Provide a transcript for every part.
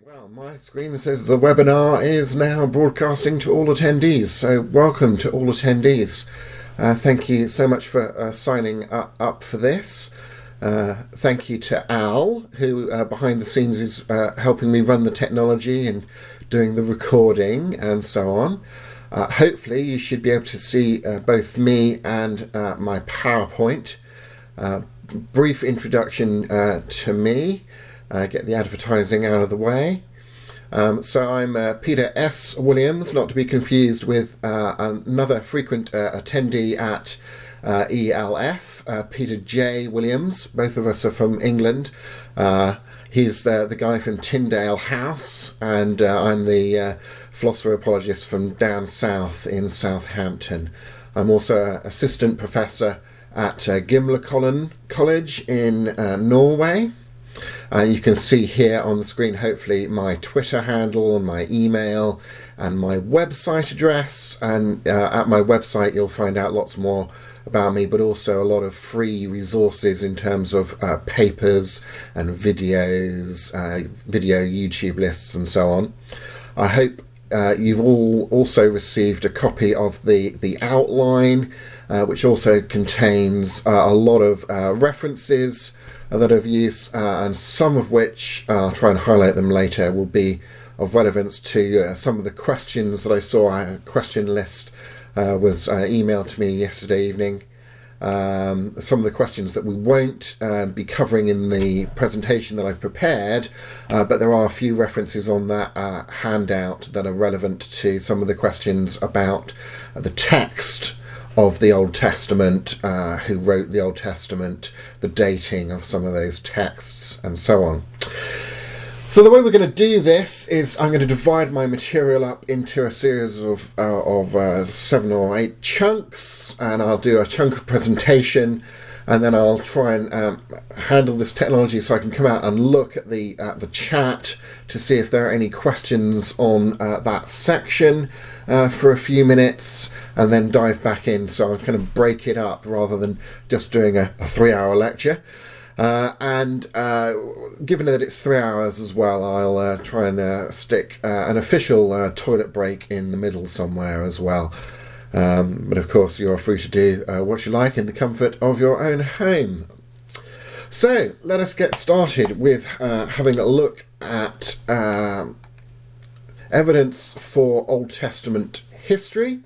Well, my screen says the webinar is now broadcasting to all attendees. So, welcome to all attendees. Uh, thank you so much for uh, signing up, up, for this. Uh, thank you to Al, who uh, behind the scenes is uh, helping me run the technology and doing the recording and so on. Uh, hopefully, you should be able to see both me and my PowerPoint. brief introduction to me uh, get the advertising out of the way. Um, so I'm uh, Peter S. Williams, not to be confused with uh, another frequent uh, attendee at uh, ELF, uh, Peter J. Williams. Both of us are from England. he's the, the guy from Tyndale House, and I'm the philosopher apologist from down south in Southampton. I'm also an assistant professor at Gimlekollen College in Norway. Uh, you can see here on the screen, hopefully, my Twitter handle, my email, and my website address. And uh, at my website, you'll find out lots more about me, but also a lot of free resources in terms of uh, papers and videos, uh, video YouTube lists, and so on. I hope uh, you've all also received a copy of the the outline, uh, which also contains a lot of references that of use, uh, and some of which uh, I'll try and highlight them later will be of relevance to uh, some of the questions that I saw. A question list uh, was uh, emailed to me yesterday evening. Um, some of the questions that we won't uh, be covering in the presentation that I've prepared, but there are a few references on that handout that are relevant to some of the questions about the text of the Old Testament, uh, who wrote the Old Testament, the dating of some of those texts, and so on. So the way we're going to do this is I'm going to divide my material up into a series of uh, of uh, seven or eight chunks, and I'll do a chunk of presentation, and then I'll try and um, handle this technology so I can come out and look at the at the chat to see if there are any questions on uh, that section uh, for a few minutes and then dive back in. So I kind of break it up rather than just doing a, a three hour lecture. Uh, and uh, given that it's three hours as well, I'll uh, try and uh, stick uh, an official uh, toilet break in the middle somewhere as well. Um, but of course, you're free to do what you like in the comfort of your own home. So let us get started with having a look at evidence for Old Testament history.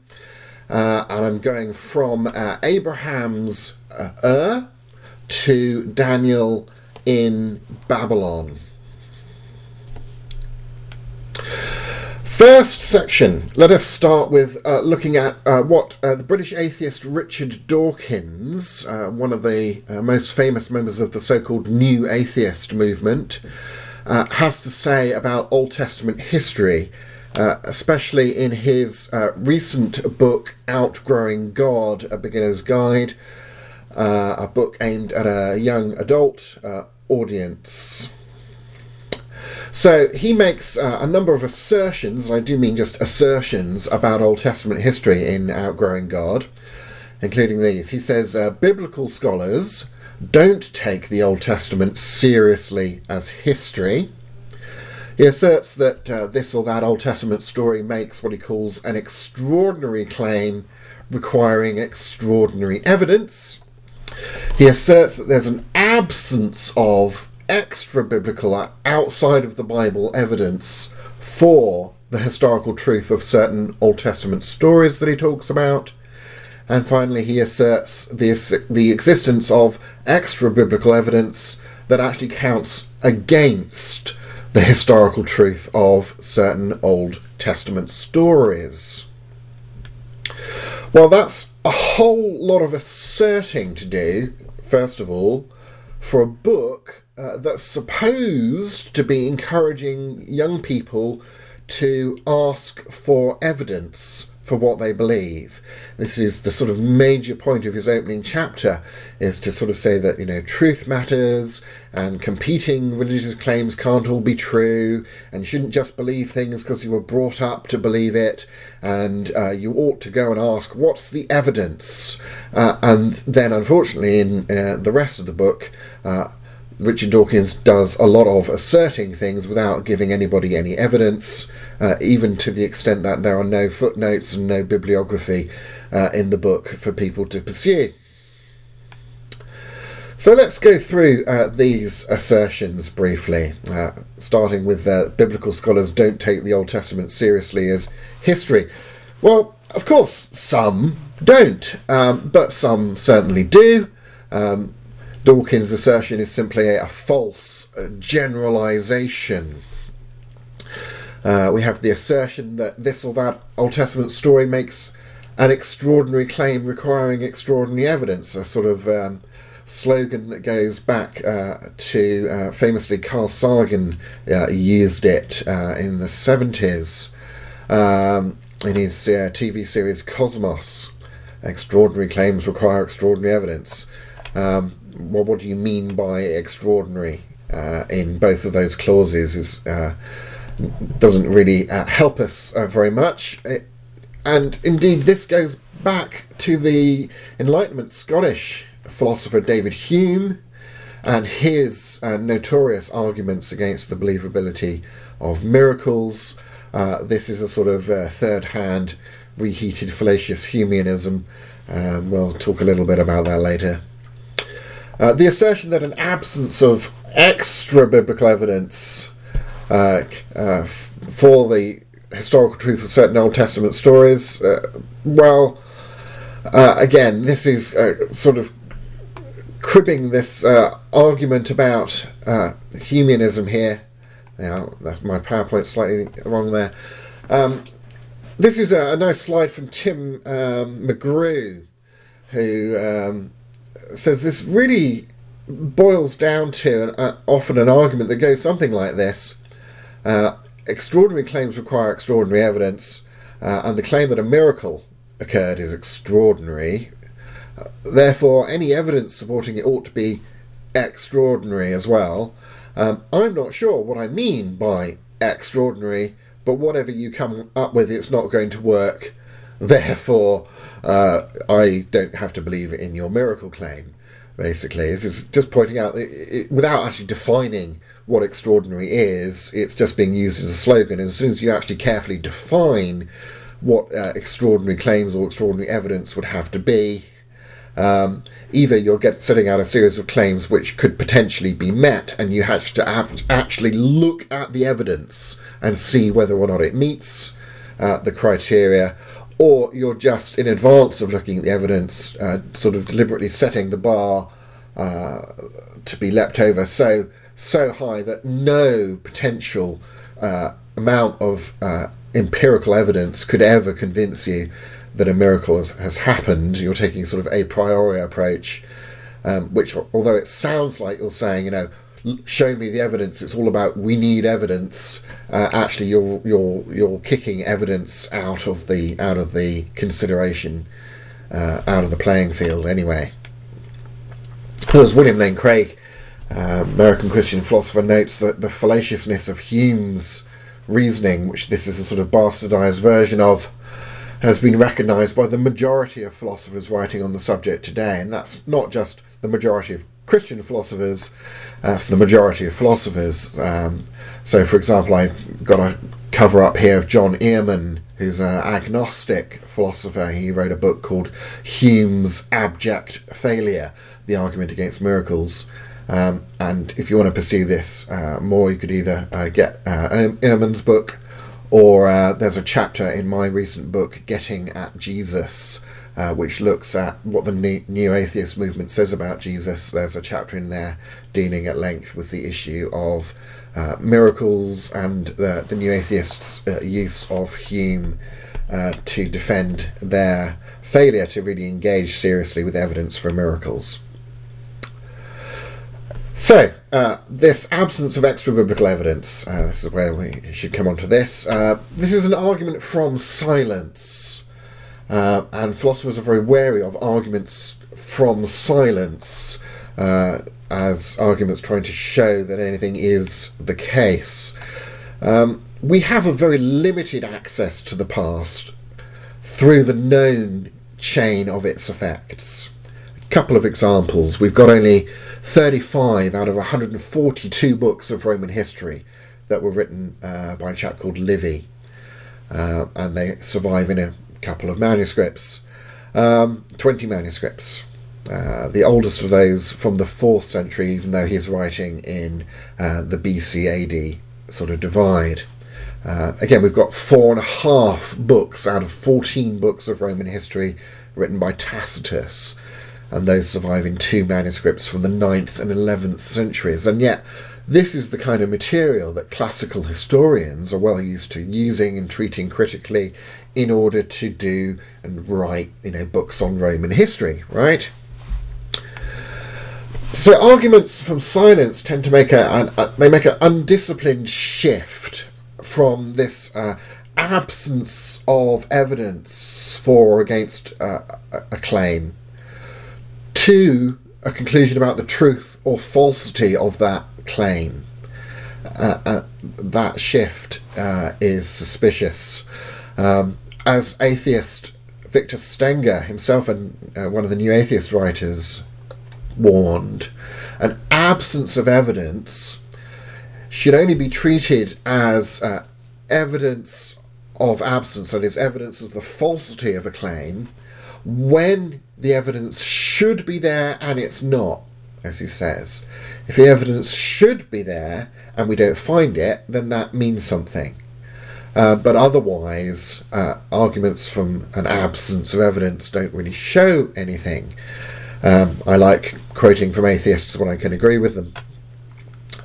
Uh, and I'm going from uh, Abraham's uh, Ur to Daniel in Babylon. First section, let us start with uh, looking at uh, what uh, the British atheist Richard Dawkins, uh, one of the uh, most famous members of the so called New Atheist movement, uh, has to say about Old Testament history, uh, especially in his uh, recent book, Outgrowing God A Beginner's Guide, uh, a book aimed at a young adult uh, audience. So he makes uh, a number of assertions, and I do mean just assertions, about Old Testament history in Outgrowing God, including these. He says biblical scholars don't take the Old Testament seriously as history. He asserts that uh, this or that Old Testament story makes what he calls an extraordinary claim requiring extraordinary evidence. He asserts that there's an absence of extra biblical, outside of the Bible evidence for the historical truth of certain Old Testament stories that he talks about. And finally, he asserts the, the existence of extra biblical evidence that actually counts against the historical truth of certain Old Testament stories. Well, that's a whole lot of asserting to do, first of all, for a book uh, that's supposed to be encouraging young people to ask for evidence for what they believe. This is the sort of major point of his opening chapter is to sort of say that, you know, truth matters and competing religious claims can't all be true and you shouldn't just believe things because you were brought up to believe it and uh, you ought to go and ask what's the evidence uh, and then unfortunately in uh, the rest of the book uh, Richard Dawkins does a lot of asserting things without giving anybody any evidence, uh, even to the extent that there are no footnotes and no bibliography uh, in the book for people to pursue. So let's go through uh, these assertions briefly, uh, starting with uh, biblical scholars don't take the Old Testament seriously as history. Well, of course, some don't, um, but some certainly do. Um, Dawkins' assertion is simply a, false generalization. Uh, we have the assertion that this or that Old Testament story makes an extraordinary claim requiring extraordinary evidence, a sort of um, slogan that goes back uh, to uh, famously Carl Sagan uh, used it uh, in the 70s um, in his uh, TV series Cosmos. Extraordinary claims require extraordinary evidence. Um, what do you mean by extraordinary uh, in both of those clauses? Is doesn't really help us very much. It, and indeed, this goes back to the Enlightenment Scottish philosopher David Hume and his uh, notorious arguments against the believability of miracles. Uh, this is a sort of uh, third hand, reheated fallacious Humeanism. Um, we'll talk a little bit about that later. Uh, the assertion that an absence of extra biblical evidence uh, uh, for the historical truth of certain Old Testament stories, well, again, this is sort of cribbing this uh, argument about uh, Humeanism here. Now, that's my PowerPoint slightly wrong there. Um, this is a, a, nice slide from Tim um, McGrew, who um, says this really boils down to an, uh, often an argument that goes something like this uh, Extraordinary claims require extraordinary evidence, uh, and the claim that a miracle occurred is extraordinary, Therefore, any evidence supporting it ought to be extraordinary as well. Um, I'm not sure what I mean by extraordinary, but whatever you come up with, it's not going to work. Therefore, uh, I don't have to believe in your miracle claim. Basically, this is just pointing out it, it, without actually defining what extraordinary is. It's just being used as a slogan. And as soon as you actually carefully define what uh, extraordinary claims or extraordinary evidence would have to be, um, either you're get, setting out a series of claims which could potentially be met, and you have to actually look at the evidence and see whether or not it meets uh, the criteria, or you're just in advance of looking at the evidence, uh, sort of deliberately setting the bar uh, to be leapt over so so high that no potential uh, amount of uh, empirical evidence could ever convince you that a miracle has, has happened. You're taking sort of a priori approach, um, which, although it sounds like you're saying, you know, show me the evidence. It's all about we need evidence. Uh, actually, you're you're you're kicking evidence out of the out of the consideration, uh, out of the playing field anyway. As William Lane Craig, uh, American Christian philosopher, notes that the fallaciousness of Hume's reasoning, which this is a sort of bastardized version of, has been recognised by the majority of philosophers writing on the subject today, and that's not just the majority of Christian philosophers, that's the majority of philosophers. Um, so, for example, I've got a cover up here of John Earman, who's an agnostic philosopher. He wrote a book called Hume's Abject Failure The Argument Against Miracles. Um, and if you want to pursue this uh, more, you could either uh, get uh, Earman's book or uh, there's a chapter in my recent book, Getting at Jesus, uh, which looks at what the New Atheist movement says about Jesus. There's a chapter in there dealing at length with the issue of uh, miracles and the, the New Atheists' uh, use of Hume uh, to defend their failure to really engage seriously with evidence for miracles. So, uh, this absence of extra biblical evidence, uh, this is where we should come on to this. Uh, this is an argument from silence, uh, and philosophers are very wary of arguments from silence uh, as arguments trying to show that anything is the case. Um, we have a very limited access to the past through the known chain of its effects. A couple of examples. We've got only 35 out of 142 books of Roman history that were written uh, by a chap called Livy, uh, and they survive in a couple of manuscripts, um, 20 manuscripts. Uh, the oldest of those from the 4th century, even though he's writing in uh, the BC AD sort of divide. Uh, again, we've got four and a half books out of 14 books of Roman history written by Tacitus, and those survive in two manuscripts from the 9th and 11th centuries. And yet, this is the kind of material that classical historians are well used to using and treating critically in order to do and write, you know, books on Roman history, right? So arguments from silence tend to make a, a they make an undisciplined shift from this uh, absence of evidence for or against uh, a claim to a conclusion about the truth or falsity of that claim. Uh, uh, that shift uh, is suspicious. Um, as atheist Victor Stenger himself and uh, one of the new atheist writers warned, an absence of evidence should only be treated as uh, evidence of absence, that is, evidence of the falsity of a claim, when the evidence should be there and it's not, as he says. If the evidence should be there and we don't find it, then that means something. Uh, but otherwise, uh, arguments from an absence of evidence don't really show anything. Um, I like quoting from atheists when I can agree with them.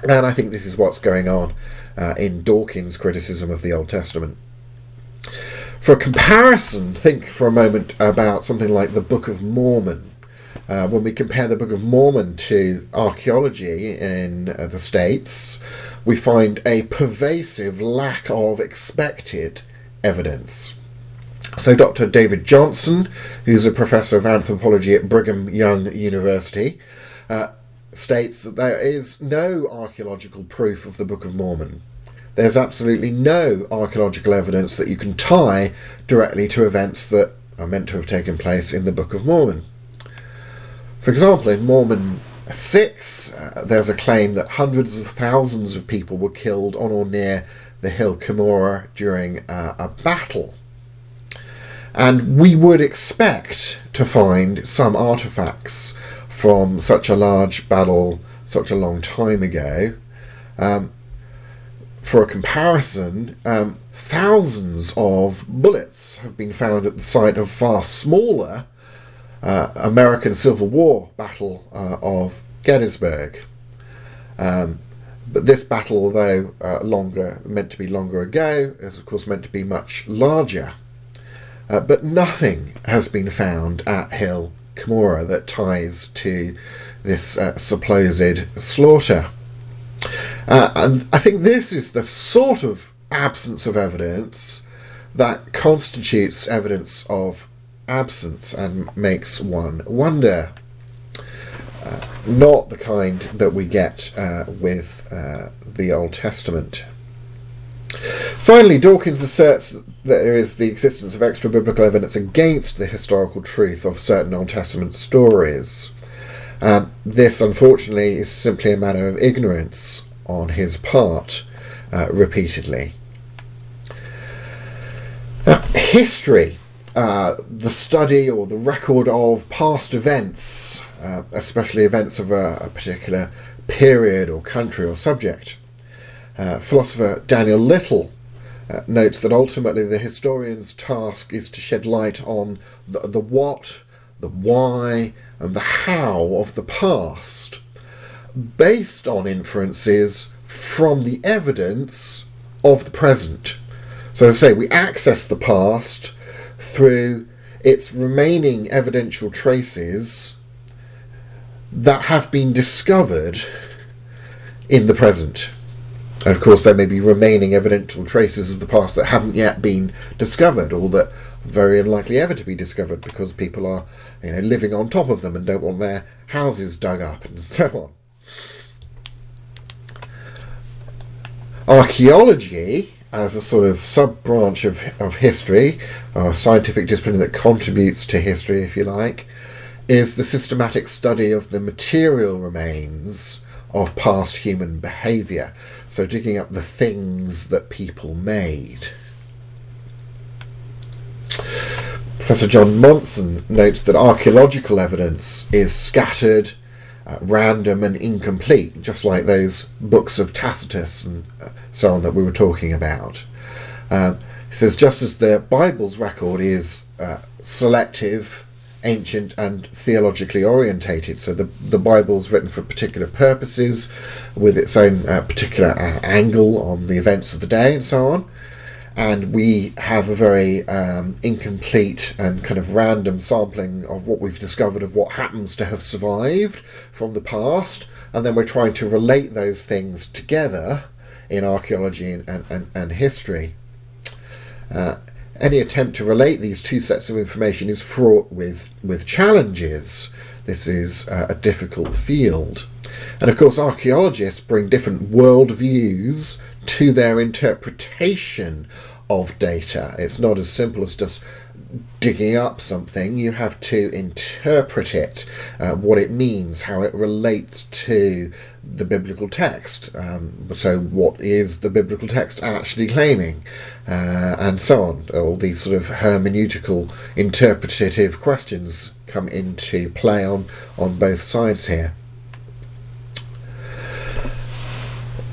And I think this is what's going on uh, in Dawkins' criticism of the Old Testament. For a comparison, think for a moment about something like the Book of Mormon. Uh, when we compare the Book of Mormon to archaeology in uh, the States, we find a pervasive lack of expected evidence. So, Dr. David Johnson, who's a professor of anthropology at Brigham Young University, uh, states that there is no archaeological proof of the Book of Mormon. There's absolutely no archaeological evidence that you can tie directly to events that are meant to have taken place in the Book of Mormon. For example, in Mormon 6, uh, there's a claim that hundreds of thousands of people were killed on or near the hill Cumorah during uh, a battle. And we would expect to find some artifacts from such a large battle such a long time ago. Um, for a comparison, um, thousands of bullets have been found at the site of far smaller American Civil War battle uh, of Gettysburg. Um, but this battle, although uh, longer, meant to be longer ago, is of course meant to be much larger. Uh, but nothing has been found at Hill Cumorah that ties to this uh, supposed slaughter. Uh, and I think this is the sort of absence of evidence that constitutes evidence of absence and makes one wonder. Uh, not the kind that we get uh, with uh, the Old Testament. Finally, Dawkins asserts that there is the existence of extra biblical evidence against the historical truth of certain Old Testament stories. Um, this, unfortunately, is simply a matter of ignorance on his part uh, repeatedly. Now, history, uh, the study or the record of past events, uh, especially events of a, a, particular period or country or subject. Uh, philosopher Daniel Little uh, notes that ultimately the historian's task is to shed light on the, the what, the why, and the how of the past based on inferences from the evidence of the present. So, as I say, we access the past through its remaining evidential traces that have been discovered in the present. And of course, there may be remaining evidential traces of the past that haven't yet been discovered, or that are very unlikely ever to be discovered because people are, you know, living on top of them and don't want their houses dug up and so on. Archaeology, as a sort of sub branch of, of history, or a scientific discipline that contributes to history, if you like, is the systematic study of the material remains of past human behaviour. So, digging up the things that people made. Professor John Monson notes that archaeological evidence is scattered, uh, random, and incomplete, just like those books of Tacitus and uh, so on that we were talking about. Uh, he says, just as the Bible's record is uh, selective, ancient, and theologically orientated, so the, the Bible's written for particular purposes, with its own uh, particular uh, angle on the events of the day, and so on and we have a very um, incomplete and kind of random sampling of what we've discovered of what happens to have survived from the past, and then we're trying to relate those things together in archaeology and, and, and history. Uh, any attempt to relate these two sets of information is fraught with, with challenges. This is uh, a difficult field. And of course, archaeologists bring different worldviews to their interpretation of data. It's not as simple as just digging up something, you have to interpret it, uh, what it means, how it relates to the biblical text. Um, so, what is the biblical text actually claiming? Uh, and so on. All these sort of hermeneutical, interpretative questions come into play on, on both sides here.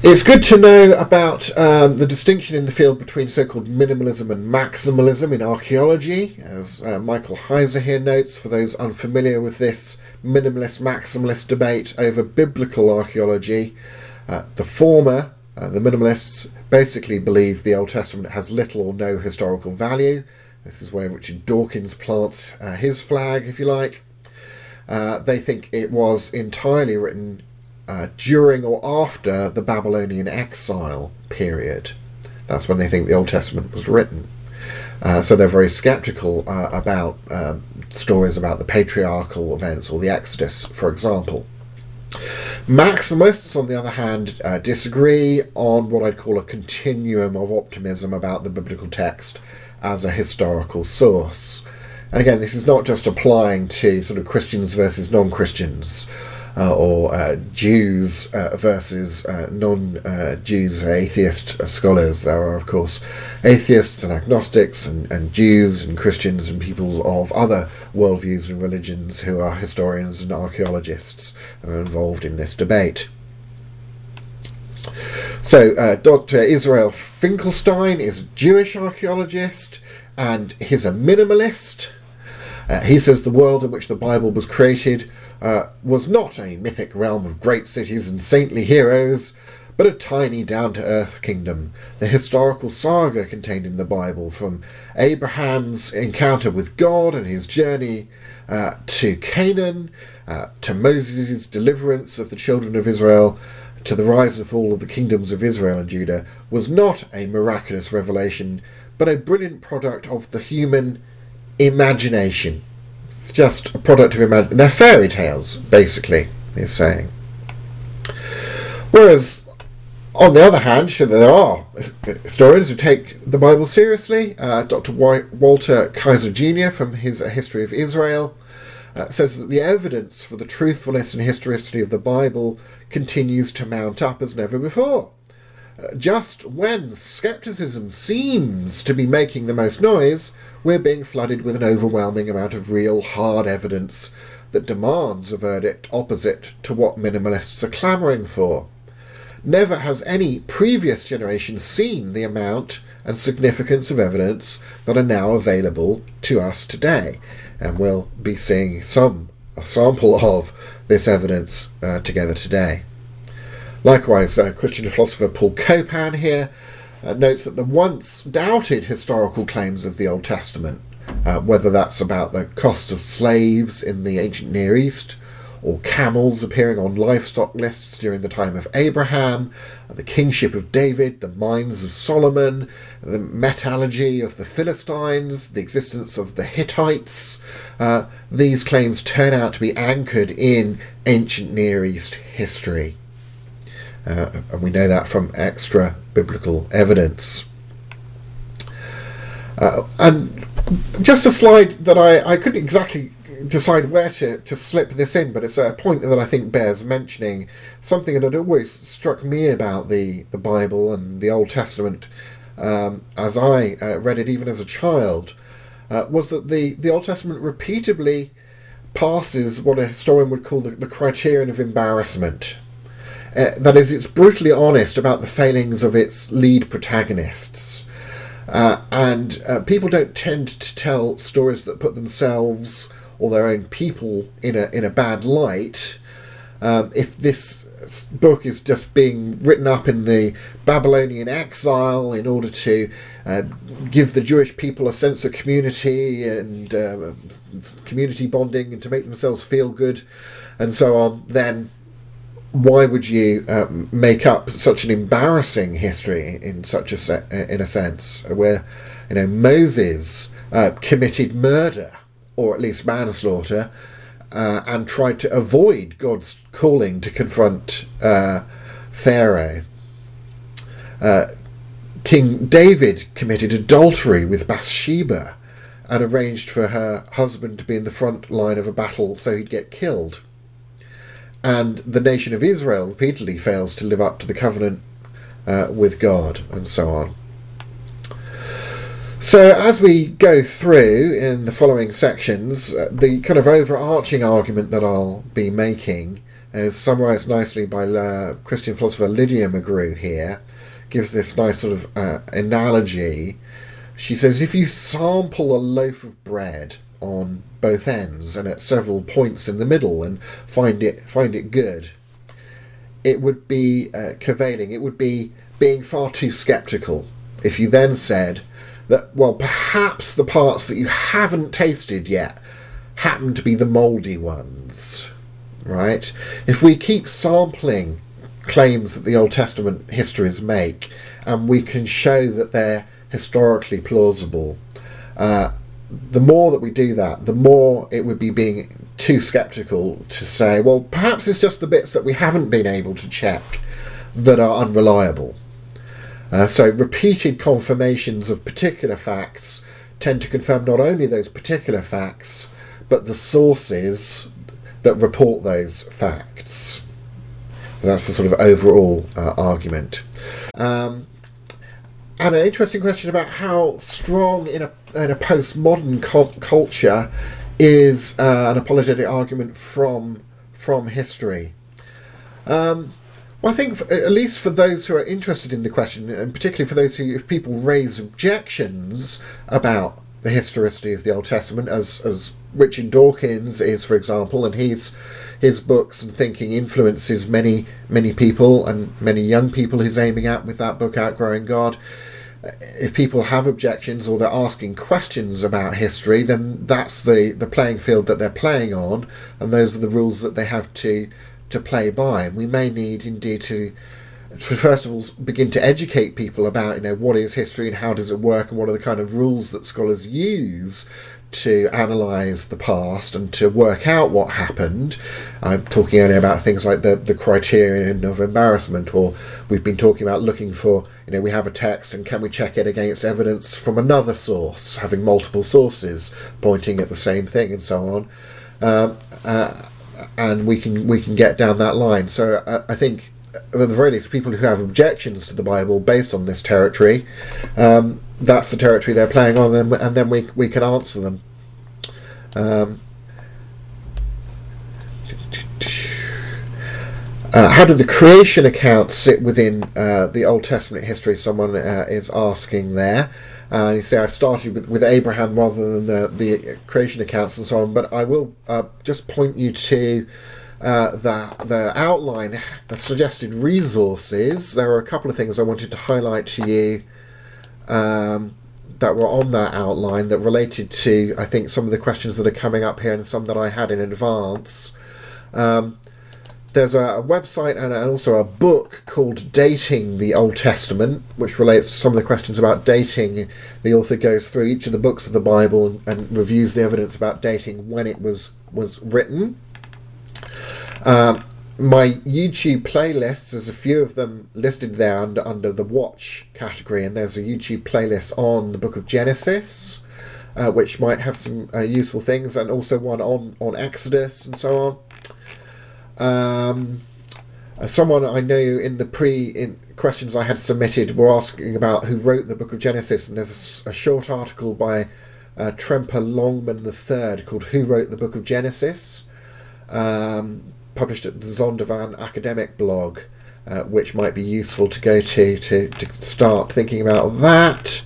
It's good to know about um, the distinction in the field between so called minimalism and maximalism in archaeology, as uh, Michael Heiser here notes, for those unfamiliar with this minimalist maximalist debate over biblical archaeology. Uh, the former, uh, the minimalists, basically believe the Old Testament has little or no historical value. This is where Richard Dawkins plants uh, his flag, if you like. Uh, they think it was entirely written uh, during or after the Babylonian exile period. That's when they think the Old Testament was written. Uh, so they're very skeptical uh, about uh, stories about the patriarchal events or the Exodus, for example. Maximalists, on the other hand, uh, disagree on what I'd call a continuum of optimism about the biblical text as a historical source. And again, this is not just applying to sort of Christians versus non Christians or uh, Jews uh, versus uh, non Jews, atheist scholars. There are, of course, atheists and agnostics, and, and Jews and Christians and people of other worldviews and religions who are historians and archaeologists are involved in this debate. So, uh, Dr. Israel Finkelstein is a Jewish archaeologist and he's a minimalist. Uh, he says the world in which the Bible was created uh, was not a mythic realm of great cities and saintly heroes, but a tiny down to earth kingdom, the historical saga contained in the Bible, from Abraham's encounter with God and his journey uh, to Canaan, uh, to Moses' deliverance of the children of Israel, to the rise and fall of the kingdoms of Israel and Judah, was not a miraculous revelation, but a brilliant product of the human imagination. It's just a product of imagination. They're fairy tales, basically, he's saying. Whereas, on the other hand, there are historians who take the Bible seriously. Uh, Dr. Walter Kaiser Jr., from his History of Israel, uh, says that the evidence for the truthfulness and historicity of the Bible continues to mount up as never before. Just when skepticism seems to be making the most noise, we're being flooded with an overwhelming amount of real, hard evidence that demands a verdict opposite to what minimalists are clamouring for. Never has any previous generation seen the amount and significance of evidence that are now available to us today, and we'll be seeing some a sample of this evidence uh, together today. Likewise, uh, Christian philosopher Paul Copan here uh, notes that the once doubted historical claims of the Old Testament, uh, whether that's about the cost of slaves in the ancient Near East, or camels appearing on livestock lists during the time of Abraham, the kingship of David, the mines of Solomon, the metallurgy of the Philistines, the existence of the Hittites. Uh, these claims turn out to be anchored in ancient Near East history. Uh, and we know that from extra biblical evidence. Uh, and just a slide that I, I couldn't exactly decide where to, to slip this in, but it's a point that I think bears mentioning. Something that had always struck me about the, the Bible and the Old Testament um, as I uh, read it even as a child uh, was that the, the Old Testament repeatedly passes what a historian would call the, the criterion of embarrassment. Uh, that is, it's brutally honest about the failings of its lead protagonists. Uh, and uh, people don't tend to tell stories that put themselves or their own people in a in a bad light. Um, if this book is just being written up in the Babylonian exile in order to uh, give the Jewish people a sense of community and uh, community bonding and to make themselves feel good and so on, then why would you uh, make up such an embarrassing history in such a se- in a sense where you know Moses uh, committed murder or at least manslaughter uh, and tried to avoid God's calling to confront uh, Pharaoh. Uh, King David committed adultery with Bathsheba and arranged for her husband to be in the front line of a battle so he'd get killed. And the nation of Israel repeatedly fails to live up to the covenant uh, with God, and so on. So, as we go through in the following sections, uh, the kind of overarching argument that I'll be making is summarised nicely by uh, Christian philosopher Lydia McGrew here, gives this nice sort of uh, analogy. She says if you sample a loaf of bread on both ends and at several points in the middle and find it find it good, it would be uh, cavilling. It would be being far too sceptical. If you then said that, well, perhaps the parts that you haven't tasted yet happen to be the mouldy ones, right? If we keep sampling claims that the Old Testament histories make and we can show that they're historically plausible, uh, the more that we do that, the more it would be being too skeptical to say, well, perhaps it's just the bits that we haven't been able to check that are unreliable. Uh, so repeated confirmations of particular facts tend to confirm not only those particular facts, but the sources that report those facts. That's the sort of overall uh, argument. Um, and an interesting question about how strong in a, in a postmodern culture is uh, an apologetic argument from from history. Um, well, I think for, at least for those who are interested in the question, and particularly for those who, if people raise objections about the historicity of the Old Testament, as as Richard Dawkins is, for example, and he's his books and thinking influences many many people and many young people he's aiming at with that book Outgrowing God. If people have objections or they're asking questions about history, then that's the, the playing field that they're playing on, and those are the rules that they have to to play by. And we may need indeed to, to first of all begin to educate people about you know what is history and how does it work and what are the kind of rules that scholars use to analyse the past and to work out what happened. I'm talking earlier about things like the, the criterion of embarrassment, or we've been talking about looking for, you know, we have a text and can we check it against evidence from another source, having multiple sources pointing at the same thing, and so on. Um, uh, and we can we can get down that line. So I, I think at the very least, people who have objections to the Bible based on this territory, um, that's the territory they're playing on, and, and then we we can answer them. Um, uh, how do the creation accounts sit within uh, the Old Testament history? Someone uh, is asking there. Uh, you see, I started with, with Abraham rather than the, the creation accounts and so on, but I will uh, just point you to uh, the, the outline, suggested resources. There are a couple of things I wanted to highlight to you um, that were on that outline that related to, I think, some of the questions that are coming up here and some that I had in advance. Um, there's a, website and also a book called Dating the Old Testament, which relates to some of the questions about dating. The author goes through each of the books of the Bible and, and reviews the evidence about dating when it was was written. Um, my YouTube playlists, there's a few of them listed there under under the Watch category, and there's a YouTube playlist on the Book of Genesis. uh, which might have some uh, useful things, and also one on on Exodus and so on. Um, uh, someone I know in the pre in questions I had submitted were asking about who wrote the Book of Genesis, and there's a, a short article by uh, Tremper Longman III called "Who Wrote the Book of Genesis," um, published at the Zondervan academic blog, uh, which might be useful to go to to, to start thinking about that.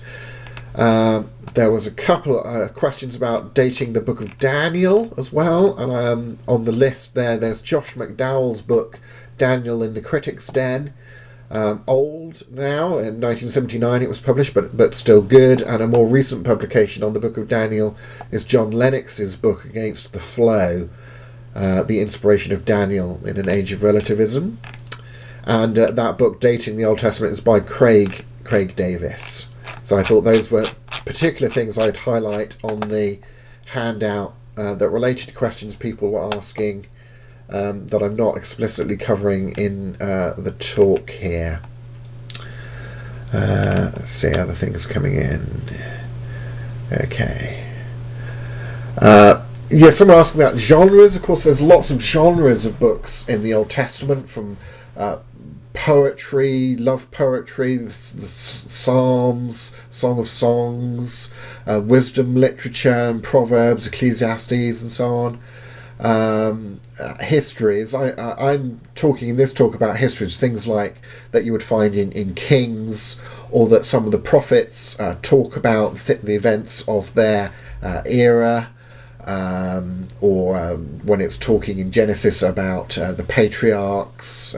Um, there was a couple of uh, questions about dating the book of Daniel as well, and um, on the list there, there's Josh McDowell's book Daniel in the Critic's Den. Um, old now, in 1979 it was published, but but still good. And a more recent publication on the Book of Daniel is John Lennox's book Against the Flow, uh, the inspiration of Daniel in an age of relativism. And uh, that book, dating the Old Testament, is by Craig Craig Davis. So I thought those were particular things I'd highlight on the handout uh, that related to questions people were asking um, that I'm not explicitly covering in uh, the talk here. Uh, let's see other things coming in. Okay. Uh, yeah, someone asked about genres. Of course, there's lots of genres of books in the Old Testament, from uh, poetry, love poetry, the, the Psalms, Song of Songs, uh, wisdom literature, and Proverbs, Ecclesiastes, and so on um, uh, histories. I, I, am talking in this talk about histories, things like that you would find in, in Kings, or that some of the prophets uh, talk about th- the events of their uh, era, um, or um, when it's talking in Genesis about uh, the patriarchs,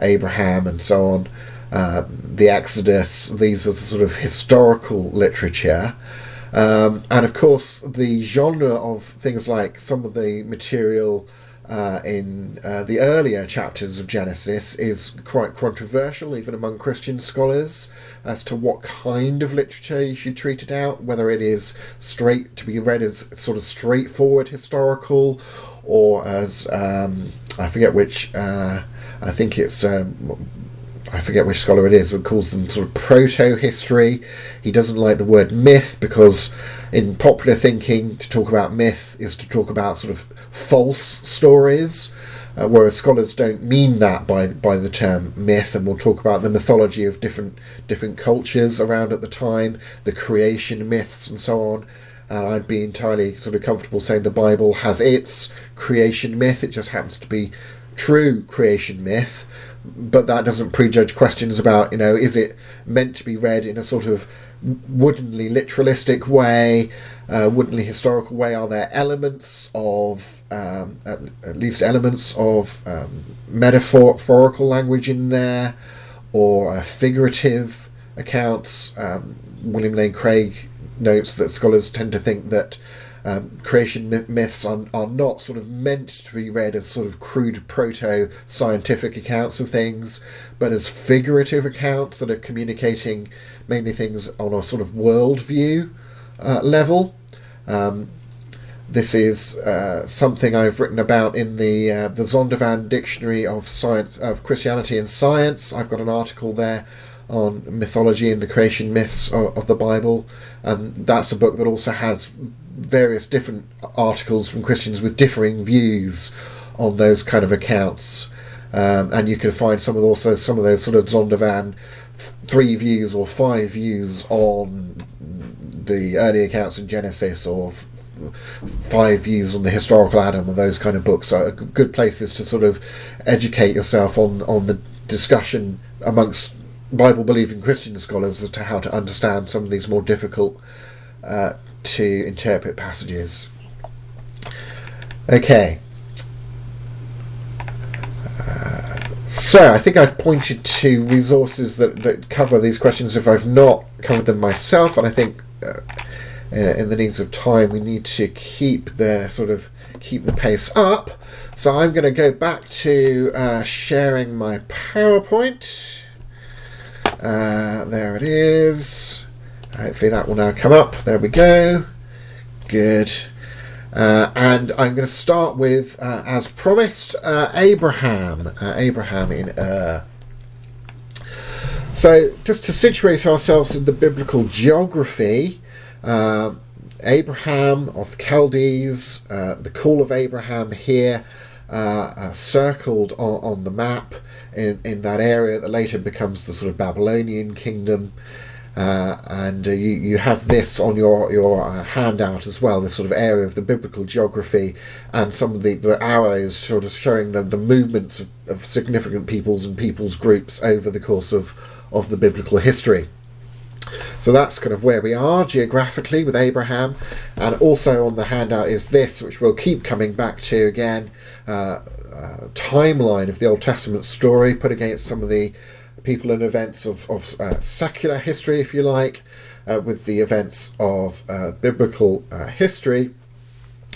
Abraham, and so on. Uh, the Exodus, these are the sort of historical literature. Um, and of course, the genre of things like some of the material uh, in uh, the earlier chapters of Genesis is quite controversial, even among Christian scholars, as to what kind of literature you should treat it out, whether it is straight to be read as sort of straightforward historical, or as um, I forget which. Uh, I think it's um, I forget which scholar it is, but calls them sort of proto history. He doesn't like the word myth because, in popular thinking, to talk about myth is to talk about sort of false stories, uh, whereas scholars don't mean that by by the term myth, and we'll talk about the mythology of different different cultures around at the time, the creation myths, and so on. And I'd be entirely sort of comfortable saying the Bible has its creation myth. It just happens to be true creation myth but that doesn't prejudge questions about you know is it meant to be read in a sort of woodenly literalistic way, uh, woodenly historical way? Are there elements of um, at, at, least elements of um, metaphorical language in there, or uh, figurative accounts? Um, William Lane Craig notes that scholars tend to think that um, creation myths are, are not sort of meant to be read as sort of crude proto scientific accounts of things, but as figurative accounts that are communicating mainly things on a sort of worldview uh, level. Um, this is uh, something I've written about in the uh, the Zondervan Dictionary of Science of Christianity and Science. I've got an article there on mythology and the creation myths of, of the Bible, and that's a book that also has various different articles from Christians with differing views on those kind of accounts. Um, and you can find some of also some of those sort of Zondervan three views or five views on the early accounts in Genesis or five views on the historical Adam and those kind of books are good places to sort of educate yourself on on the discussion amongst Bible believing Christian scholars as to how to understand some of these more difficult uh, to interpret passages. Okay. Uh, so I think I've pointed to resources that, that cover these questions if I've not covered them myself, and I think uh, uh, in the needs of time we need to keep the sort of keep the pace up. So I'm going to go back to uh, sharing my PowerPoint. Uh, there it is. Hopefully that will now come up. There we go. Good. Uh, and I'm going to start with, uh, as promised, uh, Abraham. Uh, Abraham in Ur. So, just to situate ourselves in the biblical geography, uh, Abraham of the Chaldees, uh, the call of Abraham here, uh, uh, circled on, on, the map in, in that area that later becomes the sort of Babylonian kingdom. Uh, and uh, you, you have this on your your uh, handout as well, this sort of area of the biblical geography, and some of the, the arrows sort of showing the, the movements of, of significant peoples and peoples groups over the course of, of the biblical history. So that's kind of where we are geographically with Abraham, and also on the handout is this, which we'll keep coming back to again, uh, uh, timeline of the Old Testament story put against some of the people and events of, of uh, secular history, if you like, uh, with the events of uh, biblical uh, history.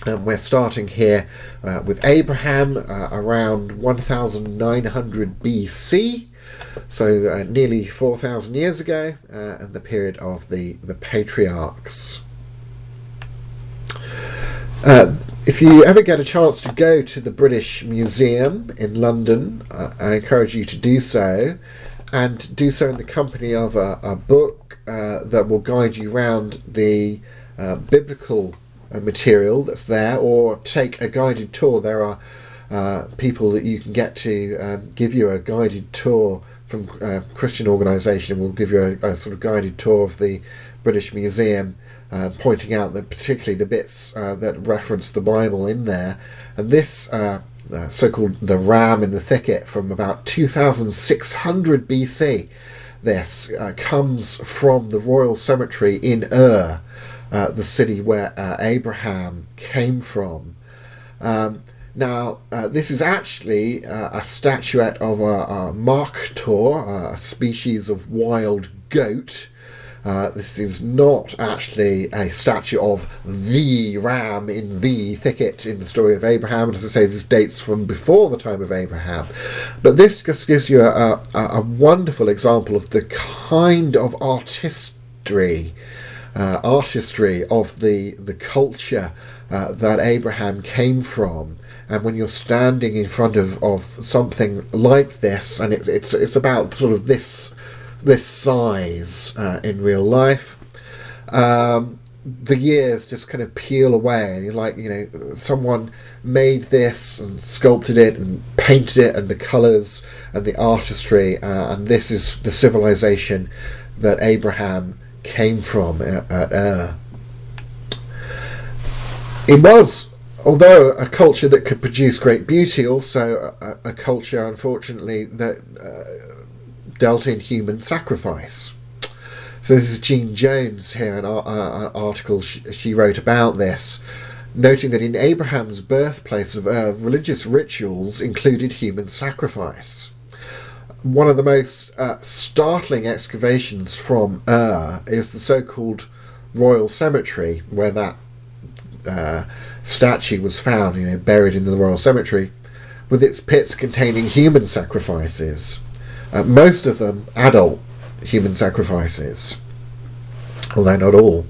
And we're starting here uh, with Abraham uh, around 1900 BC, so nearly 4,000 years ago, and the period of the, the patriarchs. if you ever get a chance to go to the British Museum in London, I encourage you to do so and do so in the company of a, a book uh, that will guide you round the uh, biblical uh, material that's there, or take a guided tour. There are uh, people that you can get to um, give you a guided tour from a uh, Christian organisation will give you a, a, sort of guided tour of the British Museum, uh, pointing out that particularly the bits that reference the Bible in there. And this uh, so-called the ram in the thicket from about 2600 BC. This uh, comes from the royal cemetery in Ur, uh, the city where uh, Abraham came from. Um, now, uh, this is actually uh, a statuette of a, a markhor, a species of wild goat, uh, this is not actually a statue of the ram in the thicket in the story of Abraham. as I say, this dates from before the time of Abraham. But this just gives you a, a, a wonderful example of the kind of artistry, uh, artistry of the, the culture uh, that Abraham came from. And when you're standing in front of, of something like this, and it's, it's, it's about sort of this this size uh, in real life. Um, the years just kind of peel away, and you're like, you know, someone made this and sculpted it and painted it, and the colours and the artistry, uh, and this is the civilization that Abraham came from at, at Ur. It was, although a culture that could produce great beauty, also a, a culture, unfortunately, that. Uh, dealt in human sacrifice. So this is Jean Jones here, an, uh, an article she, she, wrote about this, noting that in Abraham's birthplace of Ur, religious rituals included human sacrifice. One of the most uh, startling excavations from Ur is the so-called Royal Cemetery, where that uh, statue was found, you know, buried in the Royal Cemetery, with its pits containing human sacrifices. Uh, most of them adult human sacrifices, although not all.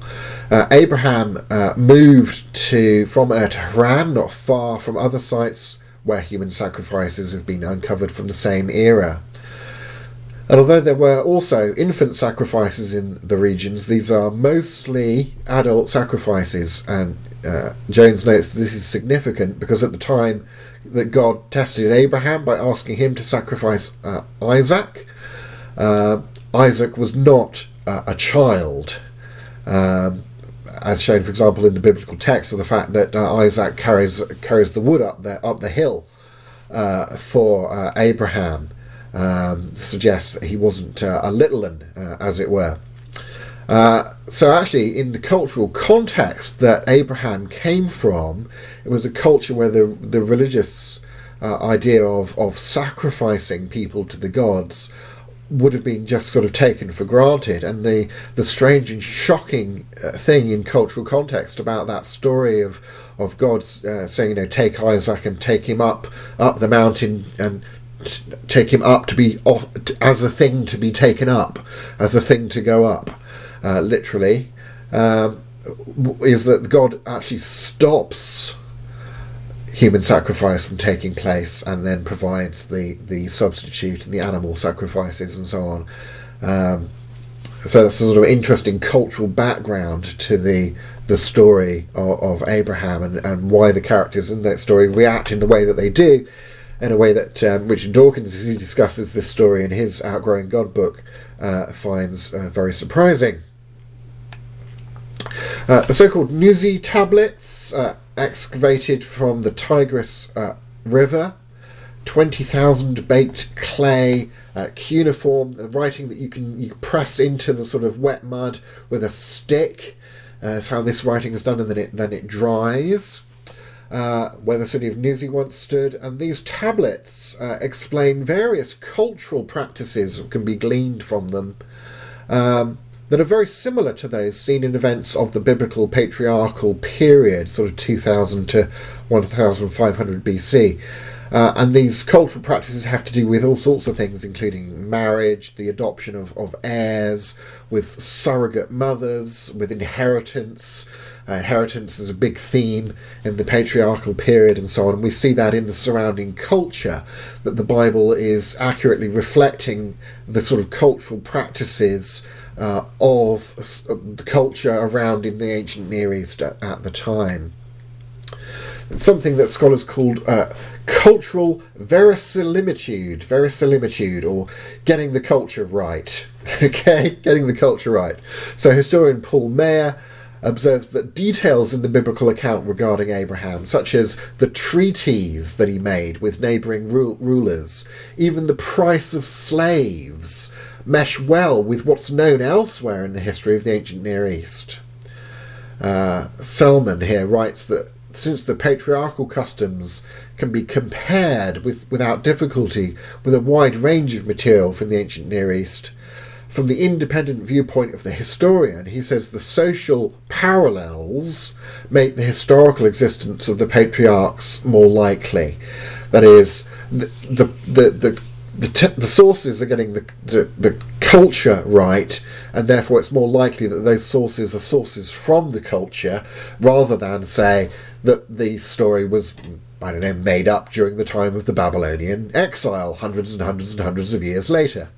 Uh, Abraham uh, moved to from Ur Haran, not far from other sites where human sacrifices have been uncovered from the same era. And although there were also infant sacrifices in the regions, these are mostly adult sacrifices. And uh, Jones notes this is significant because at the time that God tested Abraham by asking him to sacrifice uh, Isaac. Uh, Isaac was not uh, a child, um, as shown, for example, in the biblical text, of the fact that uh, Isaac carries carries the wood up the up the hill uh, for uh, Abraham. Um, suggests he wasn't a little one, as it were. Uh, so actually, in the cultural context that Abraham came from, it was a culture where the the religious uh, idea of of sacrificing people to the gods would have been just sort of taken for granted. And the the strange and shocking uh, thing in cultural context about that story of of God uh, saying, you know, take Isaac and take him up up the mountain and take him up to be off, as a thing to be taken up, as a thing to go up uh, literally, um, is that God actually stops human sacrifice from taking place and then provides the, the substitute and the animal sacrifices and so on. Um, so that's a sort of interesting cultural background to the the story of, of Abraham and, and why the characters in that story react in the way that they do, in a way that um, Richard Dawkins, as he discusses this story in his Outgrowing God book, uh, finds uh, very surprising. Uh, the so-called Nuzi tablets, uh, excavated from the Tigris uh, River, 20,000 baked clay uh, cuneiform, writing that you can you press into the sort of wet mud with a stick. Uh, that's how this writing is done, and then it then it dries. Uh, where the city of Nuzi once stood, and these tablets uh, explain various cultural practices that can be gleaned from them um, that are very similar to those seen in events of the biblical patriarchal period, sort of 2000 to 1500 BC. Uh, and these cultural practices have to do with all sorts of things, including marriage, the adoption of, of heirs, with surrogate mothers, with inheritance. Uh, inheritance is a big theme in the patriarchal period and so on. And we see that in the surrounding culture, that the Bible is accurately reflecting the sort of cultural practices uh, of the culture around in the ancient Near East at, the time. It's something that scholars called uh, cultural verisimilitude, verisimilitude, or getting the culture right. okay, getting the culture right. So historian Paul Maier observes that details in the biblical account regarding Abraham, such as the treaties that he made with neighbouring ru- rulers, even the price of slaves, mesh well with what's known elsewhere in the history of the ancient Near East. Uh, Selman here writes that since the patriarchal customs can be compared with, without difficulty with a wide range of material from the ancient Near East, from the independent viewpoint of the historian, he says the social parallels make the historical existence of the patriarchs more likely. That is, the, the, the, the the, t- the sources are getting the, the, the culture right, and therefore it's more likely that those sources are sources from the culture rather than say that the story was I don't know made up during the time of the Babylonian exile, hundreds and hundreds and hundreds of years later.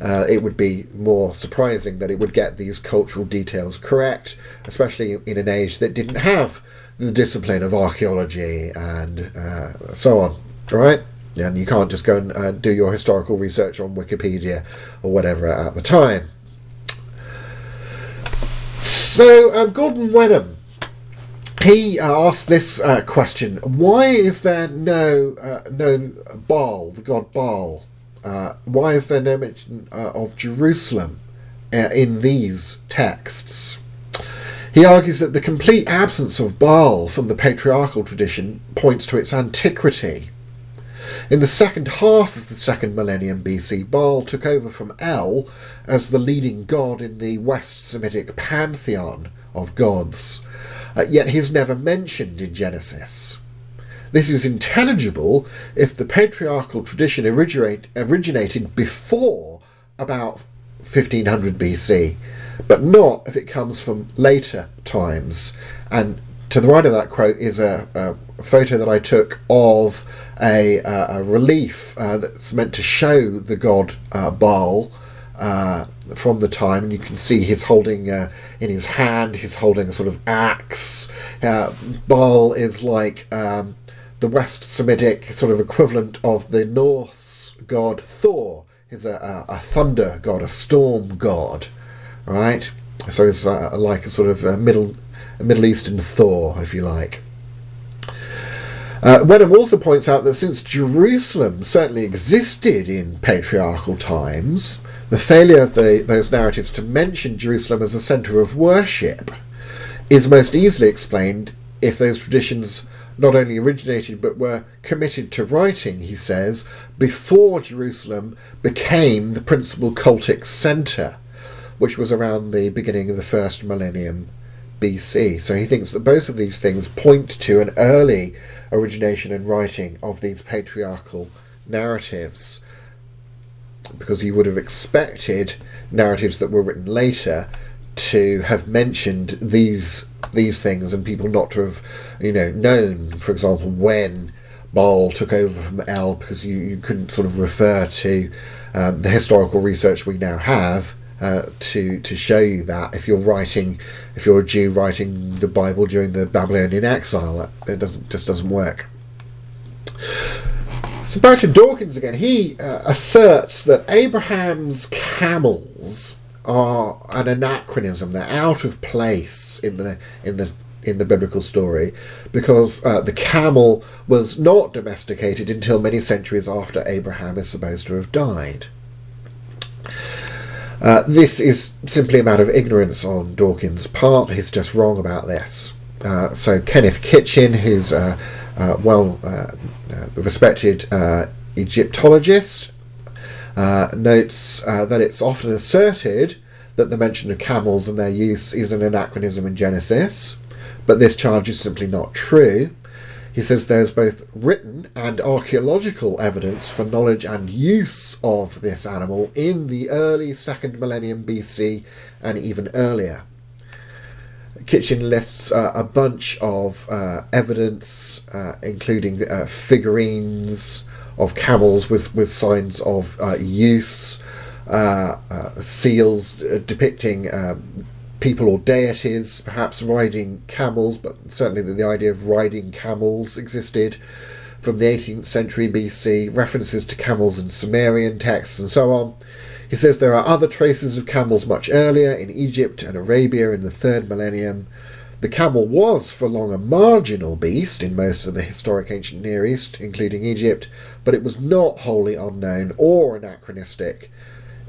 Uh, it would be more surprising that it would get these cultural details correct, especially in an age that didn't have the discipline of archaeology and uh, so on. Right? And you can't just go and uh, do your historical research on Wikipedia or whatever at the time. So, um, Gordon Wenham, he uh, asked this uh, question: Why is there no uh, no Baal, the god Baal? Uh, why is there no mention uh, of Jerusalem in these texts? He argues that the complete absence of Baal from the patriarchal tradition points to its antiquity. In the second half of the second millennium BC, Baal took over from El as the leading god in the West Semitic pantheon of gods, uh, yet he is never mentioned in Genesis. This is intelligible if the patriarchal tradition originate, originated before about 1500 BC, but not if it comes from later times. And to the right of that quote is a, a photo that I took of a, uh, a relief uh, that's meant to show the god uh, Baal uh, from the time, and you can see he's holding uh, in his hand, he's holding a sort of axe. Uh, Baal is like um, the West Semitic sort of equivalent of the Norse god Thor. He's a, a, a thunder god, a storm god, right? So he's like a sort of middle Middle Eastern Thor, if you like. Uh, Wenham also points out that since Jerusalem certainly existed in patriarchal times, the failure of the, those narratives to mention Jerusalem as a centre of worship is most easily explained if those traditions not only originated but were committed to writing, he says, before Jerusalem became the principal cultic centre, which was around the beginning of the first millennium BC. So he thinks that both of these things point to an early origination and writing of these patriarchal narratives. Because you would have expected narratives that were written later to have mentioned these these things and people not to have, you know, known, for example, when Baal took over from El, because you, you couldn't sort of refer to um, the historical research we now have uh, to to show you that if you're writing, if you're a Jew writing the Bible during the Babylonian exile, it doesn't just doesn't work. So back to Dawkins again. He uh, asserts that Abraham's camels are an anachronism. They're out of place in the in the in the biblical story because uh, the camel was not domesticated until many centuries after Abraham is supposed to have died. Uh, this is simply a matter of ignorance on Dawkins' part. He's just wrong about this. Uh, so Kenneth Kitchen, who's a well uh, respected uh, Egyptologist, uh, notes that it's often asserted that the mention of camels and their use is an anachronism in Genesis, but this charge is simply not true. He says there's both written and archaeological evidence for knowledge and use of this animal in the early second millennium BC and even earlier. Kitchen lists uh, a bunch of uh, evidence, uh, including uh, figurines of camels with, with signs of uh, use, uh, seals depicting um, people or deities, perhaps riding camels, but certainly the, the idea of riding camels existed from the 18th century BC, references to camels in Sumerian texts, and so on. He says there are other traces of camels much earlier in Egypt and Arabia in the third millennium. The camel was for long a marginal beast in most of the historic ancient Near East, including Egypt, but it was not wholly unknown or anachronistic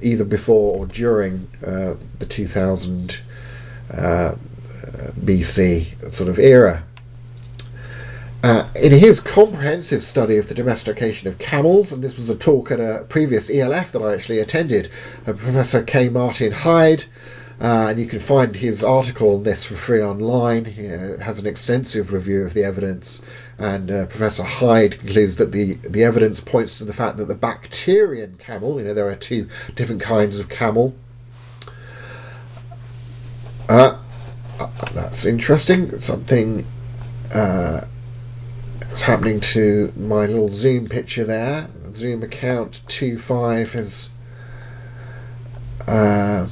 either before or during uh, the 2000 uh, BC sort of era. Uh, in his comprehensive study of the domestication of camels, and this was a talk at a previous ELF that I actually attended, uh, Professor K. Martin Heide, uh, and you can find his article on this for free online. He uh, has an extensive review of the evidence, and uh, Professor Heide concludes that the, the evidence points to the fact that the Bactrian camel, you know, there are two different kinds of camel, uh, that's interesting. Something uh, is happening to my little Zoom picture there. Zoom account 25 has. Uh,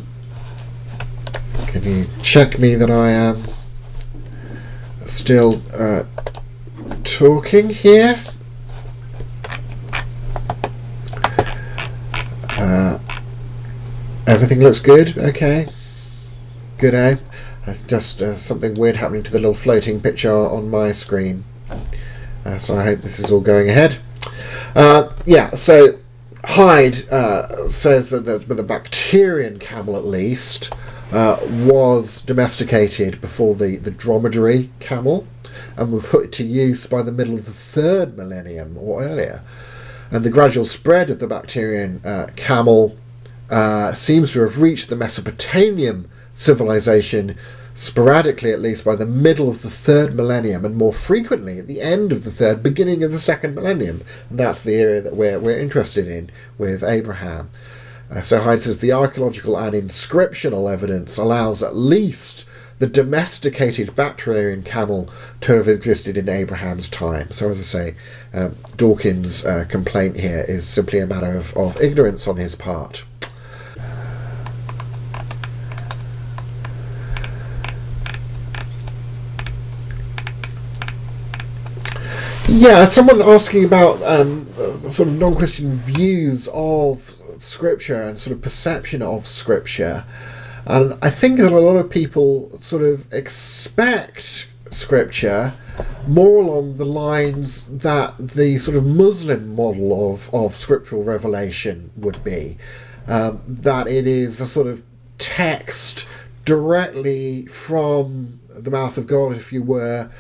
can you check me that I am still uh, talking here? Uh, everything looks good. Okay. Good, eh? just uh, something weird happening to the little floating picture on my screen. Uh, so I hope this is all going ahead. Uh, yeah, so Heide uh, says that the, the Bactrian camel, at least, uh, was domesticated before the, the dromedary camel and was put to use by the middle of the third millennium or earlier. And the gradual spread of the Bactrian uh, camel seems to have reached the Mesopotamian civilization sporadically at least by the middle of the third millennium and more frequently at the end of the third beginning of the second millennium and that's the area that we're, we're interested in with abraham uh, so heide says the archaeological and inscriptional evidence allows at least the domesticated Bactrian camel to have existed in Abraham's time. So, as I say, um, Dawkins' uh, complaint here is simply a matter of, of ignorance on his part. Yeah, someone asking about um, sort of non-Christian views of Scripture and sort of perception of Scripture, and I think that a lot of people sort of expect Scripture more along the lines that the sort of Muslim model of, of scriptural revelation would be. Um, that it is a sort of text directly from the mouth of God, if you were,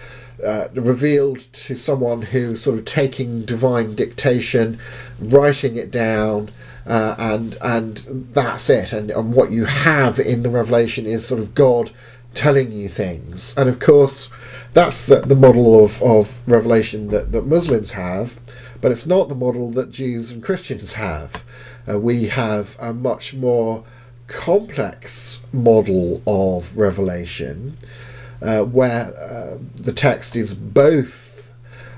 uh, revealed to someone who's sort of taking divine dictation, writing it down, uh, and and that's it. And, and what you have in the revelation is sort of God telling you things. And of course, that's the, the model of, of revelation that, that Muslims have, but it's not the model that Jews and Christians have. Uh, we have a much more complex model of revelation where uh, the text is both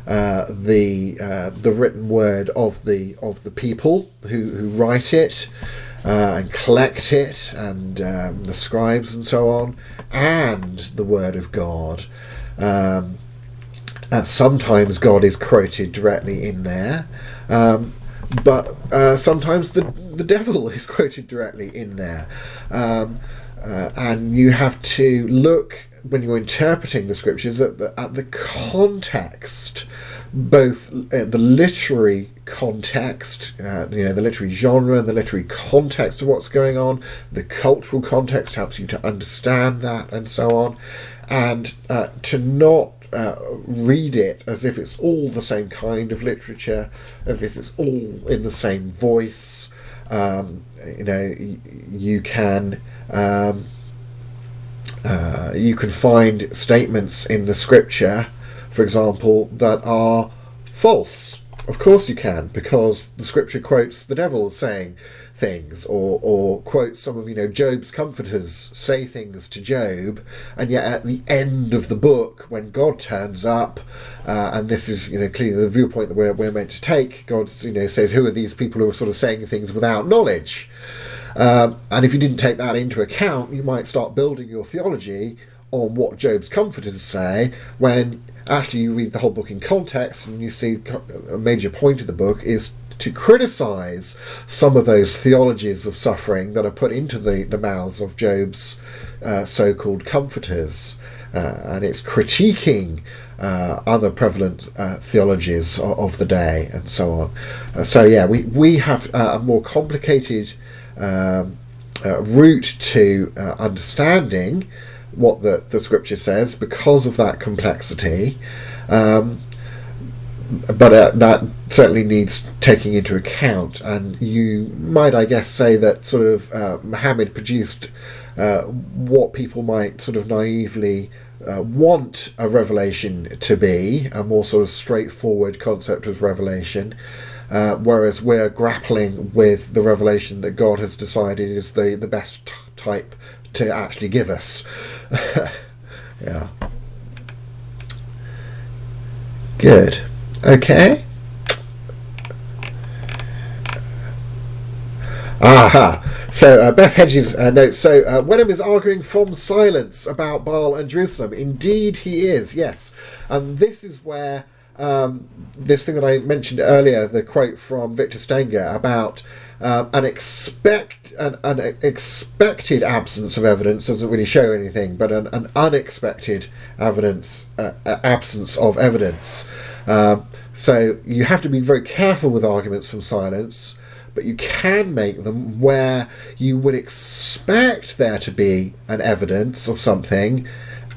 uh, the uh, the written word of the of the people who, who write it, uh, and collect it, and um, the scribes and so on, and the Word of God. Um, uh, sometimes God is quoted directly in there, um, but uh, sometimes the the devil is quoted directly in there, um, uh, and you have to look when you're interpreting the scriptures at the, at the context, both uh, the literary context, uh, you know, the literary genre, the literary context of what's going on, the cultural context helps you to understand that, and so on, and uh, to not uh, read it as if it's all the same kind of literature, if it's all in the same voice. Um, you know, you can um, uh, you can find statements in the scripture, for example, that are false. Of course you can, because the scripture quotes the devil saying things, or or quotes some of you know Job's comforters say things to Job, and yet at the end of the book, when God turns up, uh, and this is you know clearly the viewpoint that we're we're meant to take, God you know says, who are these people who are sort of saying things without knowledge? Um, and if you didn't take that into account, you might start building your theology on what Job's comforters say when actually you read the whole book in context and you see a major point of the book is to criticize some of those theologies of suffering that are put into the, the mouths of Job's uh, so called comforters. Uh, and it's critiquing uh, other prevalent uh, theologies of, of, the day and so on. Uh, so, yeah, we, we have a more complicated um, uh, route to uh, understanding what the, the scripture says because of that complexity. Um, but uh, that certainly needs taking into account, and you might, I guess, say that sort of uh, Muhammad produced uh, what people might sort of naively uh, want a revelation to be, a more sort of straightforward concept of revelation, uh, whereas we're grappling with the revelation that God has decided is the, the best t- type to actually give us. yeah. Good. Okay. Aha. So uh, Beth Hedges uh, notes. So uh, Wenham is arguing from silence about Baal and Jerusalem. Indeed, he is. Yes, and this is where um, this thing that I mentioned earlier, the quote from Victor Stenger about uh, an expect an, an, expected absence of evidence doesn't really show anything, but an, an unexpected evidence uh, uh absence of evidence. Um, so you have to be very careful with arguments from silence, but you can make them where you would expect there to be an evidence of something,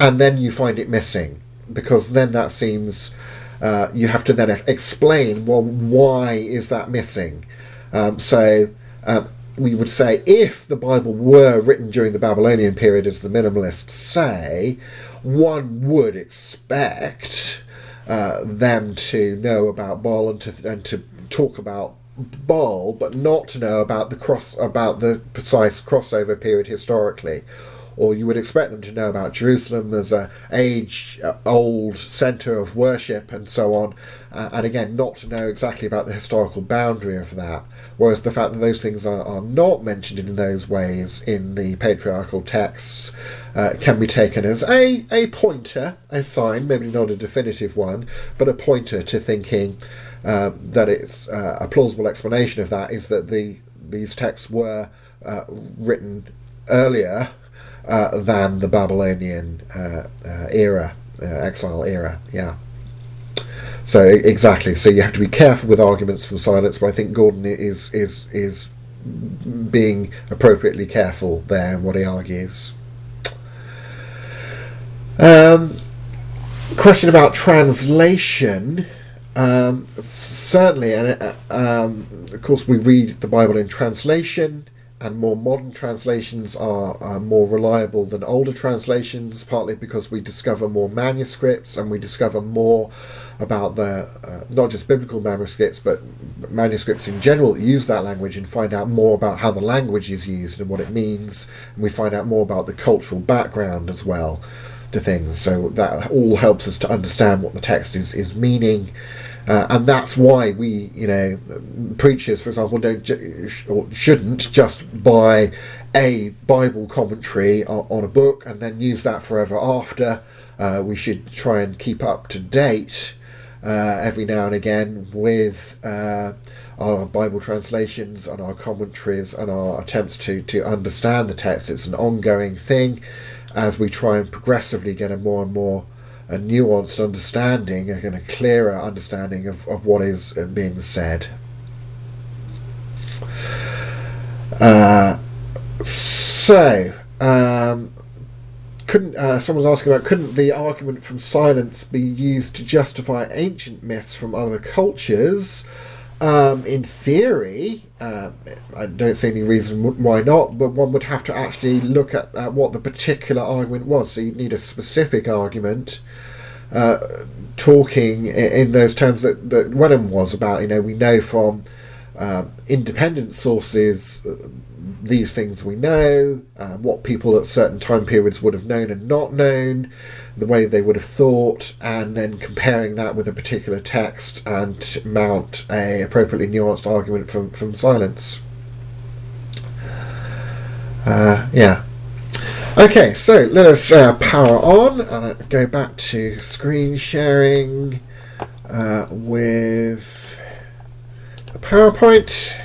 and then you find it missing, because then that seems uh, you have to then explain, well, why is that missing? Um, so um, we would say if the Bible were written during the Babylonian period, as the minimalists say, one would expect uh, them to know about Baal and to, and to talk about Baal, but not to know about the cross about the precise crossover period historically or you would expect them to know about Jerusalem as a age uh, old center of worship and so on, uh, and again, not to know exactly about the historical boundary of that. Whereas the fact that those things are, are not mentioned in those ways in the patriarchal texts uh, can be taken as a, a pointer, a sign, maybe not a definitive one, but a pointer to thinking uh, that it's uh, a plausible explanation of that is that the these texts were uh, written earlier uh, than the Babylonian uh, uh, era, exile era. Yeah. So exactly. So you have to be careful with arguments from silence, but I think Gordon is is is being appropriately careful there in what he argues. Um, question about translation. Um, certainly, and um, of course, we read the Bible in translation and more modern translations are uh, more reliable than older translations, partly because we discover more manuscripts and we discover more about the uh, not just biblical manuscripts but manuscripts in general that use that language and find out more about how the language is used and what it means, and we find out more about the cultural background as well. to things. So that all helps us to understand what the text is, is meaning. Uh, and that's why we, you know, preachers, for example, don't ju- or shouldn't just buy a Bible commentary on, on, a book and then use that forever after. Uh, we should try and keep up to date uh, every now and again with uh, our Bible translations and our commentaries and our attempts to, to understand the text. It's an ongoing thing as we try and progressively get a more and more a nuanced understanding, a clearer understanding of, of what is being said. Uh, so, um, couldn't uh, someone's asking about couldn't the argument from silence be used to justify ancient myths from other cultures? Um, in theory, uh, I don't see any reason why not, but one would have to actually look at, at what the particular argument was. So you'd need a specific argument uh, talking in those terms that, that Wenham was about. You know, we know from uh, independent sources uh, these things we know, uh, what people at certain time periods would have known and not known, the way they would have thought, and then comparing that with a particular text and mount a appropriately nuanced argument from, from silence. Uh, yeah. Okay, so let us uh, power on and go back to screen sharing uh, with a PowerPoint.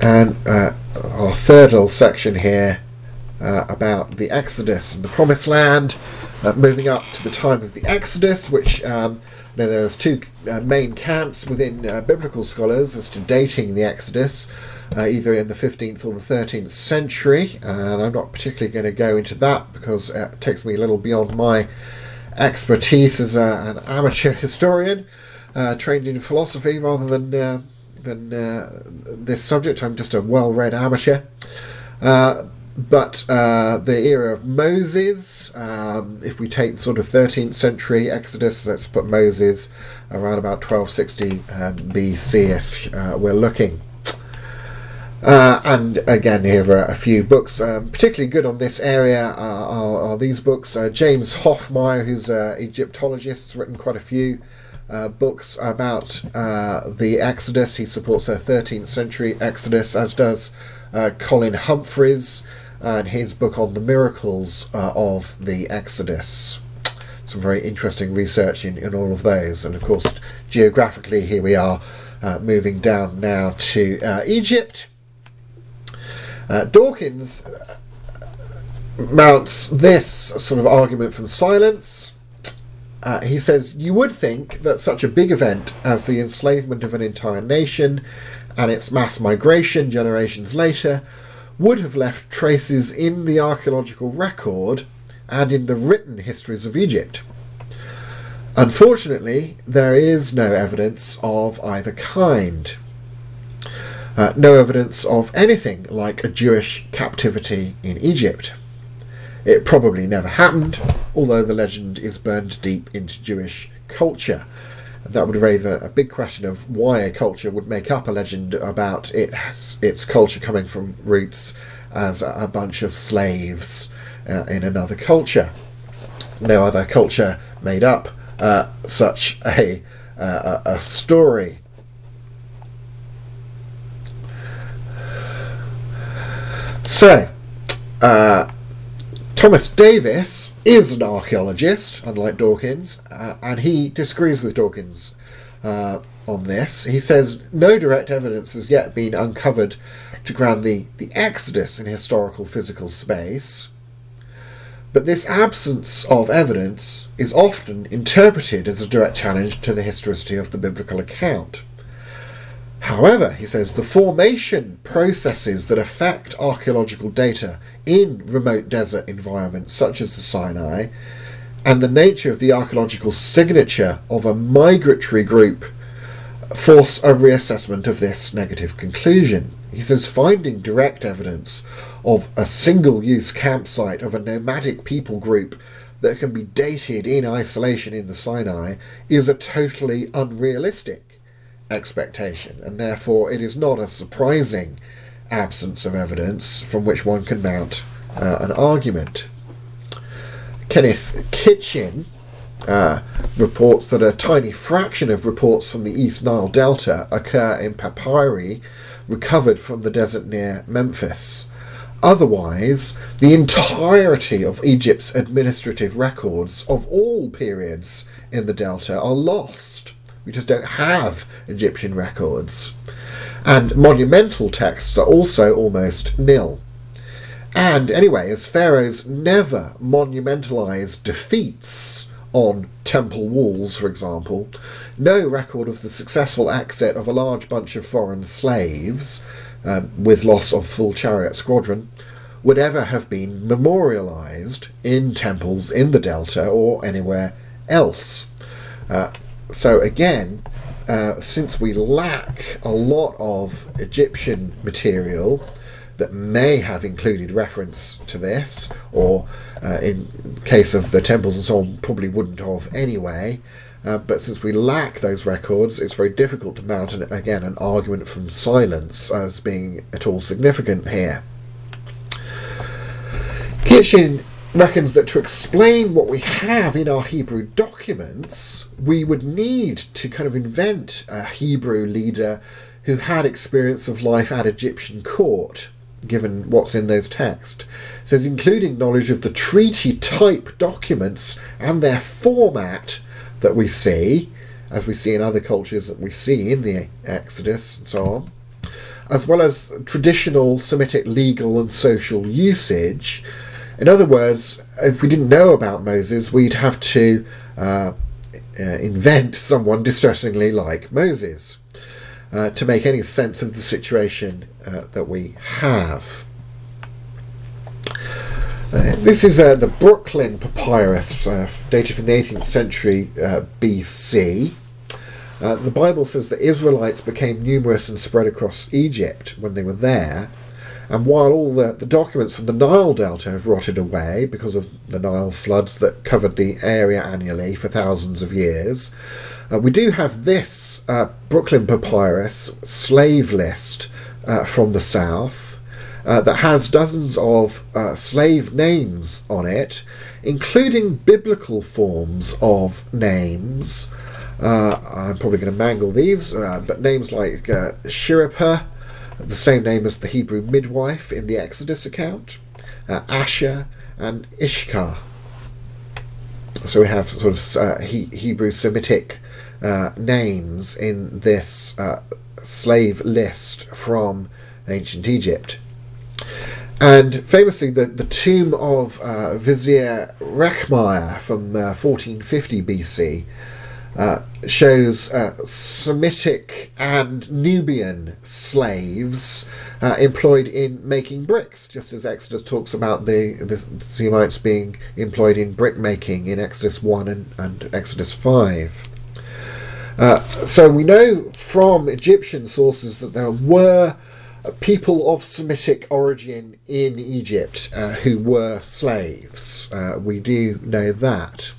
And uh, our third little section here uh, about the Exodus and the Promised Land, uh, moving up to the time of the Exodus, which um, now there's two uh, main camps within uh, biblical scholars as to dating the Exodus, uh, either in the 15th or the 13th century, and I'm not particularly going to go into that because it takes me a little beyond my expertise as a, an amateur historian trained in philosophy rather than than uh, this subject. I'm just a well-read amateur. Uh, but uh, the era of Moses, um, if we take sort of 13th century Exodus, let's put Moses around about 1260 um, uh, we're looking. Uh, and again, here are a few books, um, particularly good on this area are, are, are these books. Uh, James Hoffmeier, who's an Egyptologist, has written quite a few uh, books about uh, the Exodus. He supports a 13th century Exodus, as does uh, Colin Humphreys and his book on the miracles uh, of the Exodus. Some very interesting research in, in all of those. And of course, geographically, here we are uh, moving down now to uh, Egypt. Dawkins mounts this sort of argument from silence uh, he says, You would think that such a big event as the enslavement of an entire nation and its mass migration generations later would have left traces in the archaeological record and in the written histories of Egypt. Unfortunately, there is no evidence of either kind. Uh, no evidence of anything like a Jewish captivity in Egypt. It probably never happened, although the legend is burned deep into Jewish culture. That would raise a, a, big question of why a culture would make up a legend about it, its culture coming from roots as a, a bunch of slaves uh, in another culture. No other culture made up uh, such a, uh, a story. So, uh, Thomas Davis is an archaeologist, unlike Dawkins, uh, and he disagrees with Dawkins uh, on this. He says no direct evidence has yet been uncovered to ground the, the exodus in historical physical space, but this absence of evidence is often interpreted as a direct challenge to the historicity of the biblical account. However, he says the formation processes that affect archaeological data in remote desert environments such as the Sinai and the nature of the archaeological signature of a migratory group force a reassessment of this negative conclusion. He says finding direct evidence of a single use campsite of a nomadic people group that can be dated in isolation in the Sinai is a totally unrealistic expectation, and therefore it is not a surprising absence of evidence from which one can mount uh, an argument. Kenneth Kitchen uh, reports that a tiny fraction of reports from the East Nile Delta occur in papyri recovered from the desert near Memphis. Otherwise, the entirety of Egypt's administrative records of all periods in the Delta are lost. We just don't have Egyptian records. And monumental texts are also almost nil. And anyway, as pharaohs never monumentalized defeats on temple walls, for example, no record of the successful exit of a large bunch of foreign slaves um, with loss of full chariot squadron would ever have been memorialized in temples in the Delta or anywhere else. Uh, so again, uh, since we lack a lot of Egyptian material that may have included reference to this, or uh, in case of the temples and so on, probably wouldn't have anyway. Uh, but since we lack those records, it's very difficult to mount an, again an argument from silence as being at all significant here. Kitchen reckons that to explain what we have in our Hebrew documents, we would need to kind of invent a Hebrew leader who had experience of life at Egyptian court, given what's in those texts. It says, including knowledge of the treaty type documents and their format that we see, as we see in other cultures that we see in the Exodus and so on, as well as traditional Semitic legal and social usage in other words, if we didn't know about Moses, we'd have to uh, uh, invent someone distressingly like Moses uh, to make any sense of the situation uh, that we have. Uh, this is uh, the Brooklyn Papyrus, dated from the 18th century BC. the Bible says that Israelites became numerous and spread across Egypt when they were there, and while all the, the documents from the Nile Delta have rotted away because of the Nile floods that covered the area annually for thousands of years, uh, we do have this uh, Brooklyn Papyrus slave list uh, from the south uh, that has dozens of uh, slave names on it, including biblical forms of names. Uh, I'm probably going to mangle these, but names like uh, the same name as the Hebrew midwife in the Exodus account, uh, Asher, and Ishkar. So we have sort of uh, he- Hebrew Semitic uh, names in this uh, slave list from ancient Egypt. And famously, the, the tomb of uh, Vizier Rekhmire from 1450 uh, BC uh, shows uh, Semitic and Nubian slaves uh, employed in making bricks, just as Exodus talks about the, the Semites being employed in brick making in Exodus 1 and, and Exodus 5. Uh, so we know from Egyptian sources that there were people of Semitic origin in Egypt uh, who were slaves. We do know that.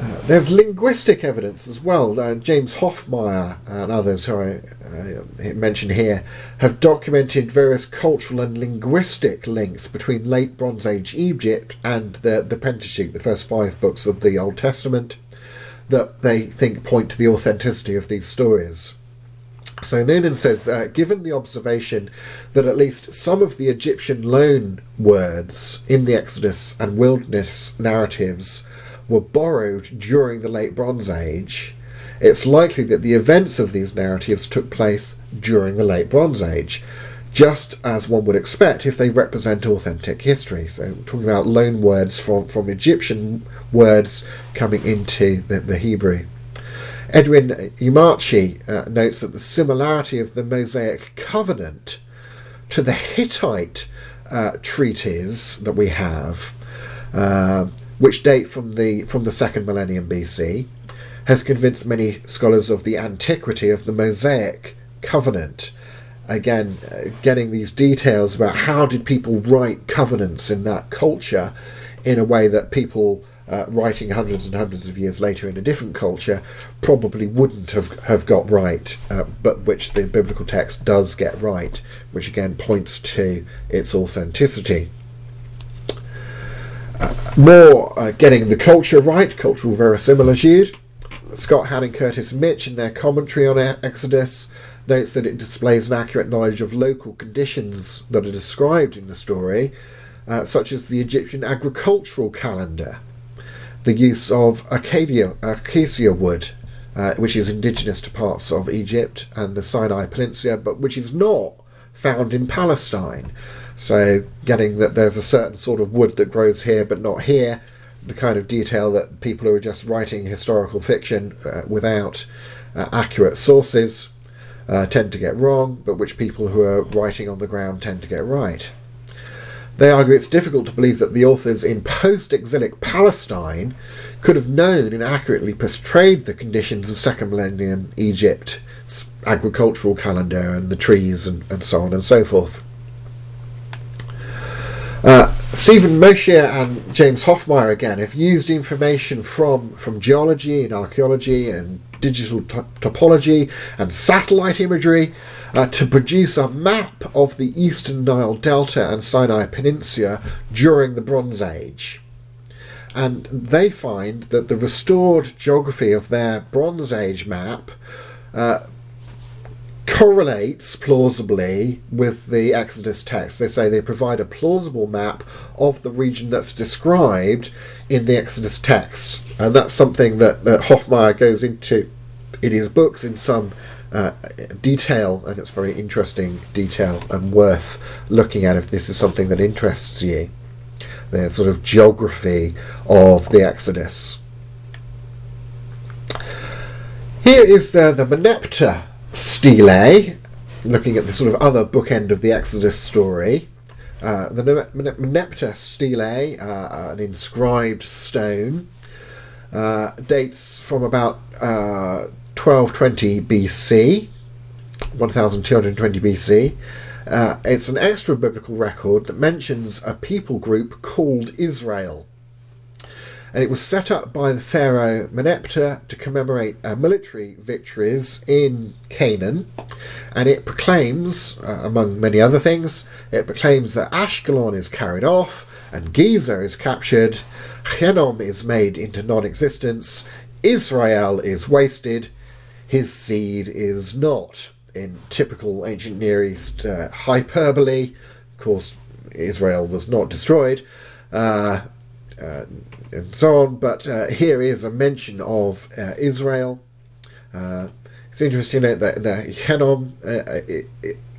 Uh, there's linguistic evidence as well. Uh, James Hoffmeier and others who I uh, here have documented various cultural and linguistic links between late Bronze Age Egypt and the, the Pentateuch, the first five books of the Old Testament, that they think point to the authenticity of these stories. So Noonan says that given the observation that at least some of the Egyptian loan words in the Exodus and wilderness narratives were borrowed during the Late Bronze Age, it's likely that the events of these narratives took place during the Late Bronze Age, just as one would expect if they represent authentic history. So, talking about loan words from, from Egyptian words coming into the, the Hebrew. Edwin Yamauchi uh, notes that the similarity of the Mosaic covenant to the Hittite uh, treaties that we have uh, which date from the from the second millennium BC, has convinced many scholars of the antiquity of the Mosaic covenant. Again, uh, getting these details about how did people write covenants in that culture in a way that people uh, writing hundreds and hundreds of years later in a different culture probably wouldn't have, have got right, uh, but which the biblical text does get right, which again points to its authenticity. More uh, getting the culture right, cultural verisimilitude. Scott Hahn and Curtis Mitch, in their commentary on Exodus, notes that it displays an accurate knowledge of local conditions that are described in the story, uh, such as the Egyptian agricultural calendar, the use of acacia, acacia wood, uh, which is indigenous to parts of Egypt and the Sinai Peninsula, but which is not found in Palestine. So, getting that there's a certain sort of wood that grows here but not here, the kind of detail that people who are just writing historical fiction uh, without uh, accurate sources uh, tend to get wrong, but which people who are writing on the ground tend to get right. They argue it's difficult to believe that the authors in post exilic Palestine could have known and accurately portrayed the conditions of second millennium Egypt, agricultural calendar, and the trees, and, and so on and so forth. Uh, Stephen Moshier and James Hoffmeier again have used information from, from geology and archaeology and digital topology and satellite imagery uh, to produce a map of the eastern Nile Delta and Sinai Peninsula during the Bronze Age. And they find that the restored geography of their Bronze Age map uh, correlates plausibly with the Exodus text. They say they provide a plausible map of the region that's described in the Exodus text. And that's something that, that Hoffmeier goes into in his books in some uh, detail, and it's very interesting detail and worth looking at if this is something that interests you. The sort of geography of the Exodus. Here is the, the Merneptah stele, looking at the sort of other bookend of the Exodus story. Uh, the Merneptah stele, uh, an inscribed stone, uh, dates from about 1220 uh, BC, 1220 BC. Uh, it's an extra biblical record that mentions a people group called Israel and it was set up by the pharaoh Merneptah to commemorate uh, military victories in Canaan, and it proclaims, uh, among many other things, it proclaims that Ashkelon is carried off and Gezer is captured, Hinnom is made into non-existence, Israel is wasted, his seed is not. In typical ancient Near East uh, hyperbole, of course, Israel was not destroyed. Uh, uh, and so on. But uh, here is a mention of uh, Israel. Uh, it's interesting that the, Hinnom, uh,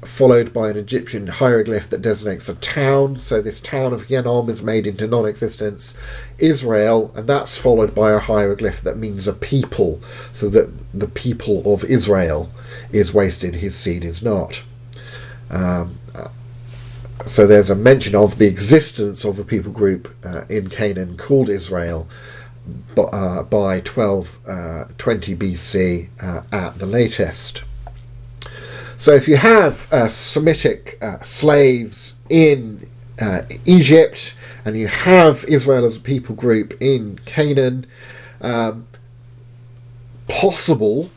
followed by an Egyptian hieroglyph that designates a town. So this town of Hinnom is made into non-existence. Israel, and that's followed by a hieroglyph that means a people. So that the people of Israel is wasted, his seed is not. Um, so there's a mention of the existence of a people group uh, in Canaan called Israel uh, by 1220 uh, BC uh, at the latest. So if you have uh, Semitic slaves in Egypt and you have Israel as a people group in Canaan, um, possible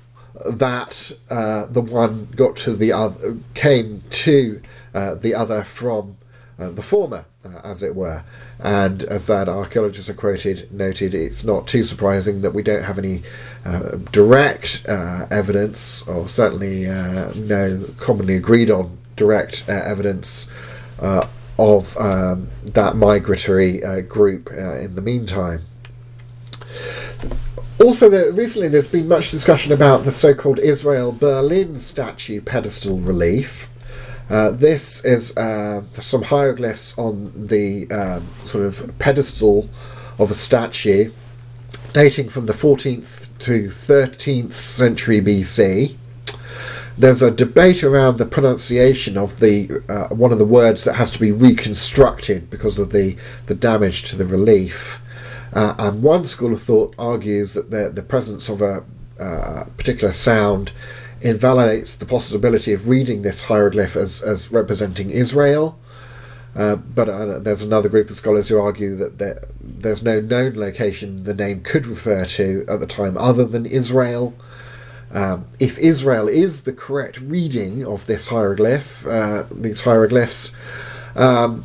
that the one got to the other, came to the other from uh, the former, uh, as it were. And as that archaeologists are quoted noted, it's not too surprising that we don't have any uh, direct uh, evidence, or certainly no commonly agreed on direct evidence of um, that migratory group in the meantime. Also, recently there's been much discussion about the so-called Israel Berlin statue pedestal relief, uh, this is uh, some hieroglyphs on the um, sort of pedestal of a statue dating from the 14th to 13th century BC. There's a debate around the pronunciation of the uh, one of the words that has to be reconstructed because of the, the damage to the relief. Uh, and one school of thought argues that the, the presence of a uh, particular sound invalidates the possibility of reading this hieroglyph as, as representing Israel. Uh, but uh, there's another group of scholars who argue that there, there's no known location the name could refer to at the time other than Israel. Um, if Israel is the correct reading of this hieroglyph, uh, these hieroglyphs, um,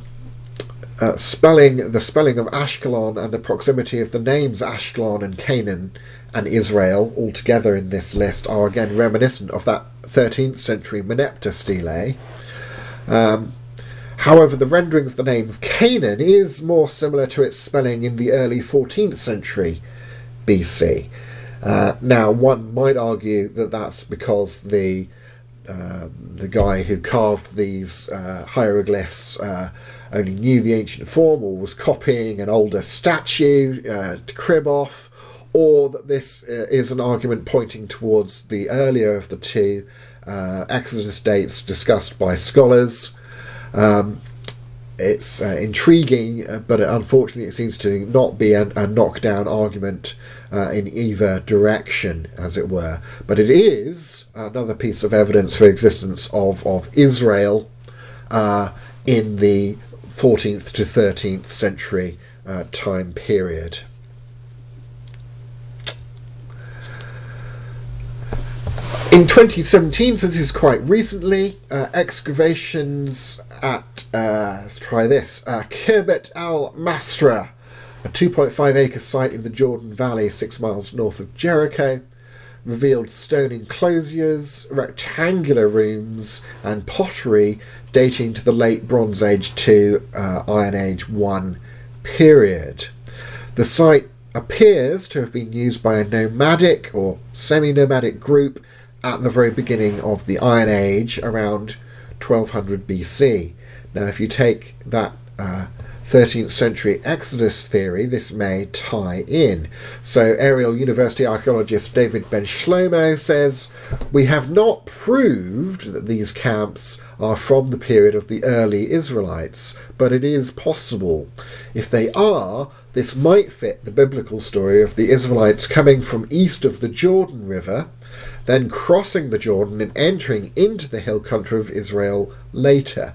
uh, spelling the spelling of Ashkelon and the proximity of the names Ashkelon and Canaan and Israel altogether in this list are again reminiscent of that 13th century Merneptah stele. Um, however, the rendering of the name of Canaan is more similar to its spelling in the early 14th century BC. Uh, now, one might argue that that's because the uh, the guy who carved these uh, hieroglyphs uh, only knew the ancient form or was copying an older statue uh, to crib off, or that this uh, is an argument pointing towards the earlier of the two uh, Exodus dates discussed by scholars. Um, it's uh, intriguing, uh, but unfortunately, it seems to not be a, a knockdown argument uh, in either direction, as it were. But it is another piece of evidence for existence of, of Israel uh, in the 14th to 13th century uh, time period. In 2017, so this is quite recently, uh, excavations at, uh, let's try this, uh, Khirbet el Mastarah, a 2.5 acre site in the Jordan Valley, six miles north of Jericho, revealed stone enclosures, rectangular rooms, and pottery dating to the late Bronze Age to uh, Iron Age 1 period. The site appears to have been used by a nomadic or semi nomadic group at the very beginning of the Iron Age around 1200 BC. Now, if you take that uh, 13th century Exodus theory, this may tie in. So, Ariel University archaeologist David Ben Shlomo says, We have not proved that these camps are from the period of the early Israelites, but it is possible. If they are, this might fit the biblical story of the Israelites coming from east of the Jordan River, then crossing the Jordan and entering into the hill country of Israel later.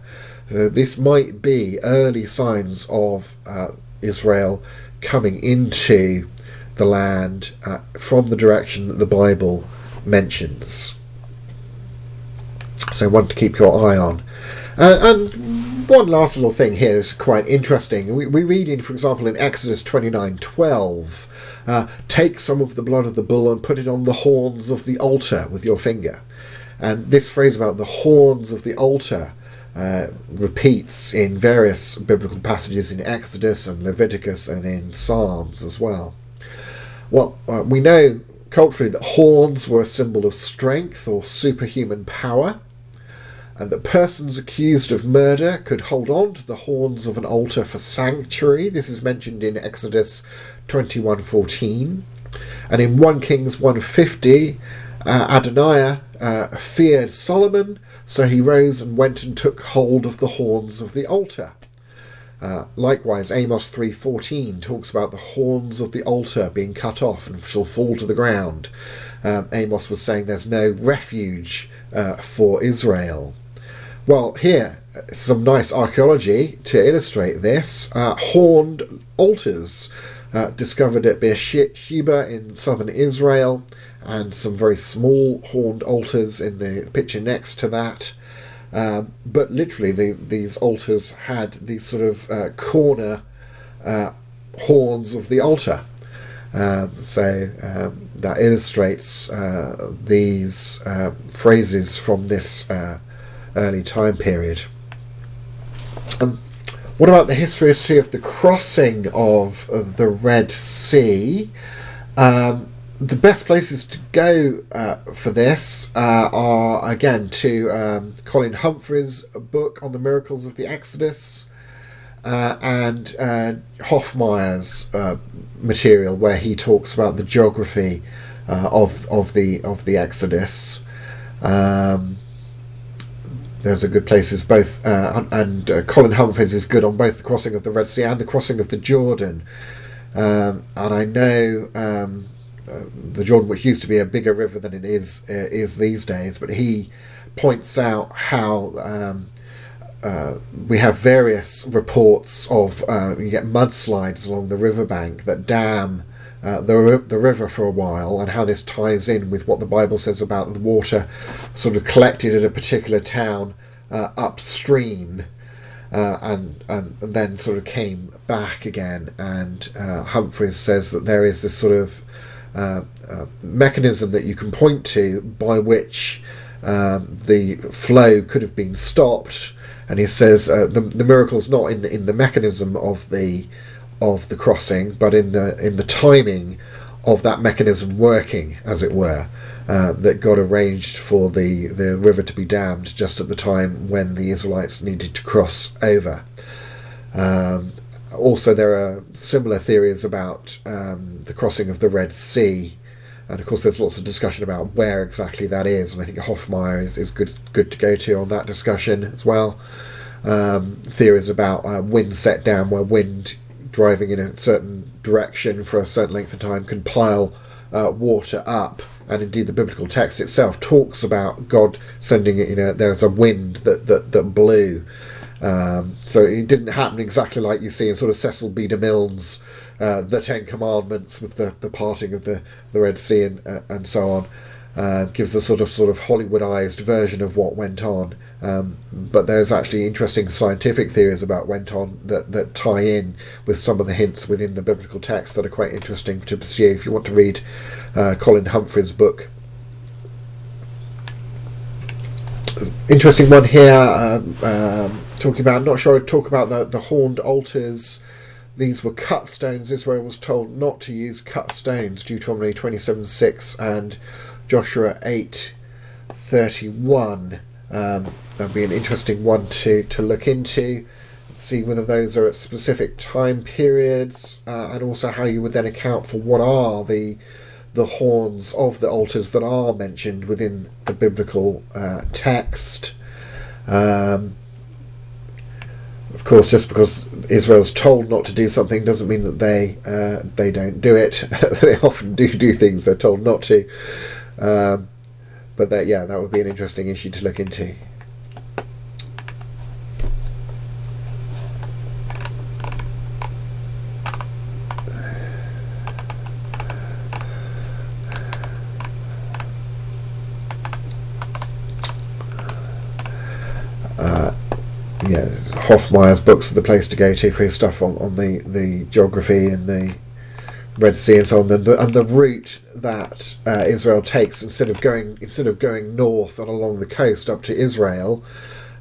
Uh, this might be early signs of uh, Israel coming into the land uh, from the direction that the Bible mentions. So, one to keep your eye on. Uh, and one last little thing here is quite interesting. We, we read in, for example, in Exodus twenty nine twelve. Uh, take some of the blood of the bull and put it on the horns of the altar with your finger. And this phrase about the horns of the altar uh, repeats in various biblical passages in Exodus and Leviticus and in Psalms as well. Well, uh, we know culturally that horns were a symbol of strength or superhuman power, and that persons accused of murder could hold on to the horns of an altar for sanctuary. This is mentioned in Exodus 21:14, and in 1 Kings 150, uh, Adonijah uh, feared Solomon so he rose and went and took hold of the horns of the altar. Uh, likewise, Amos 3:14 talks about the horns of the altar being cut off and shall fall to the ground. Um, Amos was saying there's no refuge uh, for Israel. Well, here some nice archaeology to illustrate this. Uh, horned altars uh, discovered at Beersheba in southern Israel and some very small horned altars in the picture next to that. Uh, but literally, the, these altars had these sort of uh, corner uh, horns of the altar. Uh, so um, that illustrates uh, these phrases from this early time period. What about the history of the crossing of the Red Sea? Um, the best places to go uh, for this uh, are again to um, Colin Humphreys' book on the miracles of the Exodus uh, and uh, Hoffmeier's uh, material where he talks about the geography uh, of of the of the Exodus. Um, there's a good places both, and Colin Humphreys is good on both the crossing of the Red Sea and the crossing of the Jordan. Um, and I know um, uh, the Jordan, which used to be a bigger river than it is uh, is these days. But he points out how um, uh, we have various reports of uh, you get mudslides along the riverbank that dam uh, the the river for a while, and how this ties in with what the Bible says about the water sort of collected at a particular town uh, upstream. uh, and, and then sort of came back again. And uh, Humphreys says that there is this sort of uh, uh, mechanism that you can point to by which um, the flow could have been stopped. And he says uh, the the miracle is not in the, in the mechanism of the of the crossing, but in the in the timing of that mechanism working, as it were. Uh, that God arranged for the, the river to be dammed just at the time when the Israelites needed to cross over. Um, also, there are similar theories about um, the crossing of the Red Sea, and of course, there's lots of discussion about where exactly that is. And I think Hoffmeier is, is good good to go to on that discussion as well. Um, theories about uh, wind set down, where wind driving in a certain direction for a certain length of time can pile uh, water up and indeed the biblical text itself talks about God sending it. You know, there's a wind that that, that blew. Um, so it didn't happen exactly like you see in sort of Cecil B. DeMille's uh, The Ten Commandments with the, the parting of the, the Red Sea and uh, and so on. Uh, gives a sort of sort of Hollywoodized version of what went on. Um, but there's actually interesting scientific theories about went on that, that tie in with some of the hints within the biblical text that are quite interesting to pursue if you want to read uh, Colin Humphreys' book. Interesting one here, um, um, talking about, not sure, I'd talk about the, the horned altars. These were cut stones. Israel was told not to use cut stones, Deuteronomy 27 6 and Joshua 8 31. Um, that'd be an interesting one to, to look into see whether those are at specific time periods uh, and also how you would then account for what are the the horns of the altars that are mentioned within the biblical uh, text. Um, of course, just because Israel's told not to do something doesn't mean that they uh, they don't do it. they often do do things they're told not to. Um, but that, yeah, that would be an interesting issue to look into. yeah, Hoffmeier's books are the place to go to for his stuff on, on the, the geography and the Red Sea and so on, and the, and the route that uh, Israel takes instead of going instead of going north and along the coast up to Israel,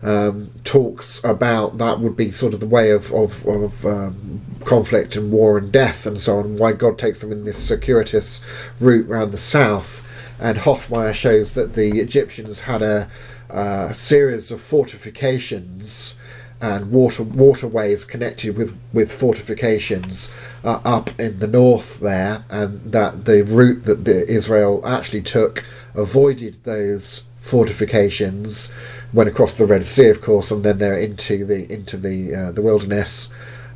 um, talks about that would be sort of the way of of, of um, conflict and war and death and so on. Why God takes them in this circuitous route around the south, and Hoffmeier shows that the Egyptians had a a series of fortifications and water waterways connected with with fortifications uh, up in the north there, and that the route that the Israel actually took avoided those fortifications, went across the Red Sea, of course, and then they're into the into the uh, the wilderness.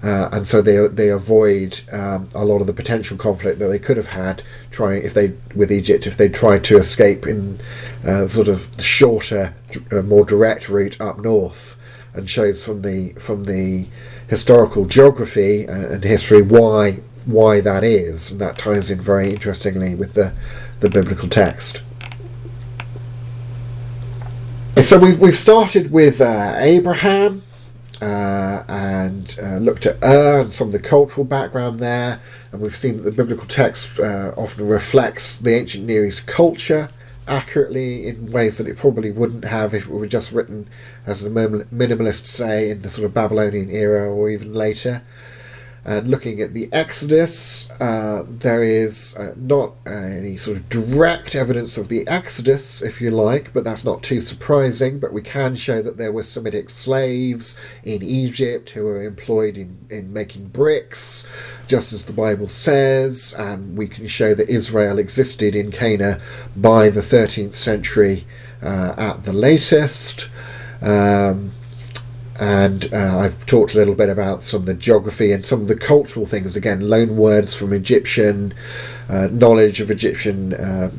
Uh, and so they they avoid um, a lot of the potential conflict that they could have had trying if they with Egypt if they tried to escape in uh, sort of shorter, uh, more direct route up north, and shows from the from the historical geography and history why why that is, and that ties in very interestingly with the the biblical text. So we've we've started with uh, Abraham uh, and uh, looked at Ur and some of the cultural background there, and we've seen that the biblical text uh, often reflects the ancient Near East culture accurately in ways that it probably wouldn't have if it were just written as a minimalist, say, in the sort of Babylonian era or even later. And looking at the Exodus, uh, there is uh, not uh, any sort of direct evidence of the Exodus, if you like, but that's not too surprising. But we can show that there were Semitic slaves in Egypt who were employed in, in making bricks, just as the Bible says, and we can show that Israel existed in Canaan by the 13th century uh, at the latest. Um, and uh, I've talked a little bit about some of the geography and some of the cultural things. Again, loan words from Egyptian, uh, knowledge of Egyptian uh,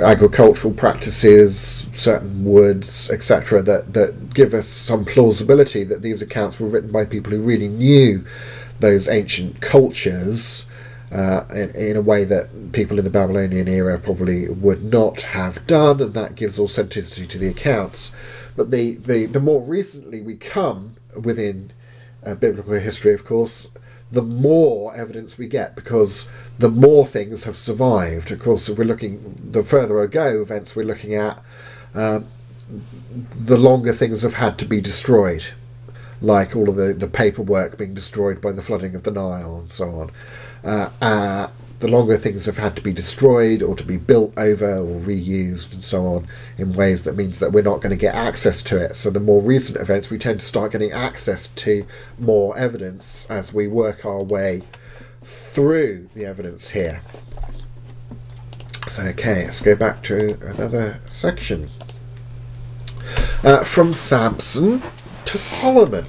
agricultural practices, certain woods, etc., that that give us some plausibility that these accounts were written by people who really knew those ancient cultures. Uh, in, in, a way that people in the Babylonian era probably would not have done, and that gives authenticity to the accounts. But the, the, the more recently we come within uh, biblical history, of course, the more evidence we get because the more things have survived. Of course, if we're looking, the further ago events we're looking at, uh, the longer things have had to be destroyed, like all of the, the paperwork being destroyed by the flooding of the Nile and so on. Uh, uh, the longer things have had to be destroyed or to be built over or reused and so on in ways that means that we're not going to get access to it. So the more recent events, we tend to start getting access to more evidence as we work our way through the evidence here. So, okay, let's go back to another section. Uh, from Samson to Solomon.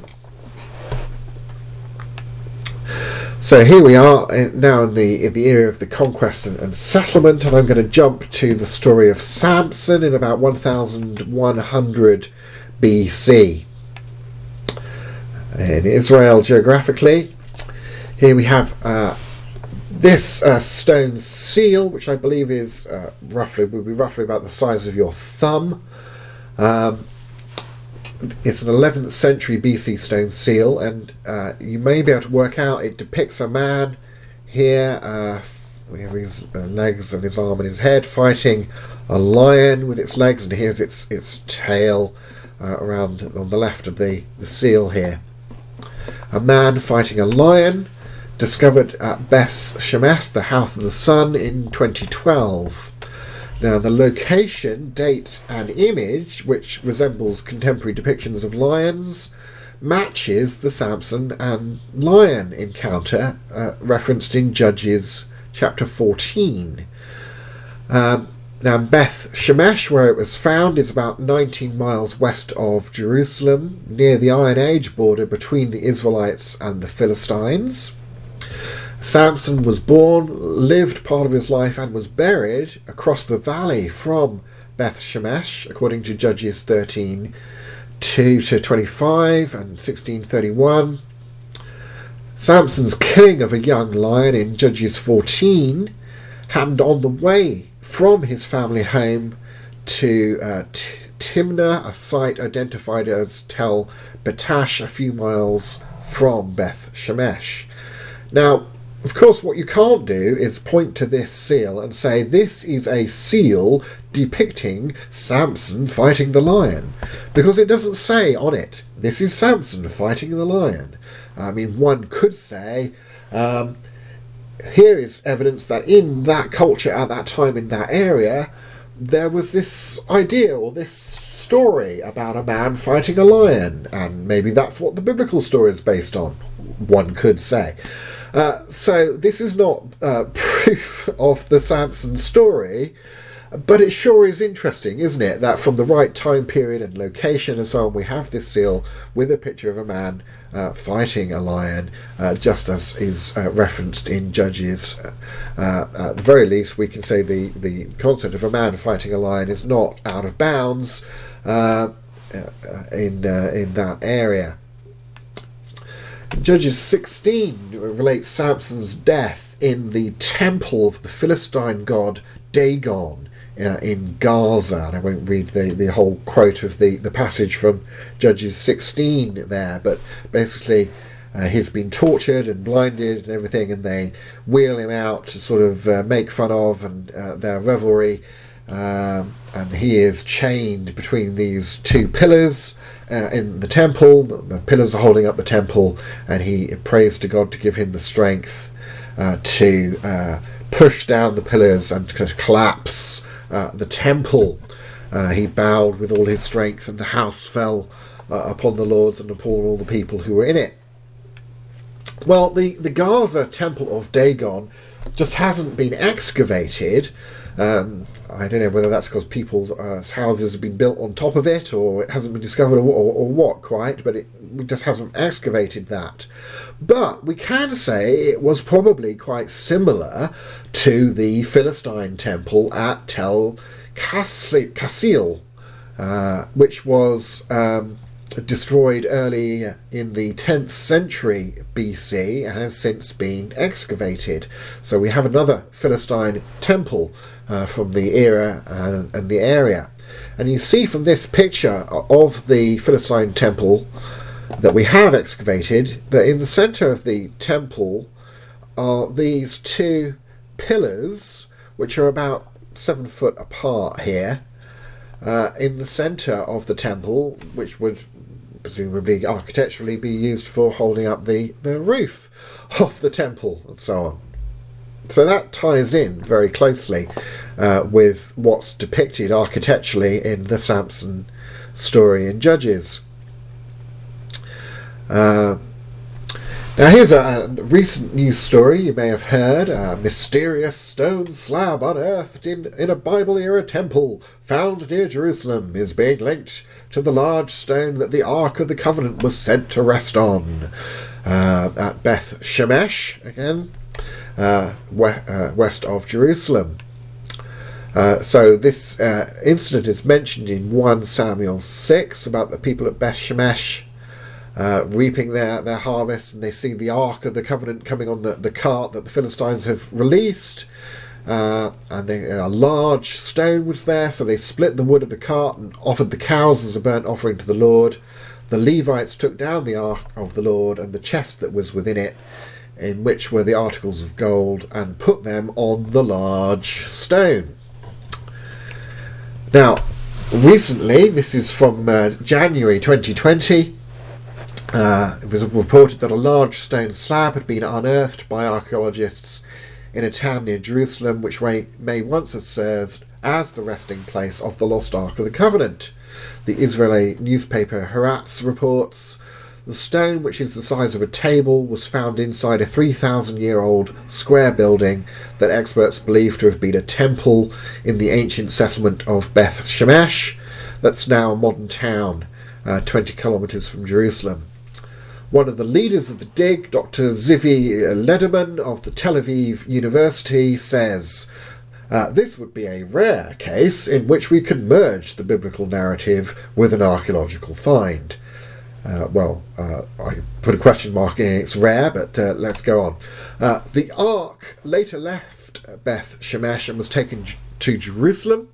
So here we are now in the in the era of the conquest and, and, settlement, and I'm going to jump to the story of Samson in about 1100 BC in Israel geographically. Here we have uh, this uh, stone seal, which I believe is uh, roughly would be roughly about the size of your thumb. Um, it's an 11th century BC stone seal, and uh, you may be able to work out it depicts a man here uh, with his uh, legs and his arm and his head fighting a lion with its legs, and here's its its tail uh, around on the left of the, the seal here. A man fighting a lion discovered at Beth Shemesh, the House of the Sun, in 2012. Now, the location, date, and image, which resembles contemporary depictions of lions, matches the Samson and lion encounter uh, referenced in Judges chapter 14. Um, now, Beth Shemesh, where it was found, is about 19 miles west of Jerusalem, near the Iron Age border between the Israelites and the Philistines. Samson was born, lived part of his life, and was buried across the valley from Beth Shemesh, according to Judges 13 2 to 25 and 1631. Samson's killing of a young lion in Judges 14 happened on the way from his family home to uh, T- Timnah, a site identified as Tel Batash, a few miles from Beth Shemesh. Now, of course, what you can't do is point to this seal and say this is a seal depicting Samson fighting the lion, because it doesn't say on it this is Samson fighting the lion. I mean, one could say um, here is evidence that in that culture at that time in that area there was this idea or this story about a man fighting a lion, and maybe that's what the biblical story is based on. One could say. Uh, so this is not uh, proof of the Samson story, but it sure is interesting, isn't it? That from the right time period and location and so on, we have this seal with a picture of a man uh, fighting a lion, uh, just as is uh, referenced in Judges. Uh, at the very least, we can say the, the concept of a man fighting a lion is not out of bounds in in that area. Judges 16 relates Samson's death in the temple of the Philistine god Dagon uh, in Gaza. And I won't read the, the whole quote of the, the passage from Judges 16 there, but basically uh, he's been tortured and blinded and everything, and they wheel him out to sort of uh, make fun of and uh, their revelry. Um, and he is chained between these two pillars uh, in the temple. The, the, pillars are holding up the temple, and he prays to God to give him the strength uh, to uh, push down the pillars and to collapse uh, the temple. Uh, he bowed with all his strength, and the house fell upon the lords and upon all the people who were in it. Well, the, the Gaza temple of Dagon just hasn't been excavated. Um, I don't know whether that's because people's uh, houses have been built on top of it, or it hasn't been discovered, or, or, or what quite. But it just hasn't excavated that. But we can say it was probably quite similar to the Philistine temple at Tel Qasile, uh, which was um, destroyed early in the 10th century BC and has since been excavated. So we have another Philistine temple uh, from the era and, and, the area. And you see from this picture of the Philistine temple that we have excavated that in the centre of the temple are these two pillars, which are about seven foot apart here, uh, in the centre of the temple, which would presumably architecturally be used for holding up the, the roof of the temple and so on. So that ties in very closely uh, with what's depicted architecturally in the Samson story in Judges. Uh, now, here's a, a, recent news story you may have heard. A mysterious stone slab unearthed in, in a Bible era temple found near Jerusalem is being linked to the large stone that the Ark of the Covenant was sent to rest on uh, at Beth Shemesh, again, west of Jerusalem. Uh, so this uh, incident is mentioned in 1 Samuel 6 about the people at Beth Shemesh uh, reaping their, their harvest, and they see the Ark of the Covenant coming on the, the cart that the Philistines have released. Uh, and they, a large stone was there, so they split the wood of the cart and offered the cows as a burnt offering to the Lord. The Levites took down the Ark of the Lord and the chest that was within it, in which were the articles of gold, and put them on the large stone. Now, recently, this is from uh, January 2020, uh, it was reported that a large stone slab had been unearthed by archaeologists in a town near Jerusalem, which may, may once have served as the resting place of the lost Ark of the Covenant. The Israeli newspaper Haaretz reports the stone, which is the size of a table, was found inside a 3,000 year old square building that experts believe to have been a temple in the ancient settlement of Beth Shemesh, that's now a modern town uh, 20 kilometres from Jerusalem. One of the leaders of the dig, Dr. Zvi Lederman of the Tel Aviv University, says uh, this would be a rare case in which we could merge the biblical narrative with an archaeological find. Uh, well, uh, I put a question mark in it's rare, but uh, let's go on. Uh, the ark later left Beth Shemesh and was taken to Jerusalem,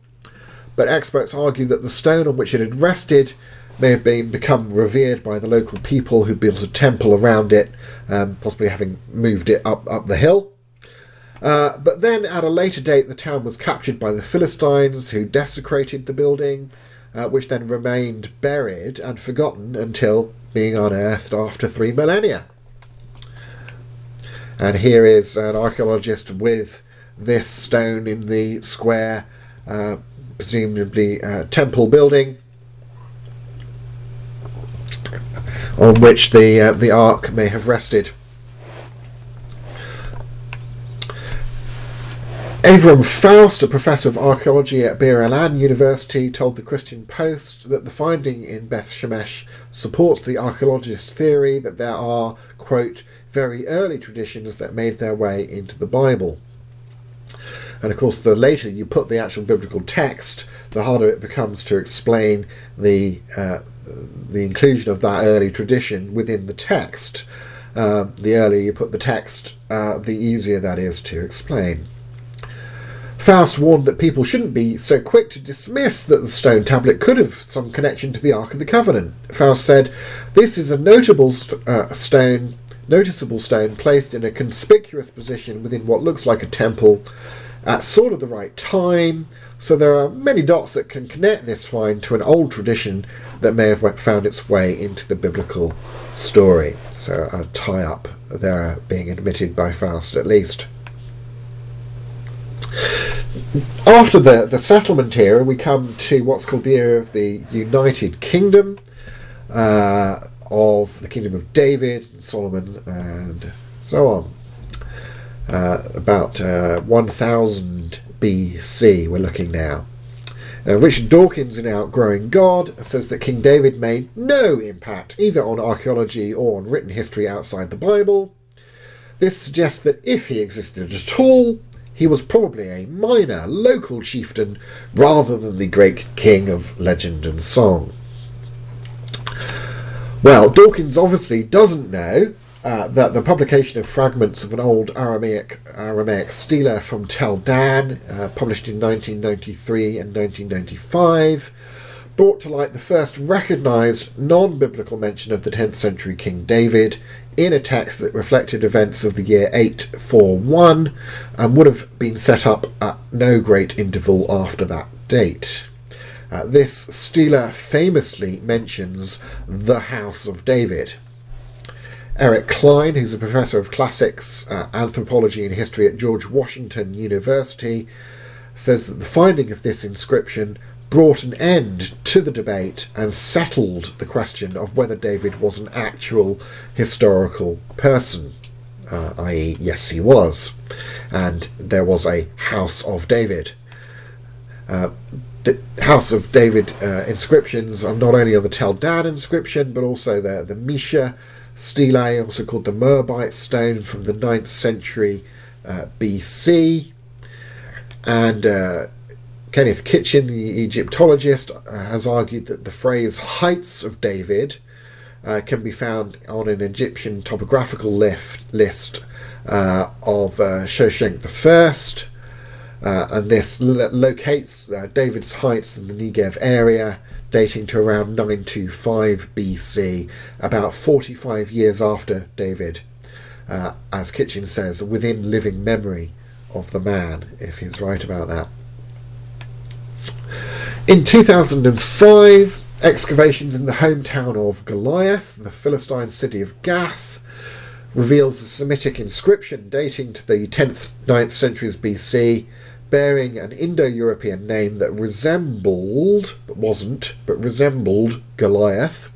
but experts argue that the stone on which it had rested may have been become revered by the local people who built a temple around it, um, possibly having moved it up up the hill. Uh, but then, at a later date, the town was captured by the Philistines, who desecrated the building, uh, which then remained buried and forgotten until being unearthed after three millennia. And here is an archaeologist with this stone in the square, uh, presumably uh, temple building, on which the uh, the ark may have rested. Avram Faust, a professor of archaeology at Bar Ilan University, told the Christian Post that the finding in Beth Shemesh supports the archaeologist's theory that there are, quote, very early traditions that made their way into the Bible. And of course, the later you put the actual biblical text, the harder it becomes to explain the uh, the inclusion of that early tradition within the text. Uh, the earlier you put the text, uh, the easier that is to explain. Faust warned that people shouldn't be so quick to dismiss that the stone tablet could have some connection to the Ark of the Covenant. Faust said, "This is a notable st- uh, stone, noticeable stone placed in a conspicuous position within what looks like a temple, at sort of the right time. So there are many dots that can connect this find to an old tradition that may have found its way into the biblical story. So a tie up there being admitted by Faust at least. After the, the settlement era, we come to what's called the era of the United Kingdom, uh, of the Kingdom of David, and Solomon, and so on. Uh, about uh, 1000 BC, we're looking now. Now, Richard Dawkins in Outgrowing God says that King David made no impact either on archaeology or on written history outside the Bible. This suggests that if he existed at all, he was probably a minor local chieftain rather than the great king of legend and song. Well, Dawkins obviously doesn't know uh, that the publication of fragments of an old Aramaic, Aramaic stela from Tel Dan, uh, published in 1993 and 1995, brought to light the first recognised non biblical mention of the 10th century King David in a text that reflected events of the year 841 and would have been set up at no great interval after that date. Uh, this stela famously mentions the House of David. Eric Cline, who's a professor of classics, uh, anthropology, and history at George Washington University, says that the finding of this inscription brought an end to the debate and settled the question of whether David was an actual historical person, uh, i.e., yes, he was, and there was a House of David. Uh, the House of David uh, inscriptions are not only on the Tel Dan inscription, but also the, the Mesha stele, also called the Moabite stone from the 9th century uh, BC. And uh, Kenneth Kitchen, the Egyptologist, uh, has argued that the phrase Heights of David uh, can be found on an Egyptian topographical lift, list uh, of uh, Shoshenq I, uh, and this lo- locates uh, David's heights in the Negev area, dating to around 925 BC, about 45 years after David, as Kitchen says, within living memory of the man, if he's right about that. In 2005, excavations in the hometown of Goliath, the Philistine city of Gath, reveals a Semitic inscription dating to the 10th, 9th centuries BC, bearing an Indo-European name that resembled, but wasn't, but resembled Goliath.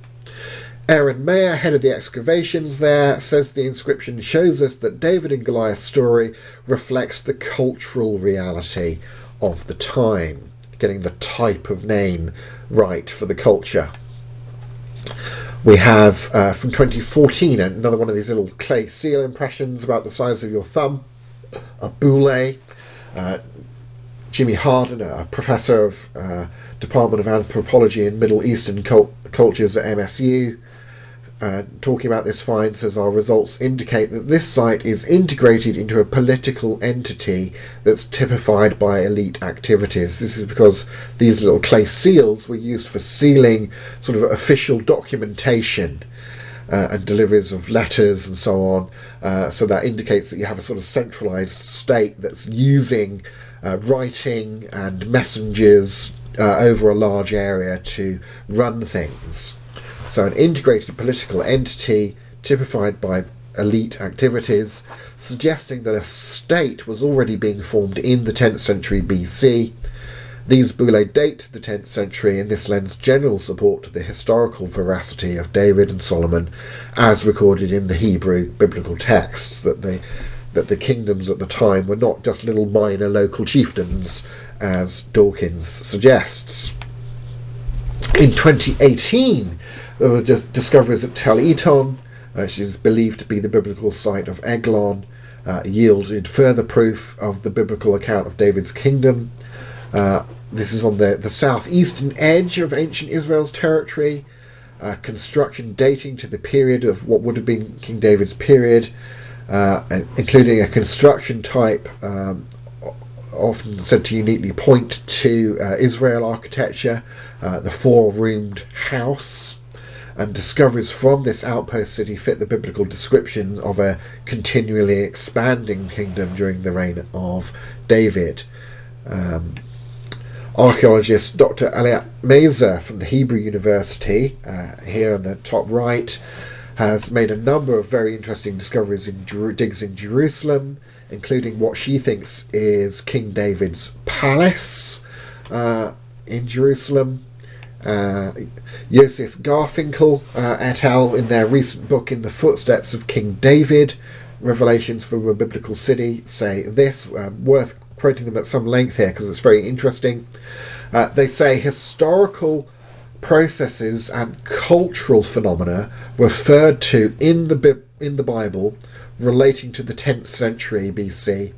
Aren Maeir, head of the excavations there, says the inscription shows us that David and Goliath's story reflects the cultural reality of the time getting the type of name right for the culture. We have uh, from 2014 another one of these little clay seal impressions about the size of your thumb, a boule. Uh, Jimmy Hardin, a professor of uh, Department of Anthropology and Middle Eastern Cult- Cultures at MSU, uh, talking about this find says our results indicate that this site is integrated into a political entity that's typified by elite activities. This is because these little clay seals were used for sealing sort of official documentation uh, and deliveries of letters and so on. Uh, so that indicates that you have a sort of centralized state that's using uh, writing and messengers uh, over a large area to run things. So, an integrated political entity typified by elite activities, suggesting that a state was already being formed in the 10th century BC. These bullae date to the 10th century, and this lends general support to the historical veracity of David and Solomon as recorded in the Hebrew biblical texts, that the, that the kingdoms at the time were not just little minor local chieftains, as Dawkins suggests. In 2018, there were discoveries at Tel Eton, which is believed to be the biblical site of Eglon, uh, yielded further proof of the biblical account of David's kingdom. Uh, this is on the, the southeastern edge of ancient Israel's territory, uh, construction dating to the period of what would have been King David's period, uh, including a construction type um, often said to uniquely point to uh, Israel architecture, uh, the four roomed house and discoveries from this outpost city fit the biblical description of a continually expanding kingdom during the reign of David. Um, archaeologist Dr. Eilat Mazar from the Hebrew University, uh, here on the top right, has made a number of very interesting discoveries in Jer- digs in Jerusalem, including what she thinks is King David's palace uh, in Jerusalem. Uh, Joseph Garfinkel uh, et al. in their recent book In the Footsteps of King David, Revelations from a Biblical City, say this, uh, worth quoting them at some length here because it's very interesting. Uh, they say historical processes and cultural phenomena referred to in the in the Bible relating to the 10th century BC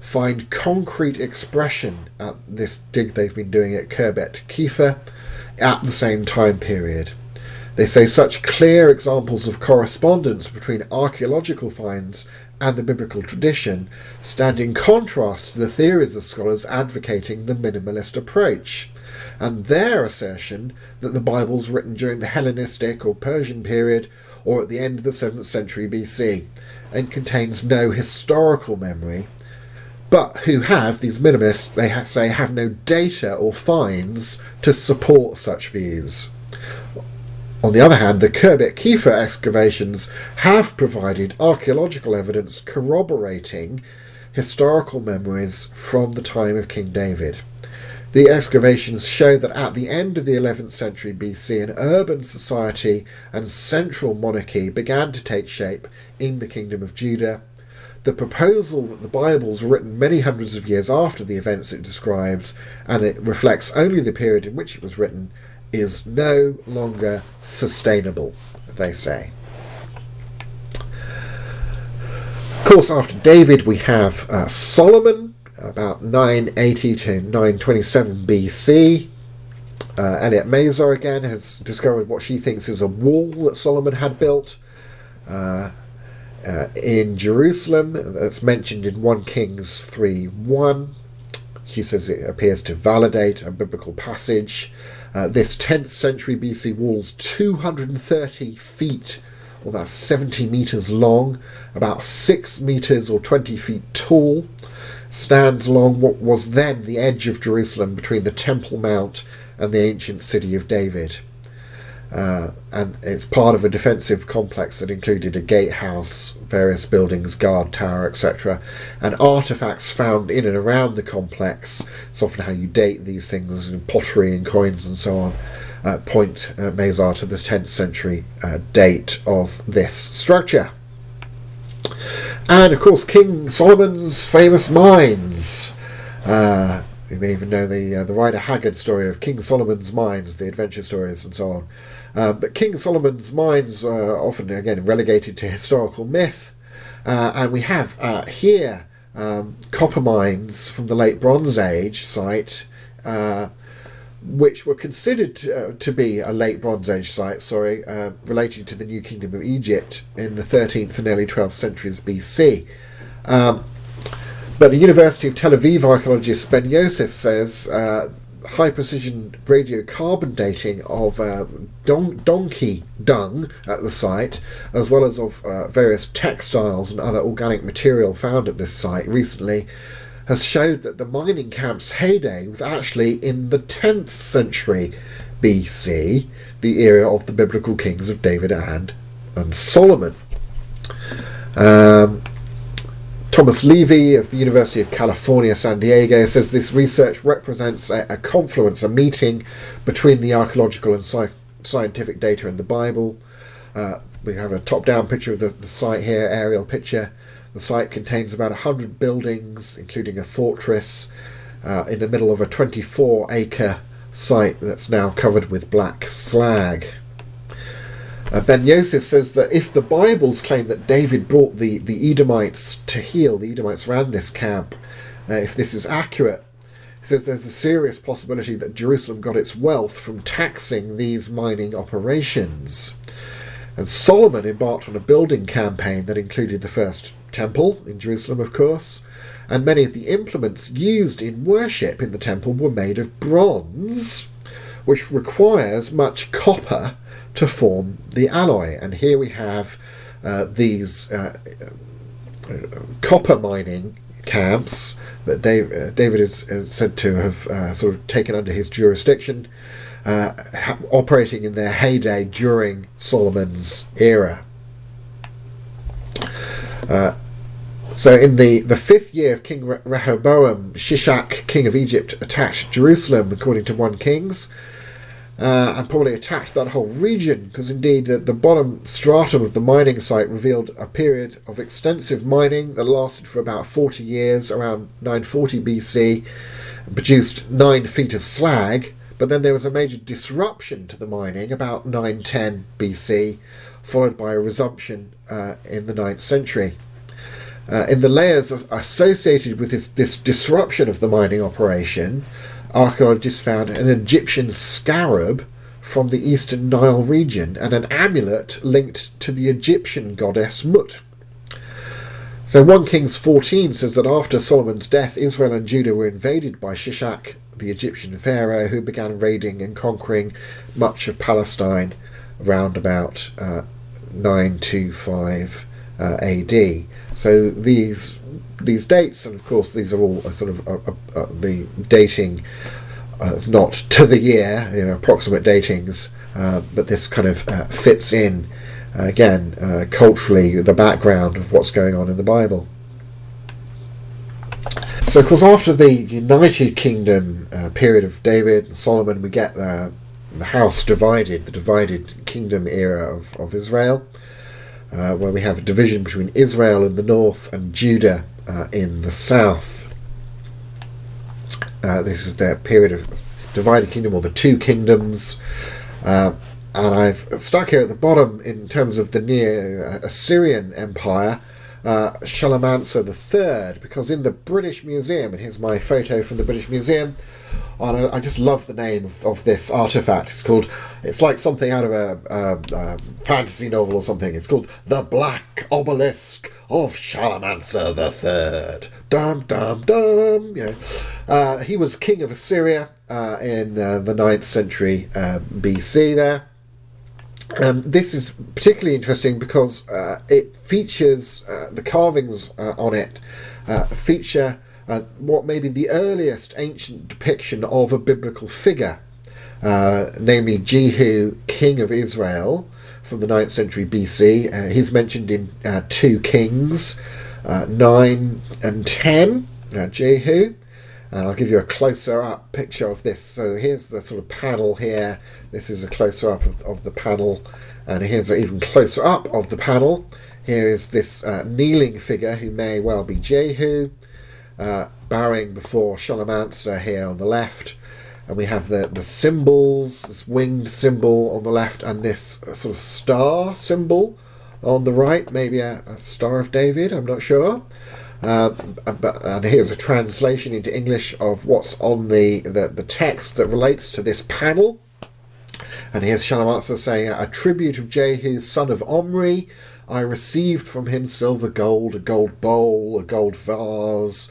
find concrete expression at this dig they've been doing at Khirbet Qeiyafa at the same time period. They say such clear examples of correspondence between archaeological finds and the biblical tradition stand in contrast to the theories of scholars advocating the minimalist approach and their assertion that the Bible was written during the Hellenistic or Persian period or at the end of the 7th century BC and contains no historical memory, but who have, these minimalists, they say, have no data or finds to support such views. On the other hand, the Khirbet Qeiyafa excavations have provided archaeological evidence corroborating historical memories from the time of King David. The excavations show that at the end of the 11th century BC, an urban society and central monarchy began to take shape in the Kingdom of Judah. The proposal that the Bible was written many hundreds of years after the events it describes and it reflects only the period in which it was written is no longer sustainable, they say. Of course, after David, we have uh, Solomon, about 980 to 927 BC. Uh, Eilat Mazar again has discovered what she thinks is a wall that Solomon had built uh, uh, in Jerusalem that's mentioned in 1 Kings 3 1. She says it appears to validate a biblical passage. Uh, this 10th century BC wall is 230 feet, or that's 70 meters long, about 6 meters or 20 feet tall stands along what was then the edge of Jerusalem between the Temple Mount and the ancient city of David. Uh, and it's part of a defensive complex that included a gatehouse, various buildings, guard tower, etc., and artifacts found in and around the complex. It's often how you date these things, pottery and coins and so on. Uh, point uh, Mazar to the 10th century uh, date of this structure. And of course, King Solomon's famous mines. Uh, you may even know the uh, the Rider Haggard story of King Solomon's mines, the adventure stories, and so on. Uh, but King Solomon's mines are often again relegated to historical myth, uh, and we have uh, here um, copper mines from the late Bronze Age site uh, which were considered to, uh, to, be a late Bronze Age site, sorry, related to the New Kingdom of Egypt in the 13th and early 12th centuries BC. Um, but the University of Tel Aviv archaeologist Ben Yosef says high precision radiocarbon dating of uh, don- donkey dung at the site, as well as of uh, various textiles and other organic material found at this site recently, has showed that the mining camp's heyday was actually in the 10th century BC, the era of the biblical kings of David and, and Solomon. Um, Thomas Levy of the University of California, San Diego says this research represents a, a confluence, a meeting between the archaeological and sci- scientific data in the Bible. Uh, we have a top down picture of the, the site here, aerial picture. The site contains about 100 buildings, including a fortress, uh, in the middle of a 24 acre site that's now covered with black slag. Uh, ben Yosef says that if the Bibles claim that David brought the, the Edomites to heal, the Edomites ran this camp, uh, if this is accurate, he says there's a serious possibility that Jerusalem got its wealth from taxing these mining operations. And Solomon embarked on a building campaign that included the first temple in Jerusalem, of course, and many of the implements used in worship in the temple were made of bronze, which requires much copper to form the alloy. And here we have uh, these uh, copper mining camps that Dave, uh, David is, is, said to have uh, sort of taken under his jurisdiction, uh, ha- operating in their heyday during Solomon's era. Uh, so, in the, the fifth year of King Rehoboam, Shishak, king of Egypt, attacked Jerusalem, according to 1 Kings, uh, and probably attacked that whole region, because indeed the, the bottom stratum of the mining site revealed a period of extensive mining that lasted for about 40 years, around 940 BC, and produced 9 feet of slag. But then there was a major disruption to the mining about 910 BC, followed by a resumption uh, in the 9th century. Uh, in the layers associated with this, this, disruption of the mining operation, archaeologists found an Egyptian scarab from the eastern Nile region and an amulet linked to the Egyptian goddess Mut. So 1 Kings 14 says that after Solomon's death, Israel and Judah were invaded by Shishak, the Egyptian pharaoh, who began raiding and conquering much of Palestine around about uh, 925 uh, AD. So these these dates, and of course these are all sort of uh, uh, uh the dating, uh, not to the year, you know, approximate datings, but this kind of fits in again, uh, culturally, the background of what's going on in the Bible. So, of course, after the United Kingdom uh, period of David and Solomon, we get the, the house divided, the divided kingdom era of, of Israel, uh, where we have a division between Israel in the north and Judah uh, in the south. Uh, this is their period of divided kingdom, or the two kingdoms. Uh, and I've stuck here at the bottom in terms of the Neo Assyrian Empire, uh, Shalmaneser III, because in the British Museum, and here's my photo from the British Museum, on I just love the name of, of, this artifact. It's called, it's like something out of a, a, a, fantasy novel or something. It's called The Black Obelisk of Shalmaneser III. Dum, dum, dum. You know, uh, he was king of Assyria uh, in uh, the 9th century uh, BC there. Um, this is particularly interesting because uh, it features uh, the carvings uh, on it uh, feature uh, what may be the earliest ancient depiction of a biblical figure, uh, namely Jehu, king of Israel, from the 9th century BC. he's mentioned in 2 Kings 9 and 10, Jehu and I'll give you a closer up picture of this. So here's the sort of panel here. This is a closer up of, of the panel, and here's an even closer up of the panel. Here is this uh, kneeling figure who may well be Jehu, uh, bowing before Shalmaneser here on the left. And we have the, the symbols, this winged symbol on the left, and this uh, sort of star symbol on the right, maybe a, a Star of David, I'm not sure. Uh, and here's a translation into English of what's on the, the, the text that relates to this panel. And here's Shalmaneser saying, A tribute of Jehu, son of Omri. I received from him silver gold, a gold bowl, a gold vase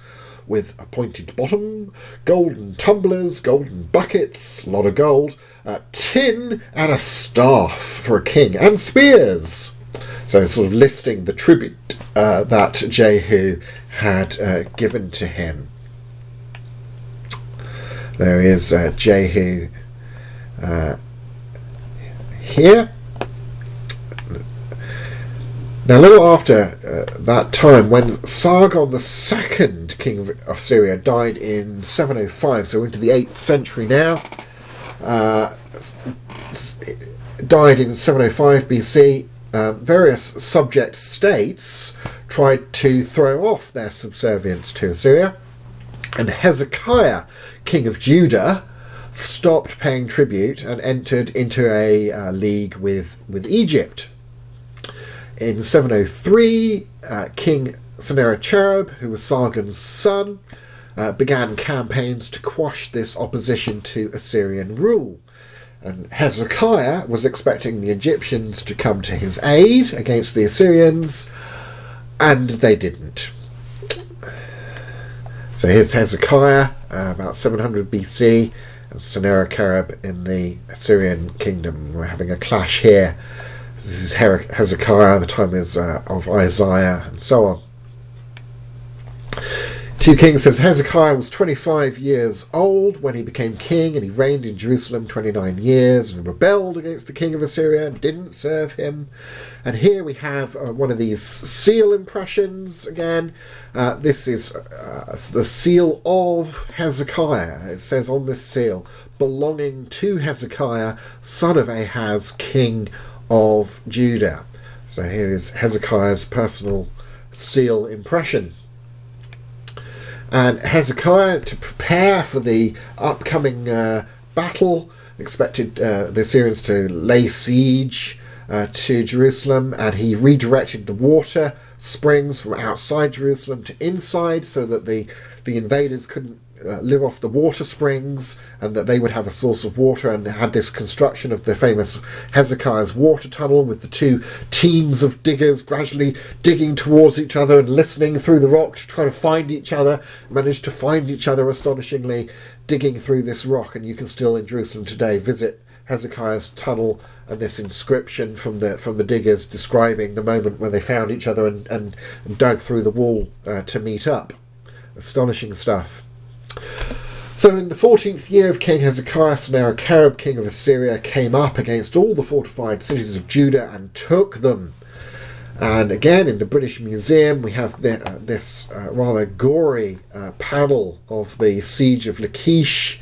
with a pointed bottom, golden tumblers, golden buckets, a lot of gold, a tin, and a staff for a king, and spears. So, sort of listing the tribute uh, that Jehu had uh, given to him. There is uh, Jehu uh, here. Now, a little after uh, that time, when Sargon II, king of Syria, died in 705, so into the 8th century now, uh, died in 705 BC, um, various subject states tried to throw off their subservience to Assyria, and Hezekiah, king of Judah, stopped paying tribute and entered into a uh, league with, with Egypt. In 703, uh, King Sennacherib, who was Sargon's son, uh, began campaigns to quash this opposition to Assyrian rule. And Hezekiah was expecting the Egyptians to come to his aid against the Assyrians, and they didn't. So here's Hezekiah, uh, about 700 BC, and Sennacherib in the Assyrian kingdom. We're having a clash here. This is Hezekiah, the time is uh, of Isaiah, and so on. 2 Kings says Hezekiah was 25 years old when he became king, and he reigned in Jerusalem 29 years and rebelled against the king of Assyria and didn't serve him. And here we have uh, one of these seal impressions again. Uh, this is uh, the seal of Hezekiah. It says on this seal, belonging to Hezekiah, son of Ahaz, king of Judah. So here is Hezekiah's personal seal impression and Hezekiah to prepare for the upcoming uh, battle. Expected uh, the Assyrians to lay siege uh, to Jerusalem, and he redirected the water springs from outside Jerusalem to inside, so that the the invaders couldn't uh, live off the water springs and that they would have a source of water and they had this construction of the famous Hezekiah's water tunnel with the two teams of diggers gradually digging towards each other and listening through the rock to try to find each other, managed to find each other astonishingly, digging through this rock. And you can still in Jerusalem today visit Hezekiah's tunnel and this inscription from the from the diggers describing the moment when they found each other and, and, and dug through the wall uh, to meet up. Astonishing stuff. So in the 14th year of King Hezekiah, Sennacherib, king of Assyria, came up against all the fortified cities of Judah and took them. And again, in the British Museum, we have the, uh, this uh, rather gory uh, panel of the siege of Lachish.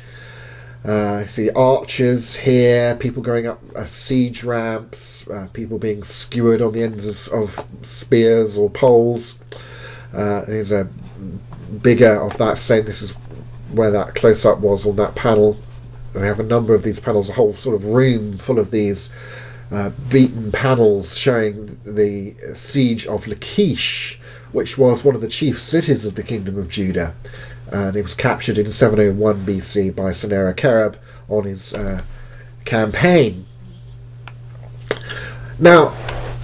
Uh, see archers here, people going up uh, siege ramps, uh, people being skewered on the ends of, of spears or poles. there's a bigger of that saying this is where that close up was on that panel. We have a number of these panels, a whole sort of room full of these uh, beaten panels showing the siege of Lachish, which was one of the chief cities of the kingdom of Judah. And it was captured in 701 BC by Sennacherib on his uh, campaign. Now,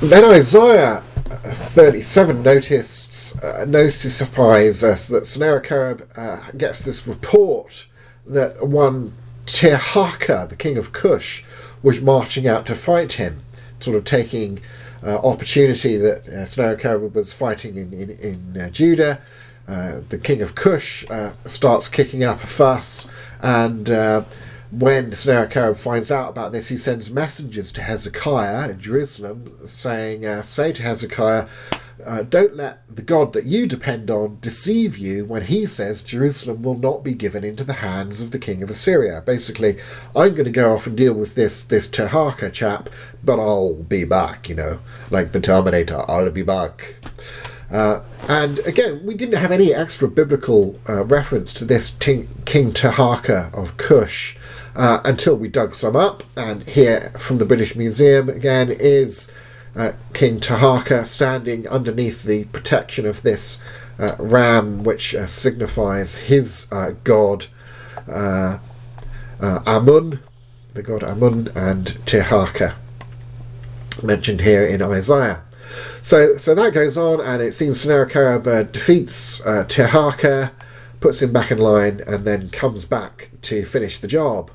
then Isaiah 37 noticed, uh, notifies us that Sennacherib uh, gets this report that one Tirhakah, the king of Cush, was marching out to fight him, sort of taking uh, opportunity that uh, Sennacherib was fighting in, in, in uh, Judah. Uh, the king of Cush uh, starts kicking up a fuss, and uh, when Sennacherib finds out about this, he sends messengers to Hezekiah in Jerusalem saying, uh, Say to Hezekiah, uh, don't let the God that you depend on deceive you when he says Jerusalem will not be given into the hands of the king of Assyria. Basically, I'm going to go off and deal with this this Tirhakah chap, but I'll be back, you know, like the Terminator, I'll be back. Uh, and again, we didn't have any extra biblical uh, reference to this King Tirhakah of Cush uh, until we dug some up. And here from the British Museum again is uh, King Taharqa standing underneath the protection of this uh, ram, which uh, signifies his uh, god uh, Amun, the god Amun, and Taharqa mentioned here in Isaiah. So, so that goes on, and it seems Sennacherib defeats uh, Tirhakah, puts him back in line, and then comes back to finish the job.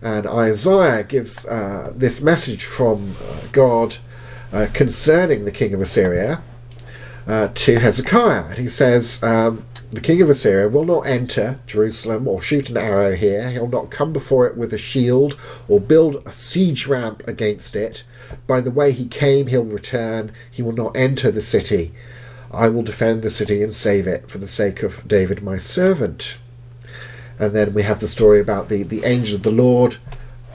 And Isaiah gives uh, this message from uh, God uh, concerning the king of Assyria uh, to Hezekiah. He says, um, The king of Assyria will not enter Jerusalem or shoot an arrow here. He'll not come before it with a shield or build a siege ramp against it. By the way he came, he'll return. He will not enter the city. I will defend the city and save it for the sake of David my servant. And then we have the story about the, the angel of the Lord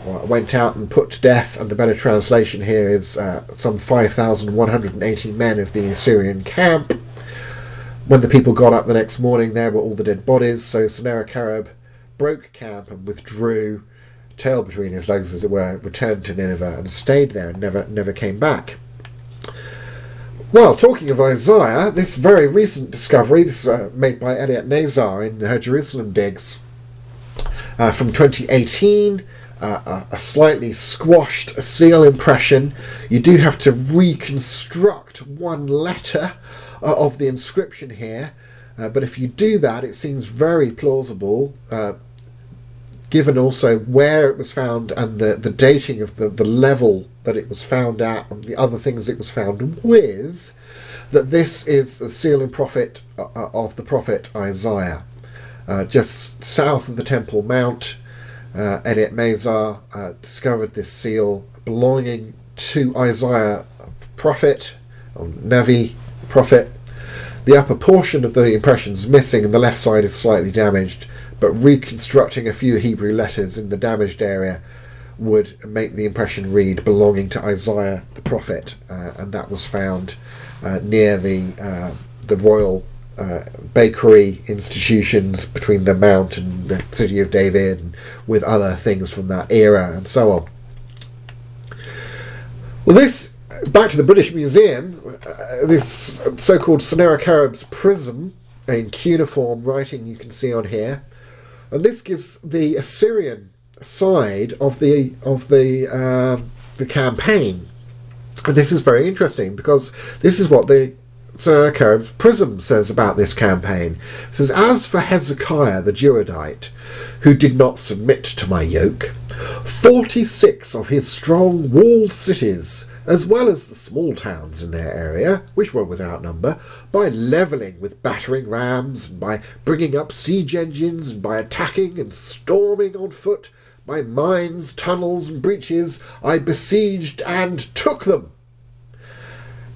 went out and put to death, and the better translation here is uh, some 5,180 men of the Assyrian camp. When the people got up the next morning, there were all the dead bodies, so Sennacherib broke camp and withdrew, tail between his legs, as it were, returned to Nineveh and stayed there and never, never came back. Well, talking of Isaiah, this very recent discovery, this uh, made by Eilat Mazar in her Jerusalem digs, uh, from 2018. Uh, a slightly squashed seal impression. You do have to reconstruct one letter uh, of the inscription here, uh, but if you do that, it seems very plausible. Uh, given also where it was found and the, the dating of the, the level that it was found at and the other things it was found with, that this is the seal and prophet uh, of the prophet Isaiah uh, just south of the Temple Mount. Uh, Eilat Mazar uh, discovered this seal belonging to Isaiah prophet, or Navi prophet. The upper portion of the impression is missing and the left side is slightly damaged, but reconstructing a few Hebrew letters in the damaged area would make the impression read belonging to Isaiah the prophet, uh, and that was found uh, near the uh, the royal uh, bakery institutions between the Mount and the City of David, and with other things from that era, and so on. Well, this back to the British Museum. Uh, this so-called Sennacherib's prism in cuneiform writing you can see on here and this gives the Assyrian side of the of the uh, the campaign. And this is very interesting because this is what the Sennacherib Prism says about this campaign. Says, As for Hezekiah the Judahite, who did not submit to my yoke, forty six of his strong walled cities as well as the small towns in their area, which were without number, by levelling with battering rams, by bringing up siege engines, and by attacking and storming on foot, by mines, tunnels, and breaches, I besieged and took them.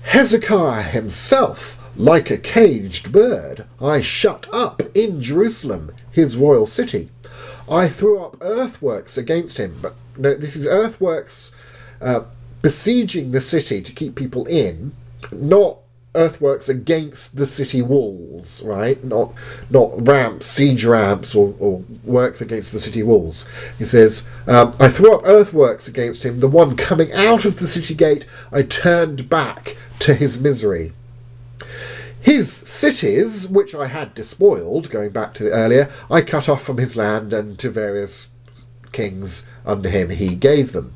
Hezekiah himself, like a caged bird, I shut up in Jerusalem, his royal city. I threw up earthworks against him, but no, this is earthworks uh, besieging the city to keep people in, not earthworks against the city walls, right? Not not ramps, siege ramps, or, or works against the city walls. He says, um, I threw up earthworks against him. The one coming out of the city gate, I turned back to his misery. His cities, which I had despoiled, going back to the earlier, I cut off from his land, and to various kings under him he gave them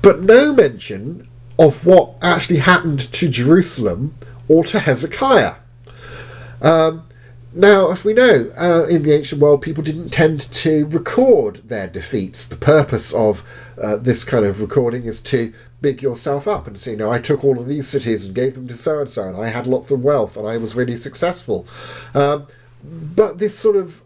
but no mention of what actually happened to Jerusalem or to Hezekiah. Um, now, as we know, uh, in the ancient world, people didn't tend to record their defeats. The purpose of uh, this kind of recording is to big yourself up and say, you know, I took all of these cities and gave them to so and so, and I had lots of wealth and I was really successful. Um, but this sort of,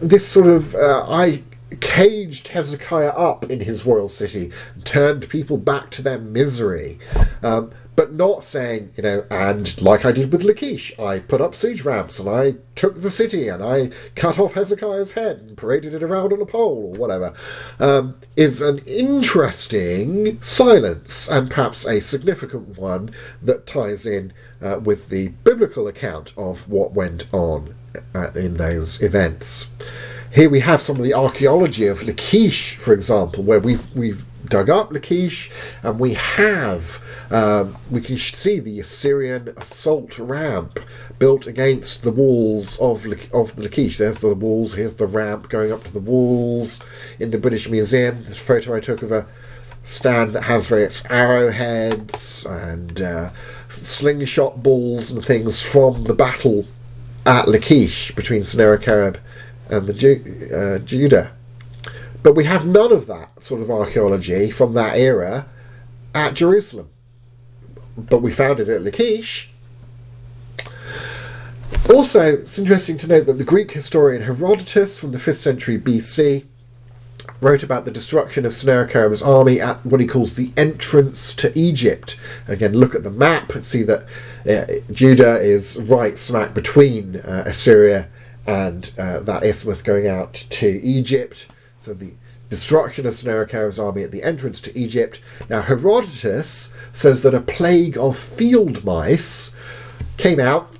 this sort of, uh, I caged Hezekiah up in his royal city, turned people back to their misery. Um, but not saying, you know, and like I did with Lachish, I put up siege ramps and I took the city and I cut off Hezekiah's head and paraded it around on a pole or whatever, um, is an interesting silence and perhaps a significant one that ties in uh, with the biblical account of what went on uh, in those events. Here we have some of the archaeology of Lachish, for example, where we've we've dug up Lachish and we have um, we can see the Assyrian assault ramp built against the walls of of the Lachish. There's the walls. Here's the ramp going up to the walls in the British Museum. This photo I took of a stand that has various arrowheads and uh, slingshot balls and things from the battle at Lachish between Sennacherib and the Ju- uh, Judah. But we have none of that sort of archaeology from that era at Jerusalem. But we found it at Lachish. Also, it's interesting to note that the Greek historian Herodotus from the 5th century BC wrote about the destruction of Sennacherib's army at what he calls the entrance to Egypt. Again, look at the map, and see that uh, Judah is right smack between uh, Assyria and uh, that isthmus going out to Egypt. So the destruction of Sennacherib's army at the entrance to Egypt. Now Herodotus says that a plague of field mice came out,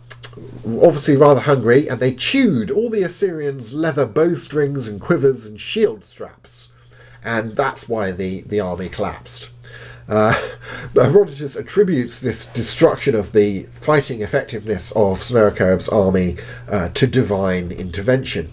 obviously rather hungry, and they chewed all the Assyrians' leather bowstrings and quivers and shield straps, and that's why the, the army collapsed. Uh, Herodotus attributes this destruction of the fighting effectiveness of Sennacherib's army uh, to divine intervention.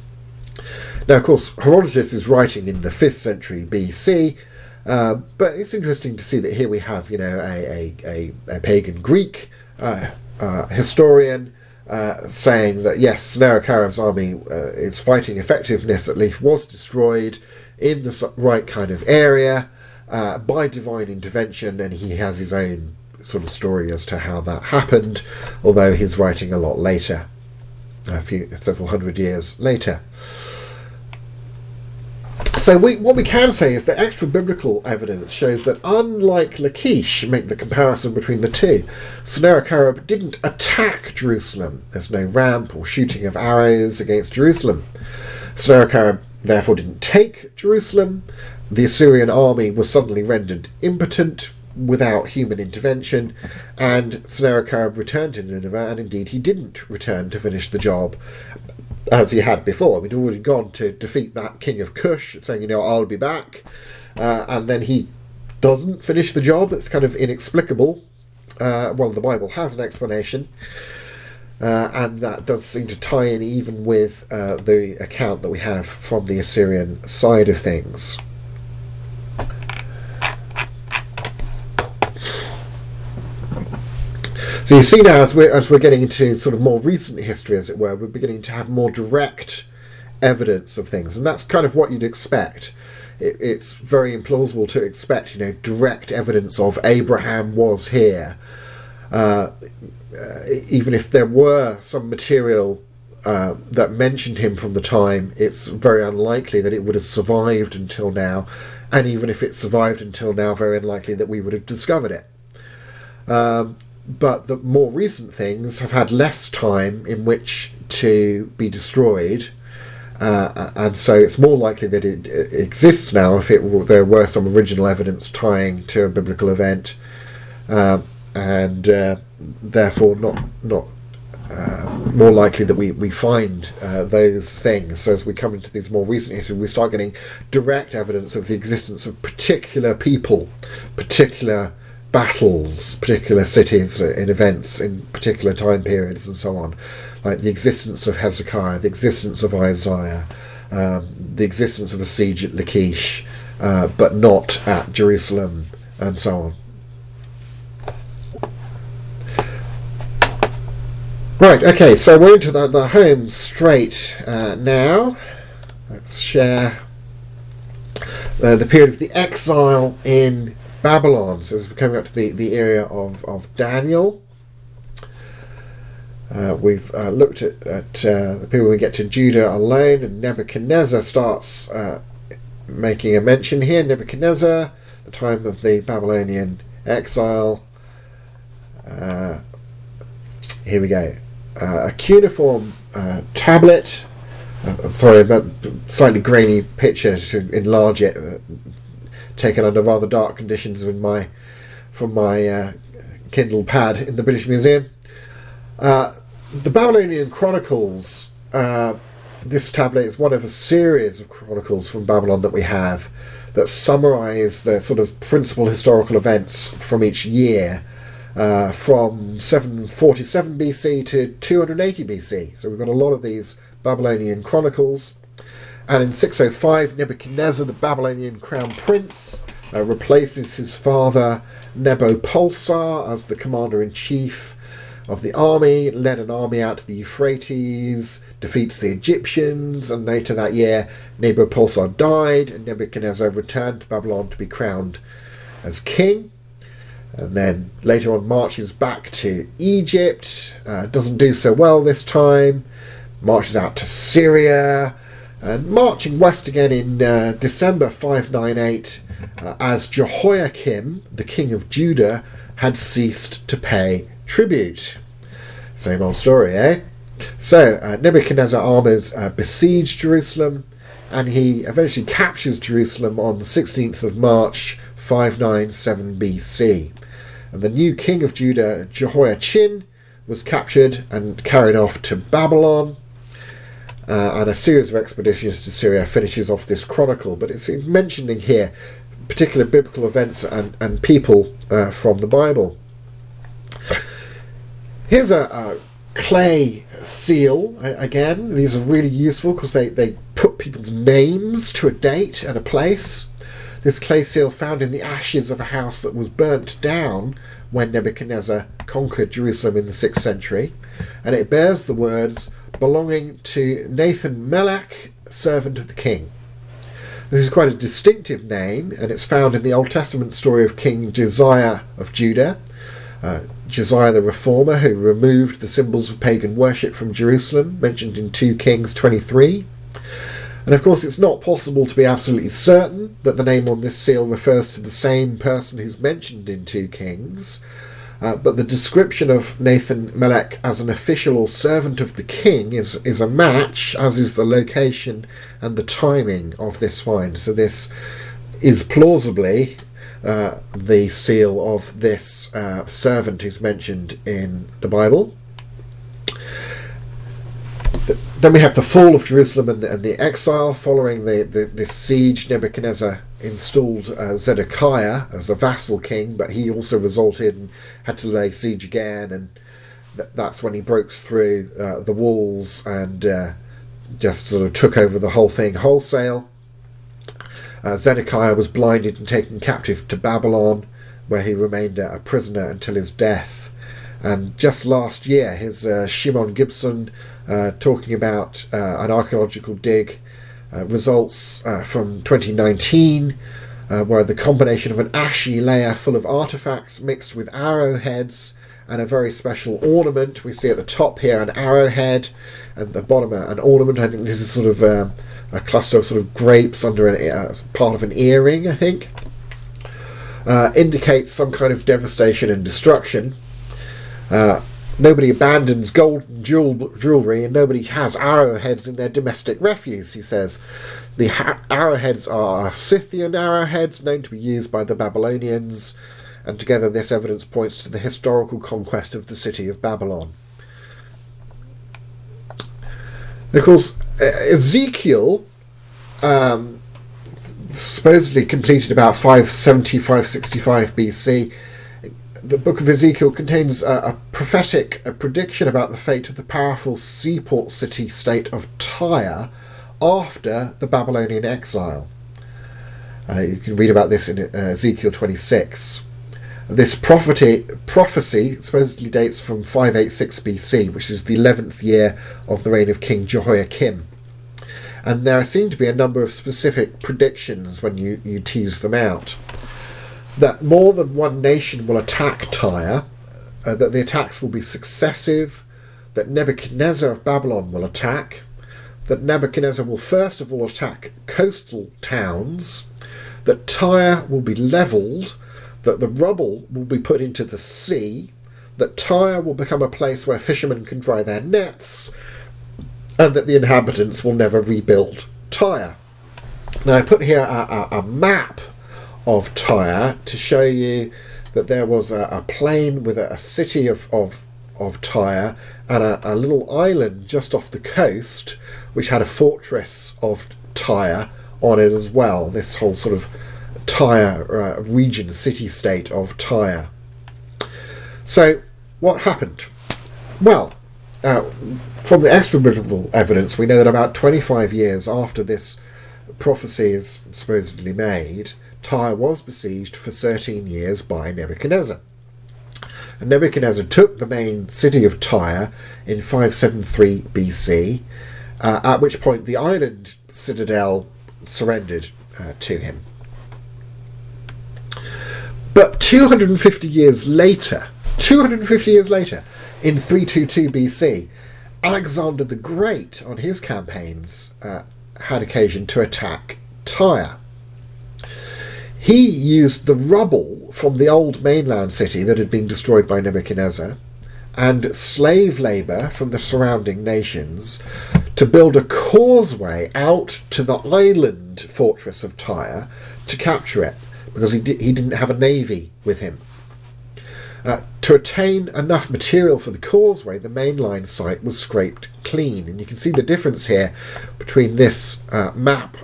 Now, of course, Herodotus is writing in the 5th century BC, uh, but it's interesting to see that here we have, you know, a, a, a, a pagan Greek uh, uh, historian uh, saying that yes, Sennacherib's army, its fighting effectiveness at least was destroyed in the right kind of area uh, by divine intervention, and he has his own sort of story as to how that happened, although he's writing a lot later, a few several hundred years later. So we, what we can say is that extra biblical evidence shows that unlike Lachish, make the comparison between the two, Sennacherib didn't attack Jerusalem. There's no ramp or shooting of arrows against Jerusalem. Sennacherib therefore didn't take Jerusalem, the Assyrian army was suddenly rendered impotent without human intervention, and Sennacherib returned to Nineveh, and indeed he didn't return to finish the job as he had before. He'd already gone to defeat that king of Cush, saying, you know, I'll be back, uh, and then he doesn't finish the job. It's kind of inexplicable. Uh, well, the Bible has an explanation. Uh, and that does seem to tie in even with uh, the account that we have from the Assyrian side of things. So you see now, as we're, as we're getting into sort of more recent history, as it were, we're beginning to have more direct evidence of things, and that's kind of what you'd expect. It, it's very implausible to expect, you know, direct evidence of Abraham was here. Uh, uh, even if there were some material uh, that mentioned him from the time, it's very unlikely that it would have survived until now. And even if it survived until now, very unlikely that we would have discovered it. Um, but the more recent things have had less time in which to be destroyed, uh, and so it's more likely that it, exists now if it there were some original evidence tying to a biblical event, uh, and uh, therefore not not uh, more likely that we, we find uh, those things. So as we come into these more recent history, we start getting direct evidence of the existence of particular people, particular battles, particular cities uh, in events in particular time periods, and so on, like the existence of Hezekiah, the existence of Isaiah, um, the existence of a siege at Lachish, uh, but not at Jerusalem, and so on. Right, okay, so we're into the, the home straight uh, now. Let's share uh, the period of the exile in Babylon. So as we're coming up to the, the area of, of Daniel. Uh, we've uh, looked at, at uh, the people we get to Judah alone, and Nebuchadnezzar starts uh, making a mention here. Nebuchadnezzar, the time of the Babylonian exile. Uh, here we go. Uh, a cuneiform tablet. sorry, about slightly grainy picture to enlarge it taken under rather dark conditions in my from my uh, Kindle pad in the British Museum. Uh, the Babylonian Chronicles. Uh, this tablet is one of a series of chronicles from Babylon that we have that summarise the sort of principal historical events from each year. Uh, from 747 BC to 280 BC. So we've got a lot of these Babylonian chronicles. And in 605, Nebuchadnezzar, the Babylonian crown prince, uh, replaces his father Nabopolassar as the commander in chief of the army, led an army out to the Euphrates, defeats the Egyptians, and later that year Nabopolassar died, and Nebuchadnezzar returned to Babylon to be crowned as king. And then later on marches back to Egypt, uh, doesn't do so well this time, marches out to Syria, and marching west again in uh, December 598 uh, as Jehoiakim, the king of Judah, had ceased to pay tribute. Same old story, eh? So uh, Nebuchadnezzar armies uh, besiege Jerusalem and he eventually captures Jerusalem on the 16th of March 597 BC. And the new king of Judah, Jehoiachin, was captured and carried off to Babylon uh, and a series of expeditions to Syria finishes off this chronicle. But it's mentioning here particular biblical events and, and people uh, from the Bible. Here's a, a clay seal again. These are really useful because they, they put people's names to a date and a place. This clay seal found in the ashes of a house that was burnt down when Nebuchadnezzar conquered Jerusalem in the 6th century, and it bears the words belonging to Nathan Melech, servant of the king. This is quite a distinctive name, and it's found in the Old Testament story of King Josiah of Judah. Uh, Josiah the Reformer, who removed the symbols of pagan worship from Jerusalem, mentioned in 2 Kings 23. And of course, it's not possible to be absolutely certain that the name on this seal refers to the same person who's mentioned in 2 Kings, uh, but the description of Nathan Melech as an official or servant of the king is, is a match, as is the location and the timing of this find. So this is plausibly uh, the seal of this uh, servant who's mentioned in the Bible. Then we have the fall of Jerusalem and the, and the exile following the, the, this siege. Nebuchadnezzar installed uh, Zedekiah as a vassal king, but he also resulted and had to lay siege again, and th- that's when he broke through uh, the walls and uh, just sort of took over the whole thing wholesale. Uh, Zedekiah was blinded and taken captive to Babylon, where he remained a prisoner until his death. And just last year, his uh, Shimon Gibson uh, talking about an archaeological dig results uh, from 2019, where the combination of an ashy layer full of artifacts mixed with arrowheads and a very special ornament. We see at the top here an arrowhead, and the bottom an ornament. I think this is sort of um, a cluster of sort of grapes under an, uh, part of an earring. I think uh, indicates some kind of devastation and destruction. Uh, nobody abandons gold jewel- jewelry, and nobody has arrowheads in their domestic refuse. He says. The ha- arrowheads are Scythian arrowheads known to be used by the Babylonians and together this evidence points to the historical conquest of the city of Babylon. And of course, Ezekiel um, supposedly completed about 570, 565 BC. The book of Ezekiel contains a, a prophetic a prediction about the fate of the powerful seaport city state of Tyre after the Babylonian exile. Uh, you can read about this in uh, Ezekiel 26. This prophecy, prophecy supposedly dates from 586 BC, which is the 11th year of the reign of King Jehoiakim. And there seem to be a number of specific predictions when you, you tease them out. That more than one nation will attack Tyre, uh, that the attacks will be successive, that Nebuchadnezzar of Babylon will attack, that Nebuchadnezzar will first of all attack coastal towns, that Tyre will be levelled, that the rubble will be put into the sea, that Tyre will become a place where fishermen can dry their nets, and that the inhabitants will never rebuild Tyre. Now, I put here a, a, a map of Tyre to show you that there was a, a plain with a, city of, of, of Tyre and a, little island just off the coast which had a fortress of Tyre on it as well. This whole sort of Tyre uh, region, city state of Tyre. So, what happened? Well, uh, from the extra-biblical evidence, we know that about 25 years after this prophecy is supposedly made, Tyre was besieged for 13 years by Nebuchadnezzar. And Nebuchadnezzar took the main city of Tyre in 573 BC, uh, at which point the island citadel surrendered uh, to him. But 250 years later, 250 years later, in 322 BC, Alexander the Great, on his campaigns, uh, had occasion to attack Tyre. He used the rubble from the old mainland city that had been destroyed by Nebuchadnezzar and slave labour from the surrounding nations to build a causeway out to the island fortress of Tyre to capture it because he, di- he didn't have a navy with him. Uh, to attain enough material for the causeway, the mainline site was scraped clean, and you can see the difference here between this uh, map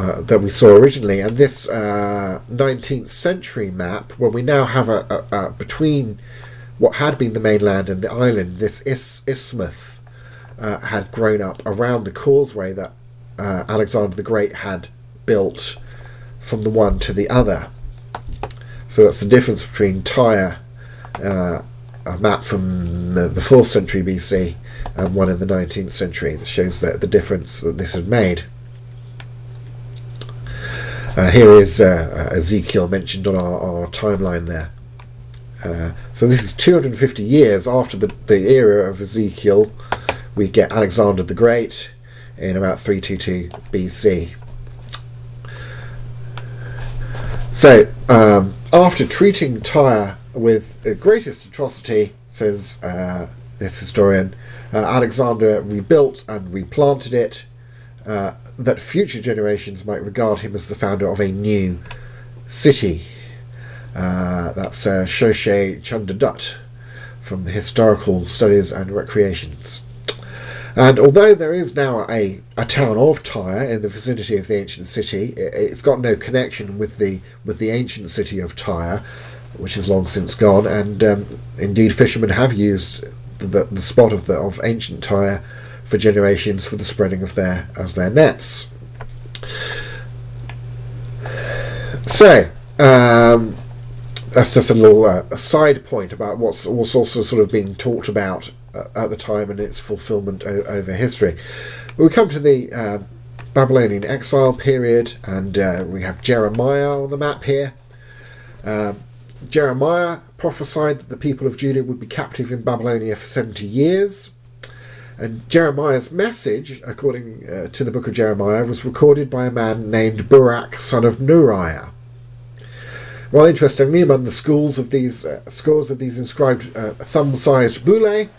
uh, that we saw originally and this 19th uh, century map, where we now have a, a, a, between what had been the mainland and the island, this is- isthmus uh, had grown up around the causeway that uh, Alexander the Great had built from the one to the other. So that's the difference between Tyre, uh, a map from the, the 4th century BC, and one in the 19th century that shows that the difference that this had made. Uh, here is uh, uh Ezekiel mentioned on our, our timeline there. Uh, so this is 250 years after the, the era of Ezekiel. We get Alexander the Great in about 322 BC. So, um, after treating Tyre with the greatest atrocity, says uh, this historian, uh, Alexander rebuilt and replanted it, uh, that future generations might regard him as the founder of a new city. Uh, that's uh, Shoshee Chunder Dutt from the Historical Studies and Recreations. And although there is now a, a town of Tyre in the vicinity of the ancient city, it, has got no connection with the with the ancient city of Tyre. which is long since gone, and um, indeed fishermen have used the, the spot of the of ancient Tyre for generations for the spreading of their as their nets. So um, that's just a little uh, a side point about what's, what's also sort of being talked about uh, at the time and its fulfillment o- over history. We come to the uh, Babylonian exile period, and uh, we have Jeremiah on the map here. Um, Jeremiah prophesied that the people of Judah would be captive in Babylonia for 70 years. And Jeremiah's message, according uh, to the book of Jeremiah, was recorded by a man named Baruch, son of Neriah. Well, interestingly, among the schools of these uh, scores of these inscribed uh, thumb-sized bullae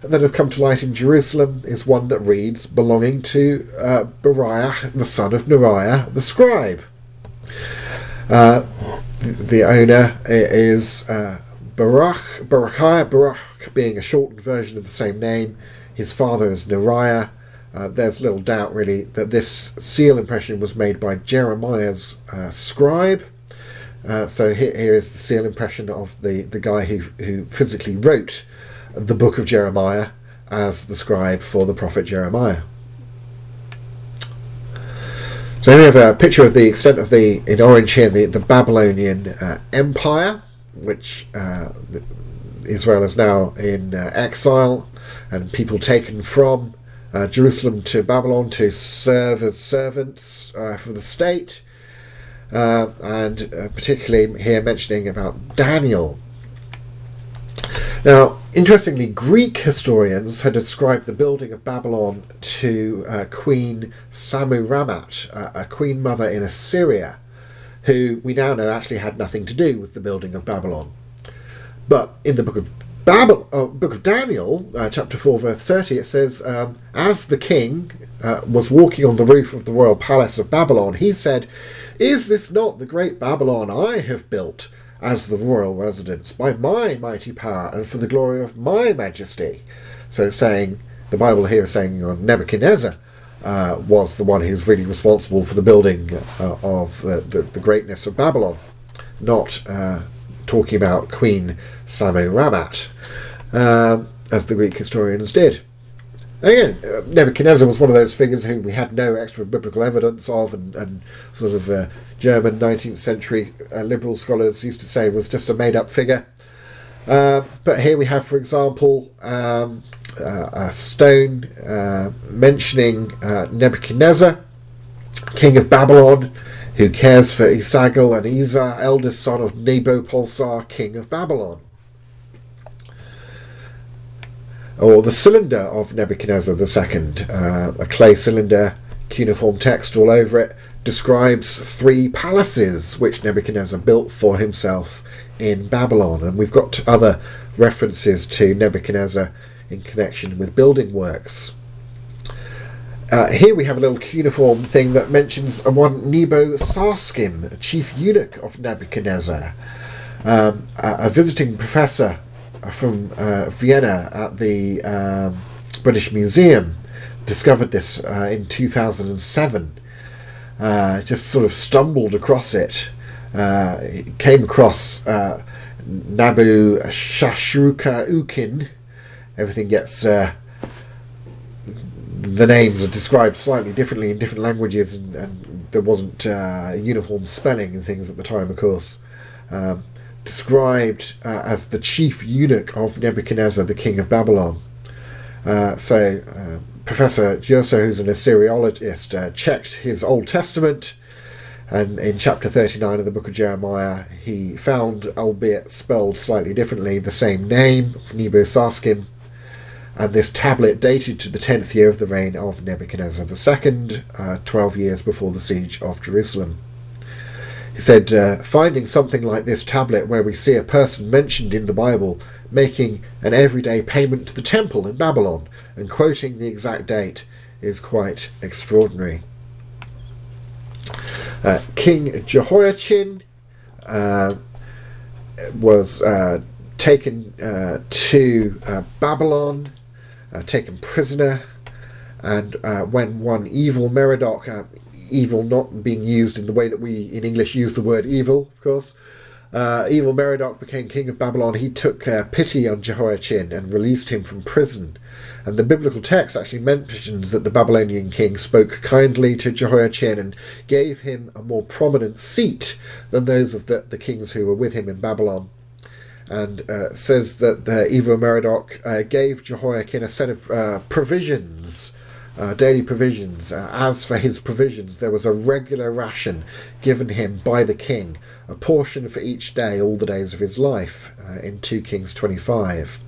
that have come to light in Jerusalem is one that reads, belonging to uh, Bariah, the son of Neriah, the scribe. Uh, the owner is uh, Baruch, Barachiah, Baruch being a shortened version of the same name. His father is Neriah. Uh, there's little doubt, really, that this seal impression was made by Jeremiah's uh, scribe. Uh, so here, here is the seal impression of the, the guy who, who physically wrote the book of Jeremiah as the scribe for the prophet Jeremiah. So we have a picture of the extent of the, in orange here, the, the Babylonian uh, Empire, which uh, Israel is now in uh, exile, and people taken from uh, Jerusalem to Babylon to serve as servants uh, for the state. Uh, and particularly here mentioning about Daniel, now, interestingly, Greek historians had ascribed the building of Babylon to uh, Queen Samuramat, uh, a queen mother in Assyria, who we now know actually had nothing to do with the building of Babylon. But in the book of Babel, uh, book of Daniel, uh, chapter 4, verse 30, it says, um, As the king uh, was walking on the roof of the royal palace of Babylon, he said, Is this not the great Babylon I have built? as the royal residence by my mighty power and for the glory of my majesty. So saying, the Bible here is saying Nebuchadnezzar uh, was the one who was really responsible for the building uh, of the, the, the, greatness of Babylon, not uh, talking about Queen Samuramat, uh, as the Greek historians did. Again, uh, Nebuchadnezzar was one of those figures who we had no extra biblical evidence of, and, and sort of uh, German 19th century uh, liberal scholars used to say was just a made up figure. Uh, but here we have, for example, um, uh, a stone mentioning Nebuchadnezzar, king of Babylon, who cares for Esagil and Esar, eldest son of Nabopolassar, king of Babylon or the cylinder of Nebuchadnezzar II, uh, a clay cylinder, cuneiform text all over it, describes three palaces which Nebuchadnezzar built for himself in Babylon. And we've got other references to Nebuchadnezzar in connection with building works. Uh, here we have a little cuneiform thing that mentions one Nebo Sarskim, chief eunuch of Nebuchadnezzar, um, a, a visiting professor from uh, Vienna at the um, British Museum discovered this uh, in 2007. Uh, just sort of stumbled across it. Uh, came across uh, Nabu Shashruka Ukin. Everything gets the names are described slightly differently in different languages, and, and there wasn't a uniform spelling and things at the time, of course. Um, described uh, as the chief eunuch of Nebuchadnezzar, the king of Babylon. Uh, so, uh, Professor Jursa, who's an Assyriologist, uh, checked his Old Testament, and in chapter 39 of the book of Jeremiah, he found, albeit spelled slightly differently, the same name, Nebo and this tablet dated to the 10th year of the reign of Nebuchadnezzar II, uh, 12 years before the siege of Jerusalem. He said, uh, finding something like this tablet where we see a person mentioned in the Bible making an everyday payment to the temple in Babylon and quoting the exact date is quite extraordinary. Uh, King Jehoiachin uh, was uh, taken uh, to uh, Babylon, taken prisoner, and when one evil Merodach evil not being used in the way that we in English use the word evil, of course. uh, evil Merodach became king of Babylon, he took uh, pity on Jehoiachin and released him from prison. And the biblical text actually mentions that the Babylonian king spoke kindly to Jehoiachin and gave him a more prominent seat than those of the, the kings who were with him in Babylon. And uh, says that the evil Merodach uh, gave Jehoiachin a set of uh, provisions uh, daily provisions. Uh, as for his provisions, there was a regular ration given him by the king, a portion for each day, all the days of his life, uh, in 2 Kings 25.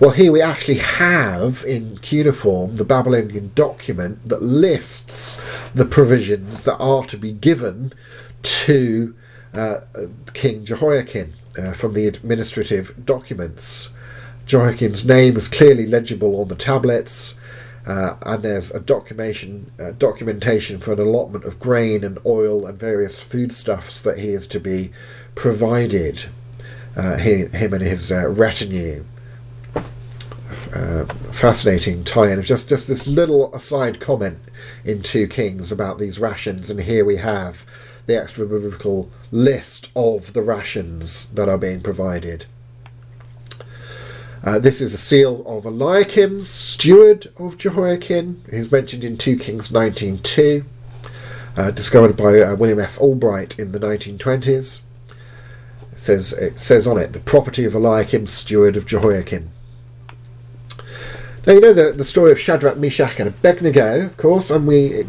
Well, here we actually have in cuneiform the Babylonian document that lists the provisions that are to be given to uh, King Jehoiakim uh, from the administrative documents. Joachim's name is clearly legible on the tablets. Uh, and there's a documentation uh, documentation for an allotment of grain and oil and various foodstuffs that he is to be provided. Uh, he, him and his uh, retinue. Uh, fascinating tie-in of just just this little aside comment in Two Kings about these rations, and here we have the extra biblical list of the rations that are being provided. Uh, this is a seal of Eliakim, steward of Jehoiakim, who's mentioned in 2 Kings 19.2, uh, discovered by uh, William F. Albright in the 1920s. It says, it says on it, the property of Eliakim, steward of Jehoiakim. Now, you know the, the story of Shadrach, Meshach, and Abednego, of course, and we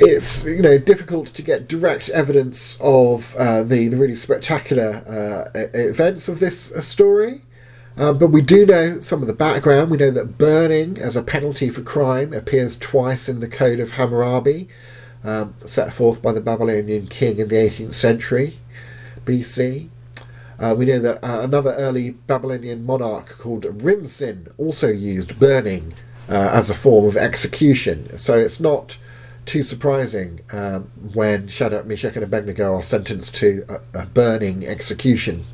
it's you know difficult to get direct evidence of uh, the the really spectacular uh, events of this uh, story. Uh, but we do know some of the background. We know that burning as a penalty for crime appears twice in the Code of Hammurabi, um, set forth by the Babylonian king in the 18th century BC. Uh, we know that uh, another early Babylonian monarch called Rimsin also used burning as a form of execution. So it's not too surprising um, when Shadrach, Meshach, and Abednego are sentenced to a, a burning execution.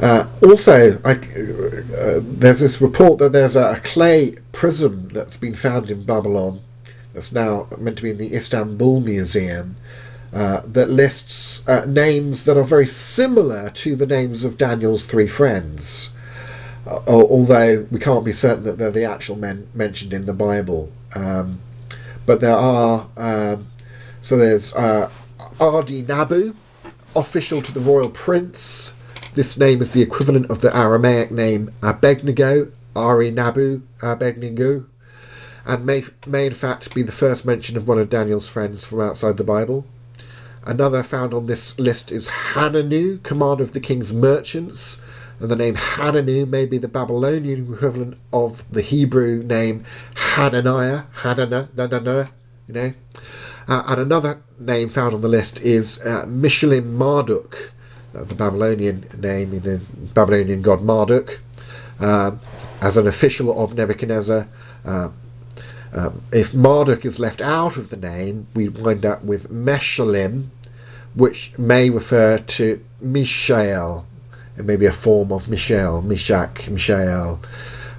Uh, also, I, uh, there's this report that there's a, a, clay prism that's been found in Babylon that's now meant to be in the Istanbul Museum uh, that lists uh, names that are very similar to the names of Daniel's three friends, uh, although we can't be certain that they're the actual men mentioned in the Bible. Um, but there are um, so there's uh, Adi Nabu, official to the royal prince. This name is the equivalent of the Aramaic name Abednego, Ari Nabu Abednego, and may, may in fact be the first mention of one of Daniel's friends from outside the Bible. Another found on this list is Hananu, commander of the king's merchants, and the name Hananu may be the Babylonian equivalent of the Hebrew name Hananiah, Hanana, you know. Uh, and another name found on the list is uh, Marduk, uh, the Babylonian name in the Babylonian god Marduk, um, as an official of Nebuchadnezzar. Uh, um, if Marduk is left out of the name, we wind up with Meshalim, which may refer to Mishael, it may be a form of Michel, Mishak, Mishael.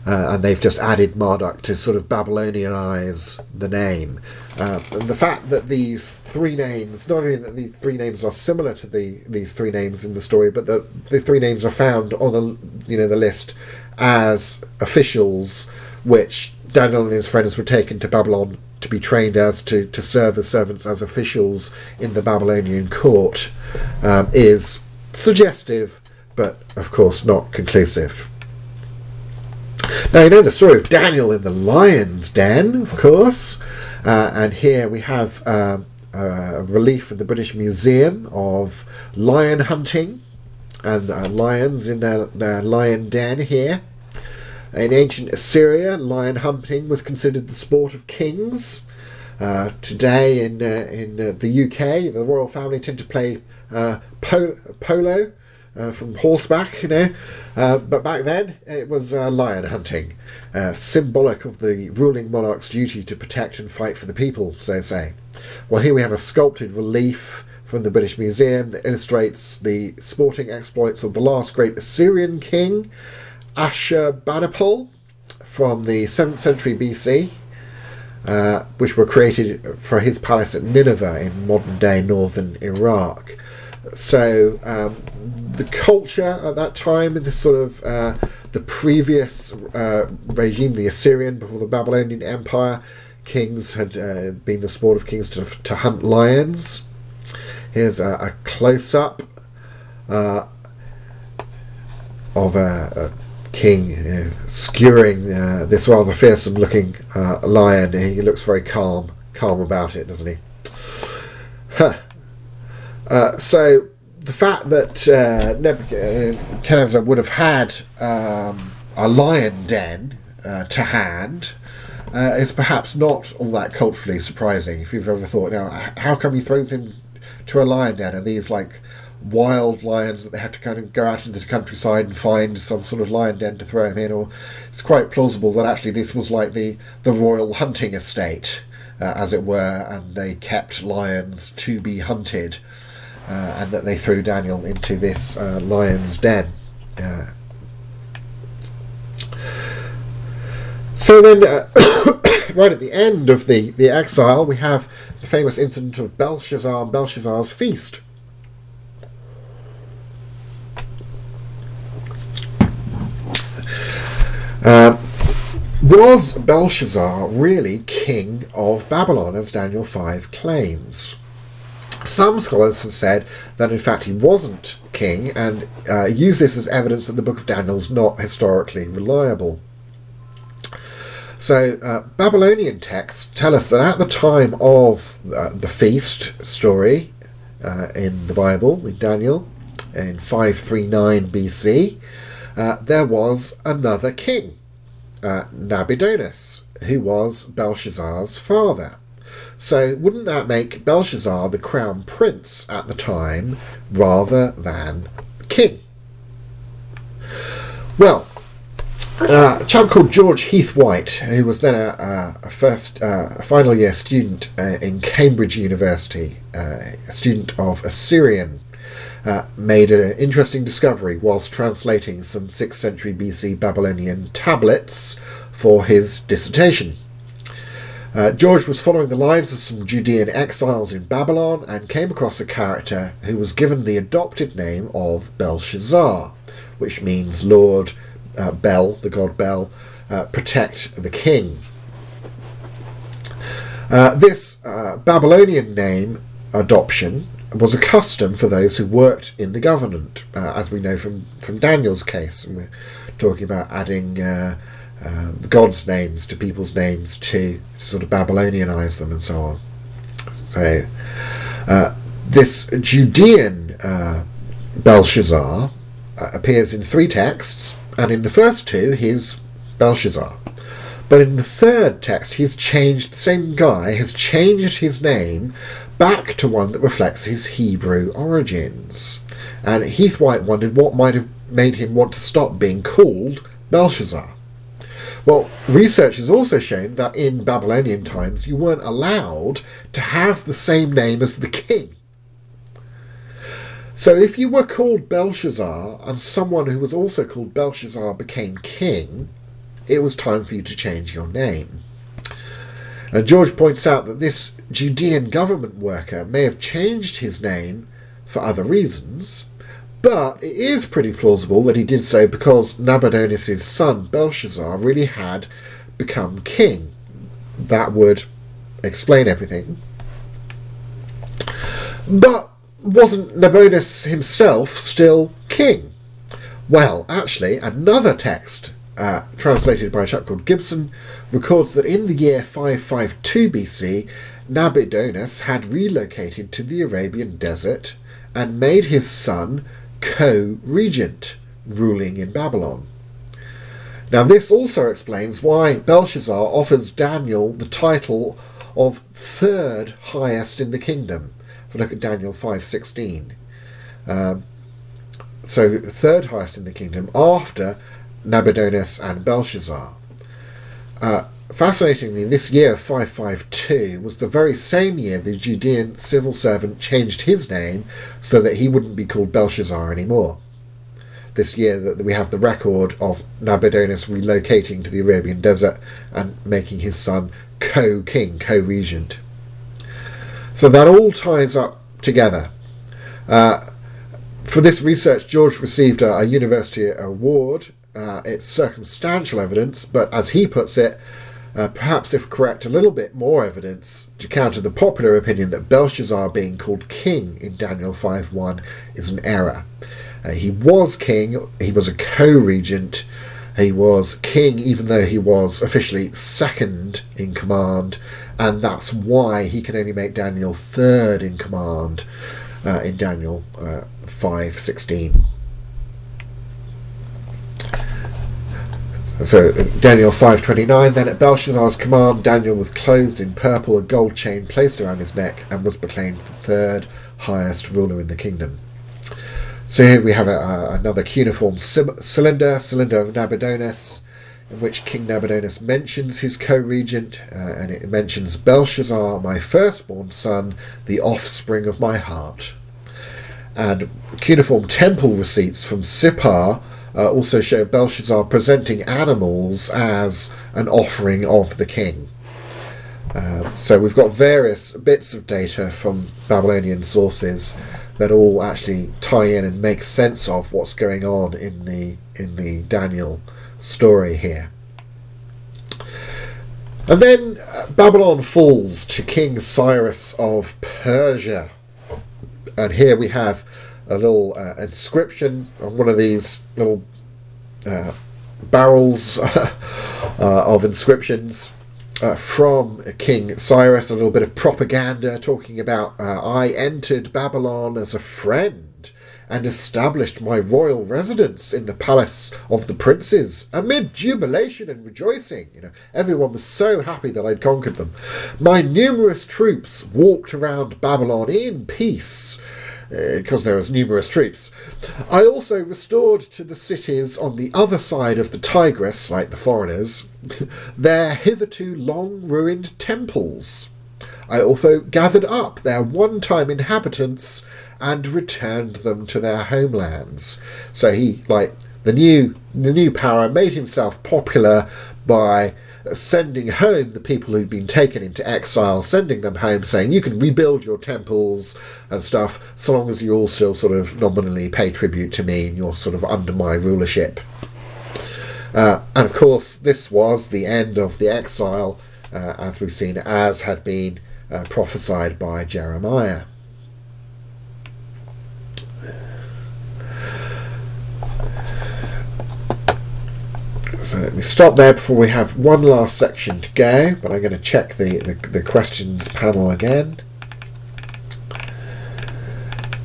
Uh, and they've just added Marduk to sort of Babylonianize the name. Uh, and the fact that these three names, not only that the three names are similar to the these three names in the story, but that the three names are found on the you know the list as officials, which Daniel and his friends were taken to Babylon to be trained as to, to serve as servants as officials in the Babylonian court, um, is suggestive but of course not conclusive. Now, you know the story of Daniel in the lion's den, of course, uh, and here we have uh, a relief in the British Museum of lion hunting and uh, lions in their, their lion den here. In ancient Assyria, lion hunting was considered the sport of kings. Uh, today in uh, in uh, the UK, the royal family tend to play uh, polo uh, from horseback, you know. Uh, but back then, it was uh, lion hunting, uh, symbolic of the ruling monarch's duty to protect and fight for the people, so say. Well, here we have a sculpted relief from the British Museum that illustrates the sporting exploits of the last great Assyrian king, Ashurbanipal, from the 7th century BC. uh, which were created for his palace at Nineveh in modern day northern Iraq. So um, the culture at that time, in this sort of uh, the previous uh, regime, the Assyrian before the Babylonian Empire, kings had uh, been the sport of kings to, to hunt lions. Here's a, a close up uh, of a, a king uh, skewering uh, this rather fearsome looking lion. He looks very calm, calm about it, doesn't he? Huh. Uh, so the fact that uh, Nebuchadnezzar would have had um, a lion den uh, to hand is perhaps not all that culturally surprising. If you've ever thought, now, how come he throws him to a lion den? Are these like wild lions that they have to kind of go out into the countryside and find some sort of lion den to throw him in, or it's quite plausible that actually this was like the, the royal hunting estate, uh, as it were, and they kept lions to be hunted, uh, and that they threw Daniel into this uh, lion's den. Uh, so then, uh, right at the end of the, the exile, we have the famous incident of Belshazzar and Belshazzar's feast. Uh, was Belshazzar really king of Babylon, as Daniel 5 claims? Some scholars have said that in fact he wasn't king and uh, use this as evidence that the book of Daniel is not historically reliable. So, uh, Babylonian texts tell us that at the time of uh, the feast story uh, in the Bible, in Daniel, in 539 BC, uh, there was another king, uh, Nabonidus, who was Belshazzar's father. So, wouldn't that make Belshazzar the crown prince at the time rather than king? Well, uh, a chap called George Heath Whyte, who was then a, a first uh, a final year student uh, in Cambridge University, uh, a student of Assyrian uh, made an interesting discovery whilst translating some 6th century BC Babylonian tablets for his dissertation. Uh, George was following the lives of some Judean exiles in Babylon and came across a character who was given the adopted name of Belshazzar, which means Lord uh, Bel, the god Bel, uh, protect the king. Uh, this uh, Babylonian name adoption was a custom for those who worked in the government, uh, as we know from, from Daniel's case. And we're talking about adding uh, gods' names to people's names to, sort of Babylonianize them and so on. So, uh, this Judean uh, Belshazzar uh, appears in three texts, and in the first two, he's Belshazzar. But in the third text, he's changed, the same guy has changed his name back to one that reflects his Hebrew origins. And Heath Whyte wondered what might have made him want to stop being called Belshazzar. Well, research has also shown that in Babylonian times you weren't allowed to have the same name as the king. So if you were called Belshazzar and someone who was also called Belshazzar became king, it was time for you to change your name. And George points out that this Judean government worker may have changed his name for other reasons, but it is pretty plausible that he did so because Nabonidus' son Belshazzar really had become king. That would explain everything. But wasn't Nabonidus himself still king? Well, actually, another text uh, translated by a chap called Gibson, records that in the year 552 BC, Nabonidus had relocated to the Arabian desert and made his son co regent, ruling in Babylon. Now, this also explains why Belshazzar offers Daniel the title of third highest in the kingdom. If we look at Daniel 5:16, um, so third highest in the kingdom after Nabonidus and Belshazzar. Uh, fascinatingly, this year 552 was the very same year the Judean civil servant changed his name so that he wouldn't be called Belshazzar anymore. this year that we have the record of Nabonidus relocating to the Arabian desert and making his son co-king, co-regent. So that all ties up together. Uh, for this research, George received a, a university award. Uh, it's circumstantial evidence, but as he puts it, uh, perhaps if correct, a little bit more evidence to counter the popular opinion that Belshazzar being called king in Daniel 5.1 is an error. Uh, he was king, he was a co-regent, he was king even though he was officially second in command, and that's why he can only make Daniel third in command uh, in Daniel uh, 5.16. So Daniel 5:29 then at Belshazzar's command Daniel was clothed in purple a gold chain placed around his neck and was proclaimed the third highest ruler in the kingdom. So here we have a, a, another cuneiform cylinder, cylinder of Nabonidus, in which King Nabonidus mentions his co-regent, uh, and it mentions Belshazzar, my firstborn son, the offspring of my heart. And cuneiform temple receipts from Sippar uh, also show Belshazzar presenting animals as an offering of the king. Uh, so we've got various bits of data from Babylonian sources that all actually tie in and make sense of what's going on in the in the Daniel story here. And then uh, Babylon falls to King Cyrus of Persia. And here we have a little uh, inscription on one of these little uh, barrels uh, of inscriptions uh, from King Cyrus, a little bit of propaganda talking about uh, I entered Babylon as a friend and established my royal residence in the palace of the princes amid jubilation and rejoicing. You know, everyone was so happy that I'd conquered them. My numerous troops walked around Babylon in peace because uh, there was numerous troops. I also restored to the cities on the other side of the Tigris, like the foreigners, their hitherto long ruined temples. I also gathered up their one time inhabitants and returned them to their homelands. So he, like, the new the new power made himself popular by sending home the people who'd been taken into exile, sending them home, saying you can rebuild your temples and stuff, so long as you all still sort of nominally pay tribute to me and you're sort of under my rulership. Uh, and of course, this was the end of the exile, uh, as we've seen, as had been uh, prophesied by Jeremiah. So let me stop there before we have one last section to go, but I'm going to check the, the, the questions panel again.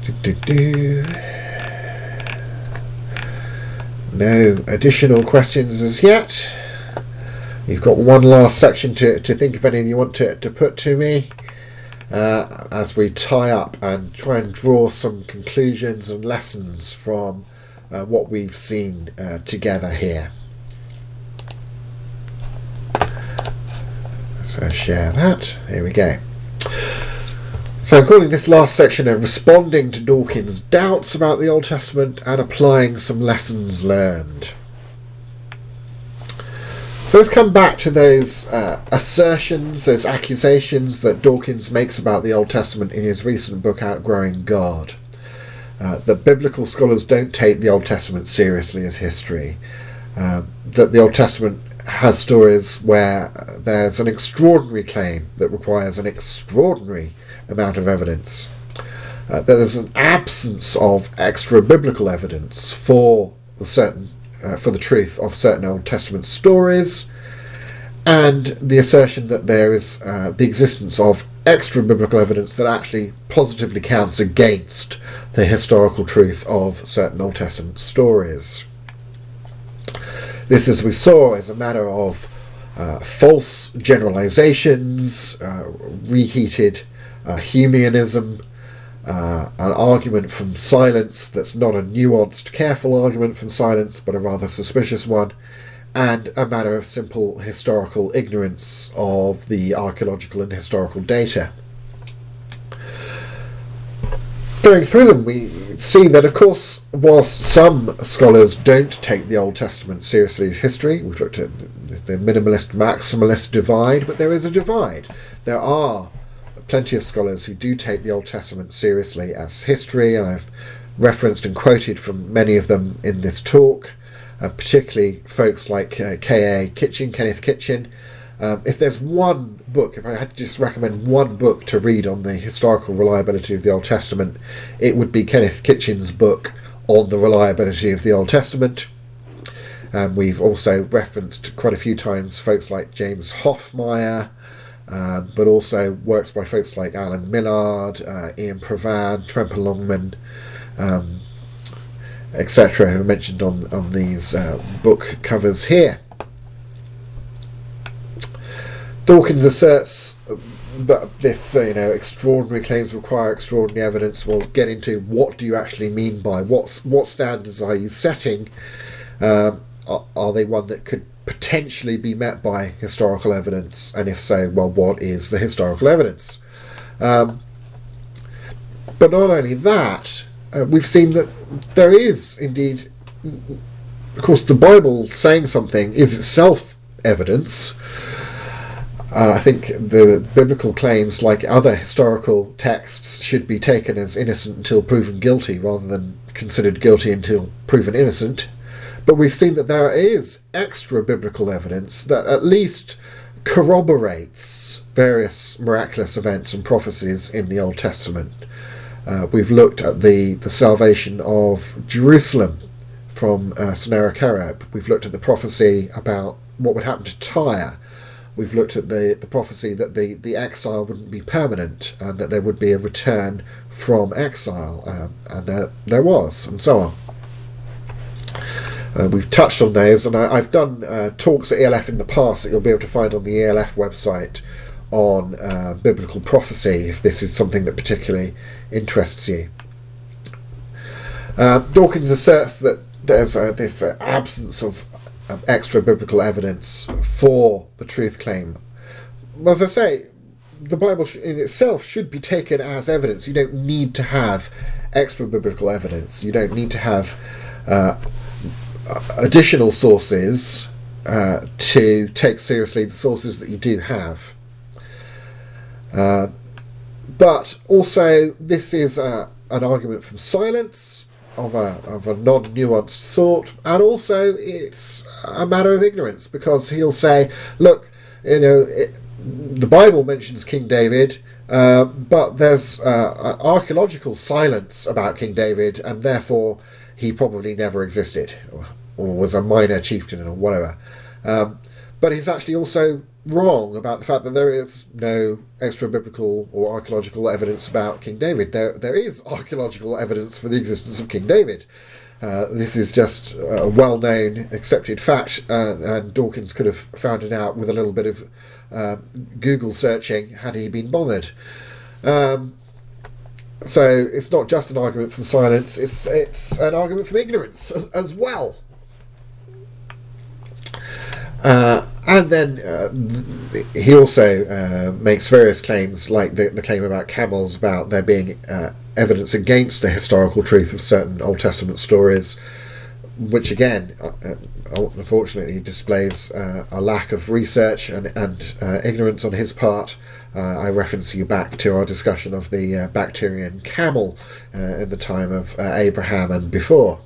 Do, do, do. No additional questions as yet. You've got one last section to, to think of anything you want to, to put to me uh, as we tie up and try and draw some conclusions and lessons from uh, what we've seen uh, together here. So share that. Here we go. So I'm calling this last section of responding to Dawkins' doubts about the Old Testament and applying some lessons learned. So let's come back to those uh, assertions, those accusations that Dawkins makes about the Old Testament in his recent book Outgrowing God. Uh, that biblical scholars don't take the Old Testament seriously as history. Uh, that the Old Testament has stories where there's an extraordinary claim that requires an extraordinary amount of evidence. Uh, there's an absence of extra biblical evidence for the certain uh, for the truth of certain Old Testament stories, and the assertion that there is uh, the existence of extra biblical evidence that actually positively counts against the historical truth of certain Old Testament stories. This, as we saw, is a matter of uh, false generalizations, uh, reheated uh, Humeanism, uh, an argument from silence that's not a nuanced, careful argument from silence, but a rather suspicious one, and a matter of simple historical ignorance of the archaeological and historical data. Going through them, we see that, of course, whilst some scholars don't take the Old Testament seriously as history, we've looked at the minimalist maximalist divide, but there is a divide. There are plenty of scholars who do take the Old Testament seriously as history, and I've referenced and quoted from many of them in this talk, uh, particularly folks like uh, K.A. Kitchen, Kenneth Kitchen. Um, if there's one book, if I had to just recommend one book to read on the historical reliability of the Old Testament, it would be Kenneth Kitchen's book on the reliability of the Old Testament. Um, we've also referenced quite a few times folks like James Hoffmeier, uh, but also works by folks like Alan Millard, uh, Iain Provan, Tremper Longman, um, etc., who are mentioned on, on these uh, book covers here. Dawkins asserts that this, uh, you know, extraordinary claims require extraordinary evidence. We'll get into what do you actually mean by what what standards are you setting? Um, are, are they one that could potentially be met by historical evidence? And if so, well, what is the historical evidence? Um, but not only that, uh, we've seen that there is indeed, of course, the Bible saying something is itself evidence. Uh, I think the biblical claims, like other historical texts, should be taken as innocent until proven guilty rather than considered guilty until proven innocent. But we've seen that there is extra biblical evidence that at least corroborates various miraculous events and prophecies in the Old Testament. Uh, we've looked at the, the salvation of Jerusalem from uh, Sennacherib. We've looked at the prophecy about what would happen to Tyre. We've looked at the, the prophecy that the, the exile wouldn't be permanent and that there would be a return from exile. Um, and there, there was, and so on. Uh, we've touched on those, and I, have done uh, talks at ELF in the past that you'll be able to find on the ELF website on uh, biblical prophecy if this is something that particularly interests you. Uh, Dawkins asserts that there's this uh, absence of um, extra biblical evidence for the truth claim. As I say, the Bible in itself should be taken as evidence. You don't need to have extra biblical evidence. You don't need to have uh, additional sources uh, to take seriously the sources that you do have. Uh, but also, this is uh, an argument from silence of a, of a non nuanced sort, and also it's a matter of ignorance because he'll say, look, you know, it, the Bible mentions King David, uh, but there's uh, archaeological silence about King David, and therefore he probably never existed or, or was a minor chieftain or whatever. Um, but he's actually also wrong about the fact that there is no extra biblical or archaeological evidence about King David. There, there is archaeological evidence for the existence of King David. Uh, this is just a well known, accepted fact, uh, and Dawkins could have found it out with a little bit of uh, Google searching had he been bothered. Um, so it's not just an argument from silence; it's it's an argument from ignorance as, as well. Uh, and then uh, he also uh, makes various claims, like the, the, claim about camels, about there being uh, evidence against the historical truth of certain Old Testament stories, which again, uh, uh, unfortunately, displays a lack of research and, and ignorance on his part. I reference you back to our discussion of the Bactrian camel in the time of Abraham and before.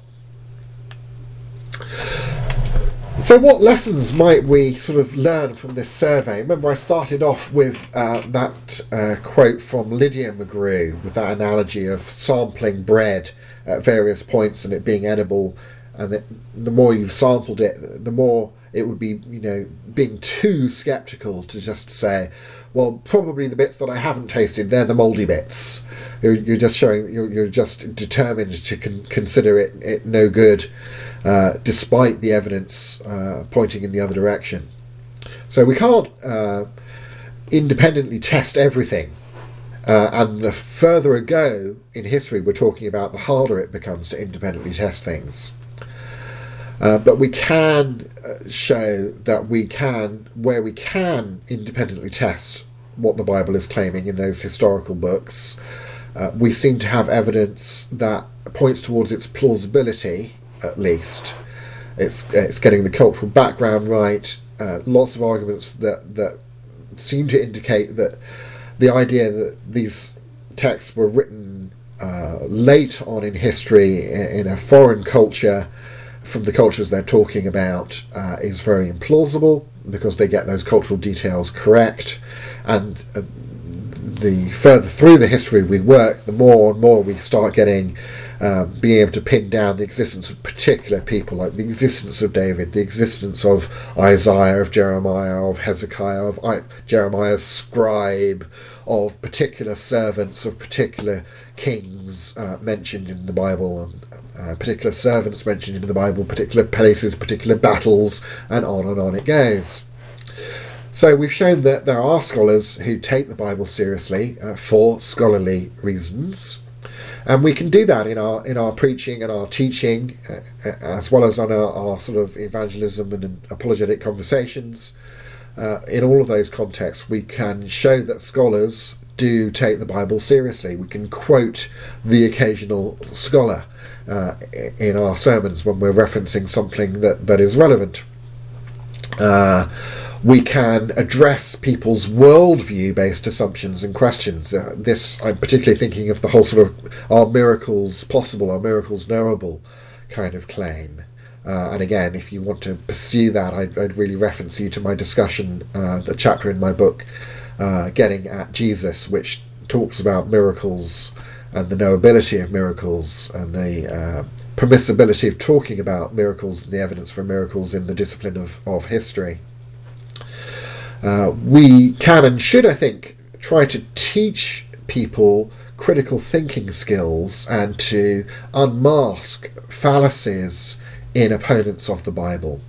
So, what lessons might we sort of learn from this survey? Remember, I started off with uh, that uh, quote from Lydia McGrew with that analogy of sampling bread at various points and it being edible. And it, the more you've sampled it, the more it would be, you know, being too skeptical to just say, well, probably the bits that I haven't tasted, they're the mouldy bits. You're, you're just showing, you're, you're just determined to con- consider it, it no good. Uh, despite the evidence uh, pointing in the other direction. So we can't uh, independently test everything. Uh, and the further ago in history we're talking about, the harder it becomes to independently test things. Uh, but we can show that we can, where we can independently test what the Bible is claiming in those historical books, uh, we seem to have evidence that points towards its plausibility, at least. It's it's getting the cultural background right. Uh, lots of arguments that that seem to indicate that the idea that these texts were written uh, late on in history in a foreign culture from the cultures they're talking about uh, is very implausible because they get those cultural details correct and uh, the further through the history we work the more and more we start getting uh, being able to pin down the existence of particular people, like the existence of David, the existence of Isaiah, of Jeremiah, of Hezekiah, of I- Jeremiah's scribe, of particular servants, of particular kings uh, mentioned in the Bible, and uh, particular servants mentioned in the Bible, particular places, particular battles, and on and on it goes. So we've shown that there are scholars who take the Bible seriously uh, for scholarly reasons and we can do that in our in our preaching and our teaching, uh, uh, as well as on our, our, sort of evangelism and apologetic conversations. Uh, in all of those contexts, we can show that scholars do take the Bible seriously. We can quote the occasional scholar uh, in our sermons when we're referencing something that, that is relevant. Uh, we can address people's worldview based assumptions and questions. Uh, this, I'm particularly thinking of the whole sort of are miracles possible, are miracles knowable kind of claim. Uh, and again, if you want to pursue that, I'd, I'd really reference you to my discussion, uh, the chapter in my book, uh, Getting at Jesus, which talks about miracles and the knowability of miracles and the uh, permissibility of talking about miracles and the evidence for miracles in the discipline of, of history. Uh, we can and should, I think, try to teach people critical thinking skills and to unmask fallacies in opponents of the Bible.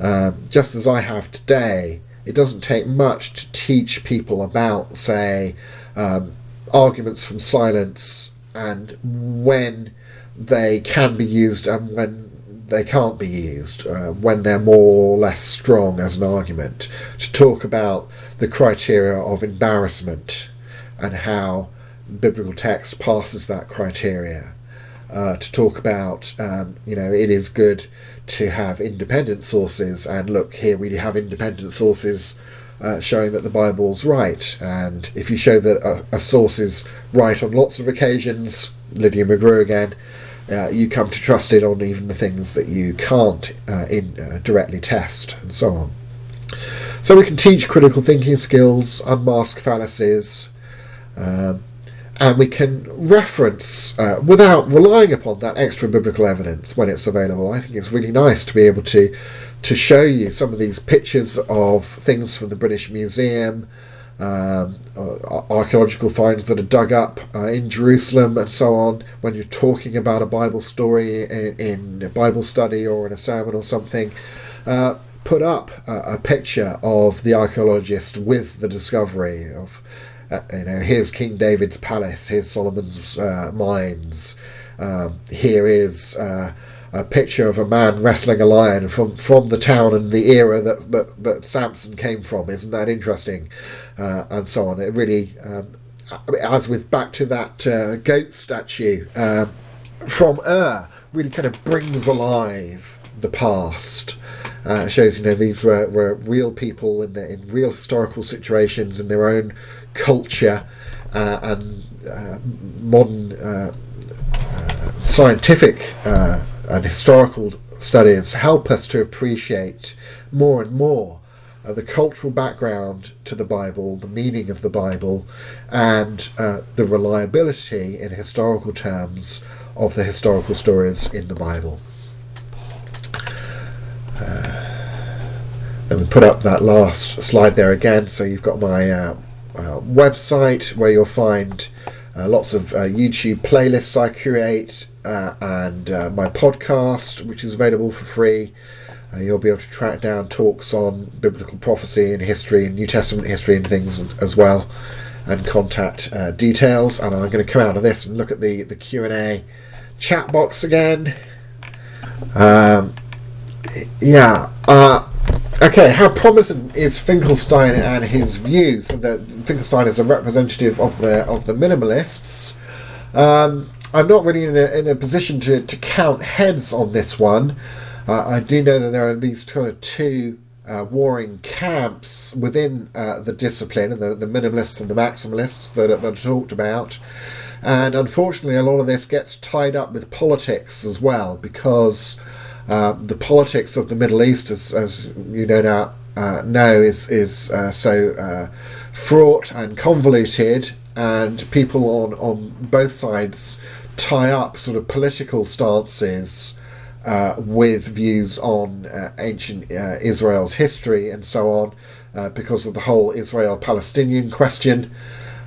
Um, just as I have today, it doesn't take much to teach people about, say, um, arguments from silence and when they can be used and when they can't be used uh, when they're more or less strong as an argument. To talk about the criteria of embarrassment and how biblical text passes that criteria. Uh, to talk about, um, you know, it is good to have independent sources, and look, here we have independent sources uh, showing that the Bible's right. And if you show that a, a source is right on lots of occasions, Lydia McGrew again, uh, you come to trust it on even the things that you can't uh, in, uh, directly test, and so on. So we can teach critical thinking skills, unmask fallacies, um, and we can reference uh, without relying upon that extra biblical evidence when it's available. I think it's really nice to be able to to show you some of these pictures of things from the British Museum um, archaeological finds that are dug up uh, in Jerusalem and so on. When you're talking about a Bible story in, in a Bible study or in a sermon or something, uh, put up a, a, picture of the archaeologist with the discovery of, uh, you know, here's King David's palace, here's Solomon's uh, mines, um, here is a picture of a man wrestling a lion from, from the town and the era that, that, that Samson came from. Isn't that interesting? Uh, and so on. It really, um, as with back to that uh, goat statue um, from Ur, really kind of brings alive the past. Uh, shows you know these were, were real people in, the, in real historical situations in their own culture uh, and uh, modern uh, scientific and historical studies help us to appreciate more and more uh, the cultural background to the Bible, the meaning of the Bible, and uh, the reliability in historical terms of the historical stories in the Bible. Uh, let me put up that last slide there again. So you've got my uh, uh, website where you'll find uh, lots of YouTube playlists I create uh, and uh, my podcast, which is available for free. Uh, you'll be able to track down talks on biblical prophecy and history and New Testament history and things as well, and contact uh, details. And I'm going to come out of this and look at the the Q and A chat box again. Um, yeah. Uh, Okay, how prominent is Finkelstein and his views? That Finkelstein is a representative of the of the minimalists. Um, I'm not really in a, in a position to, to count heads on this one. Uh, I do know that there are these kind of two uh, warring camps within uh, the discipline, the, the minimalists and the maximalists that, that are talked about. And unfortunately, a lot of this gets tied up with politics as well, because uh, the politics of the Middle East, as, as you no doubt uh, know, is is uh, so uh, fraught and convoluted, and people on on both sides tie up sort of political stances. Uh, with views on uh, ancient Israel's history and so on, because of the whole Israel-Palestinian question,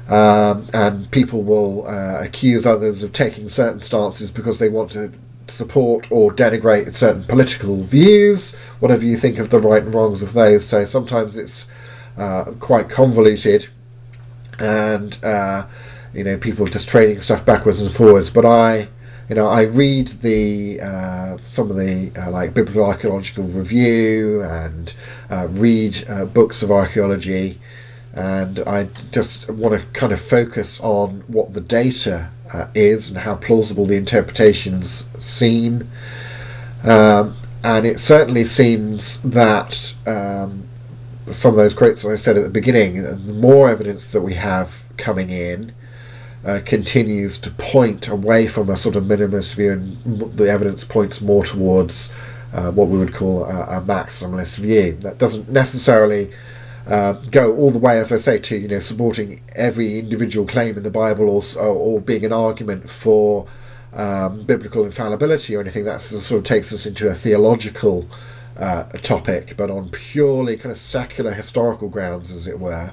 um, and people will accuse others of taking certain stances because they want to support or denigrate certain political views, whatever you think of the right and wrongs of those. So sometimes it's uh, quite convoluted, and uh, you know people just trading stuff backwards and forwards. But I, you know, I read the uh, some of the uh, like biblical archaeological review and uh, read uh, books of archaeology and I just want to kind of focus on what the data uh, is and how plausible the interpretations seem. Um, and it certainly seems that um, some of those quotes I said at the beginning, the more evidence that we have coming in uh, continues to point away from a sort of minimalist view, and the evidence points more towards uh, what we would call a, a maximalist view. That doesn't necessarily uh, go all the way, as I say, to you know supporting every individual claim in the Bible, or or being an argument for um, biblical infallibility or anything. That sort of takes us into a theological uh, topic, but on purely kind of secular historical grounds, as it were.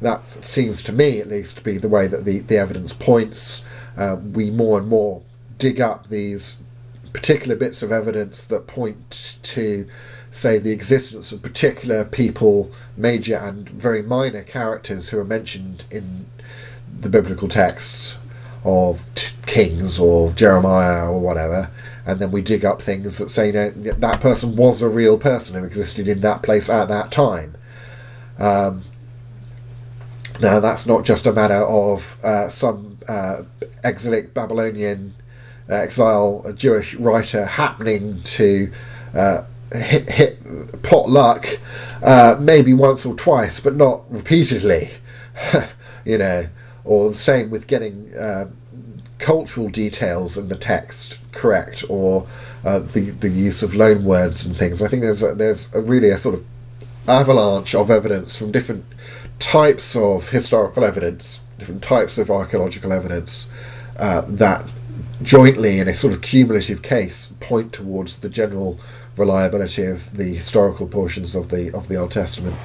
That seems to me, at least, to be the way that the, the evidence points. Uh, we more and more dig up these particular bits of evidence that point to say, the existence of particular people, major and very minor characters who are mentioned in the biblical texts of t- Kings or Jeremiah or whatever, and then we dig up things that say, you know, that person was a real person who existed in that place at that time. Um, now, that's not just a matter of uh, some uh, exilic Babylonian exile Jewish writer happening to uh, hit, hit pot luck uh, maybe once or twice, but not repeatedly. you know, or the same with getting uh, cultural details in the text correct, or uh, the the use of loan words and things. I think there's a, there's a really a sort of avalanche of evidence from different types of historical evidence, different types of archaeological evidence uh, that jointly in a sort of cumulative case point towards the general reliability of the historical portions of the of the Old Testament.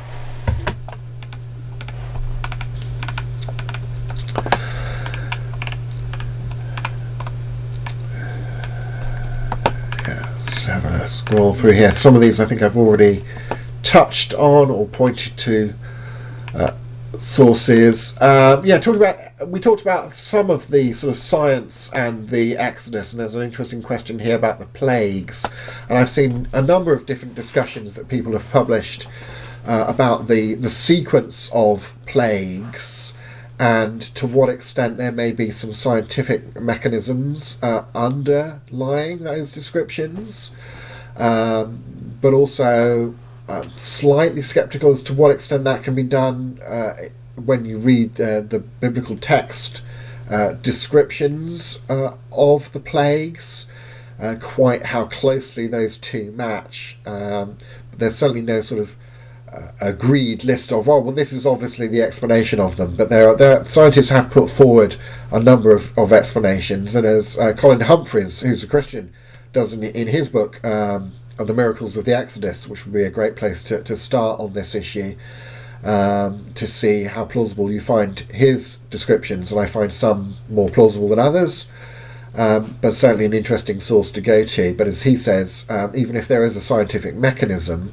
Yeah, let's have a scroll through here. Some of these I think I've already touched on or pointed to. Sources. Um, yeah, talking about we talked about some of the sort of science and the Exodus, and there's an interesting question here about the plagues. And I've seen a number of different discussions that people have published uh, about the the sequence of plagues and to what extent there may be some scientific mechanisms uh, underlying those descriptions, um, but also uh, slightly skeptical as to what extent that can be done uh, when you read uh, the biblical text uh, descriptions uh, of the plagues, uh, quite how closely those two match. Um, there's certainly no sort of agreed list of oh well this is obviously the explanation of them but there are there scientists have put forward a number of, of explanations and as Colin Humphreys who's a Christian does in, in his book um, of the miracles of the Exodus, which would be a great place to, to start on this issue. Um, to see how plausible you find his descriptions, and I find some more plausible than others, um, but certainly an interesting source to go to. But as he says, um, even if there is a scientific mechanism,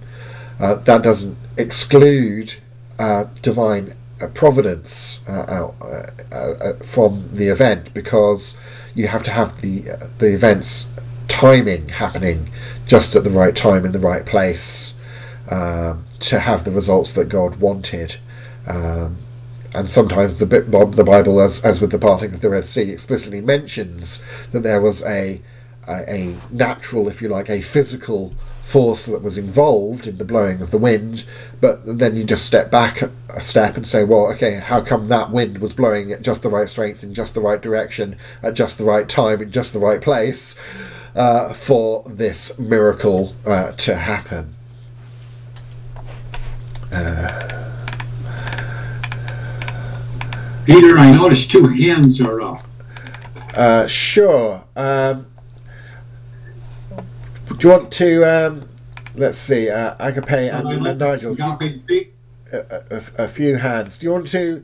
uh, that doesn't exclude uh, divine uh, providence uh, uh, uh, from the event because you have to have the the events timing happening just at the right time in the right place. um, to have the results that God wanted. Um, and sometimes the the Bible, as as with the parting of the Red Sea, explicitly mentions that there was a a, a natural, if you like, a physical force that was involved in the blowing of the wind, but then you just step back a step and say, well, okay, how come that wind was blowing at just the right strength in just the right direction at just the right time in just the right place uh, for this miracle uh, to happen? Uh, Peter, I noticed two hands are up. Uh, sure. Um, do you want to? Um, let's see, uh, Agape and, uh, and Nigel. A, a, a, few hands. Do you want to?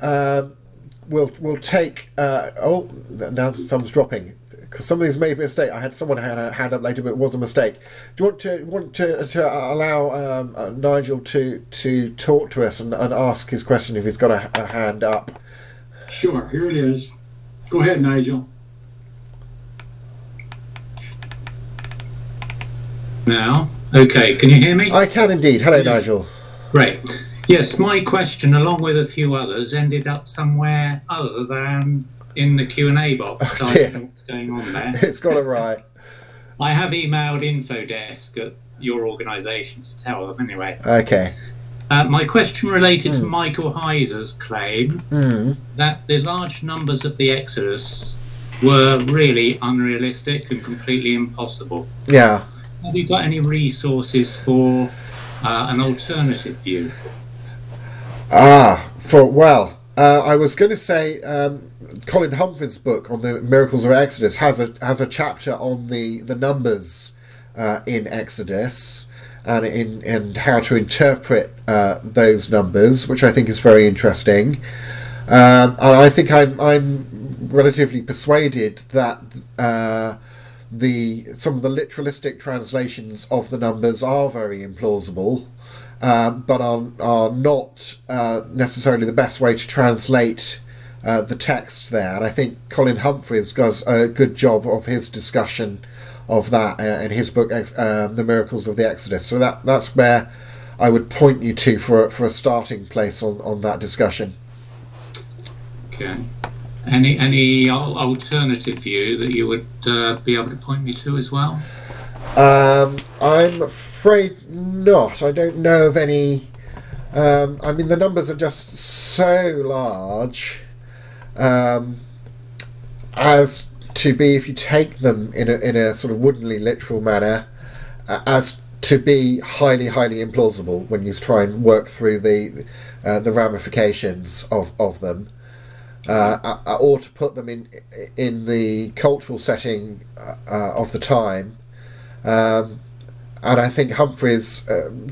Um, we'll we'll take. Uh, oh, now someone's dropping because some of these may be a mistake. I had someone had a hand up later, but it was a mistake. Do you want to want to, to allow um, uh, Nigel to to talk to us and, and, ask his question if he's got a, a hand up? Sure. Here it is. Go ahead, Nigel. Now, okay. Can you hear me? I can indeed. Hello, yeah. Nigel. Great. Yes, my question, along with a few others, ended up somewhere other than in the Q and A box. Oh, I don't know what's going on there. It's got it right. I have emailed Infodesk at your organisation to tell them anyway. Okay. Uh, my question related mm. to hmm. Michael Heiser's claim mm. that the large numbers of the Exodus were really unrealistic and completely impossible. Yeah. Have you got any resources for uh, an alternative view? Ah, for well, uh, I was going to say um, Colin Humphreys' book on the miracles of Exodus has a has a chapter on the the numbers uh, in Exodus and in and how to interpret uh, those numbers, which I think is very interesting. Um, and I think I'm I'm relatively persuaded that uh, the some of the literalistic translations of the numbers are very implausible. Um, but are, are not uh, necessarily the best way to translate uh, the text there. And I think Colin Humphreys does a good job of his discussion of that uh, in his book, uh, The Miracles of the Exodus. So that that's where I would point you to for for a starting place on, on that discussion. Okay. Any any alternative view that you would uh, be able to point me to as well? Um, I'm afraid not. I don't know of any. Um, I mean, the numbers are just so large um, as to be, if you take them in a, in a sort of woodenly literal manner, uh, as to be highly, highly implausible when you try and work through the uh, the ramifications of, of them, uh, uh or to put them in in the cultural setting uh, uh, of the time. Um, and I think Humphreys'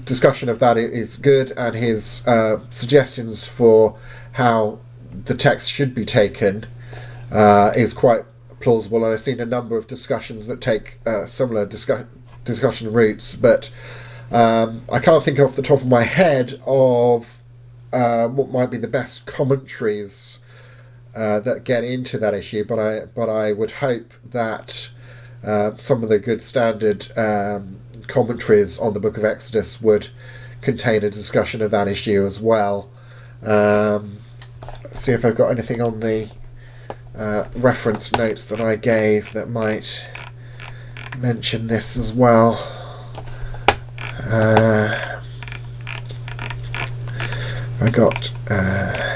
discussion of that is good, and his suggestions for how the text should be taken is quite plausible, and I've seen a number of discussions that take uh, similar discuss- discussion routes, but um, I can't think off the top of my head of uh, what might be the best commentaries uh, that get into that issue. But I but I would hope that uh, some of the good standard um, commentaries on the Book of Exodus would contain a discussion of that issue as well. Um, see if I've got anything on the uh, reference notes that I gave that might mention this as well. Uh, I got. Uh,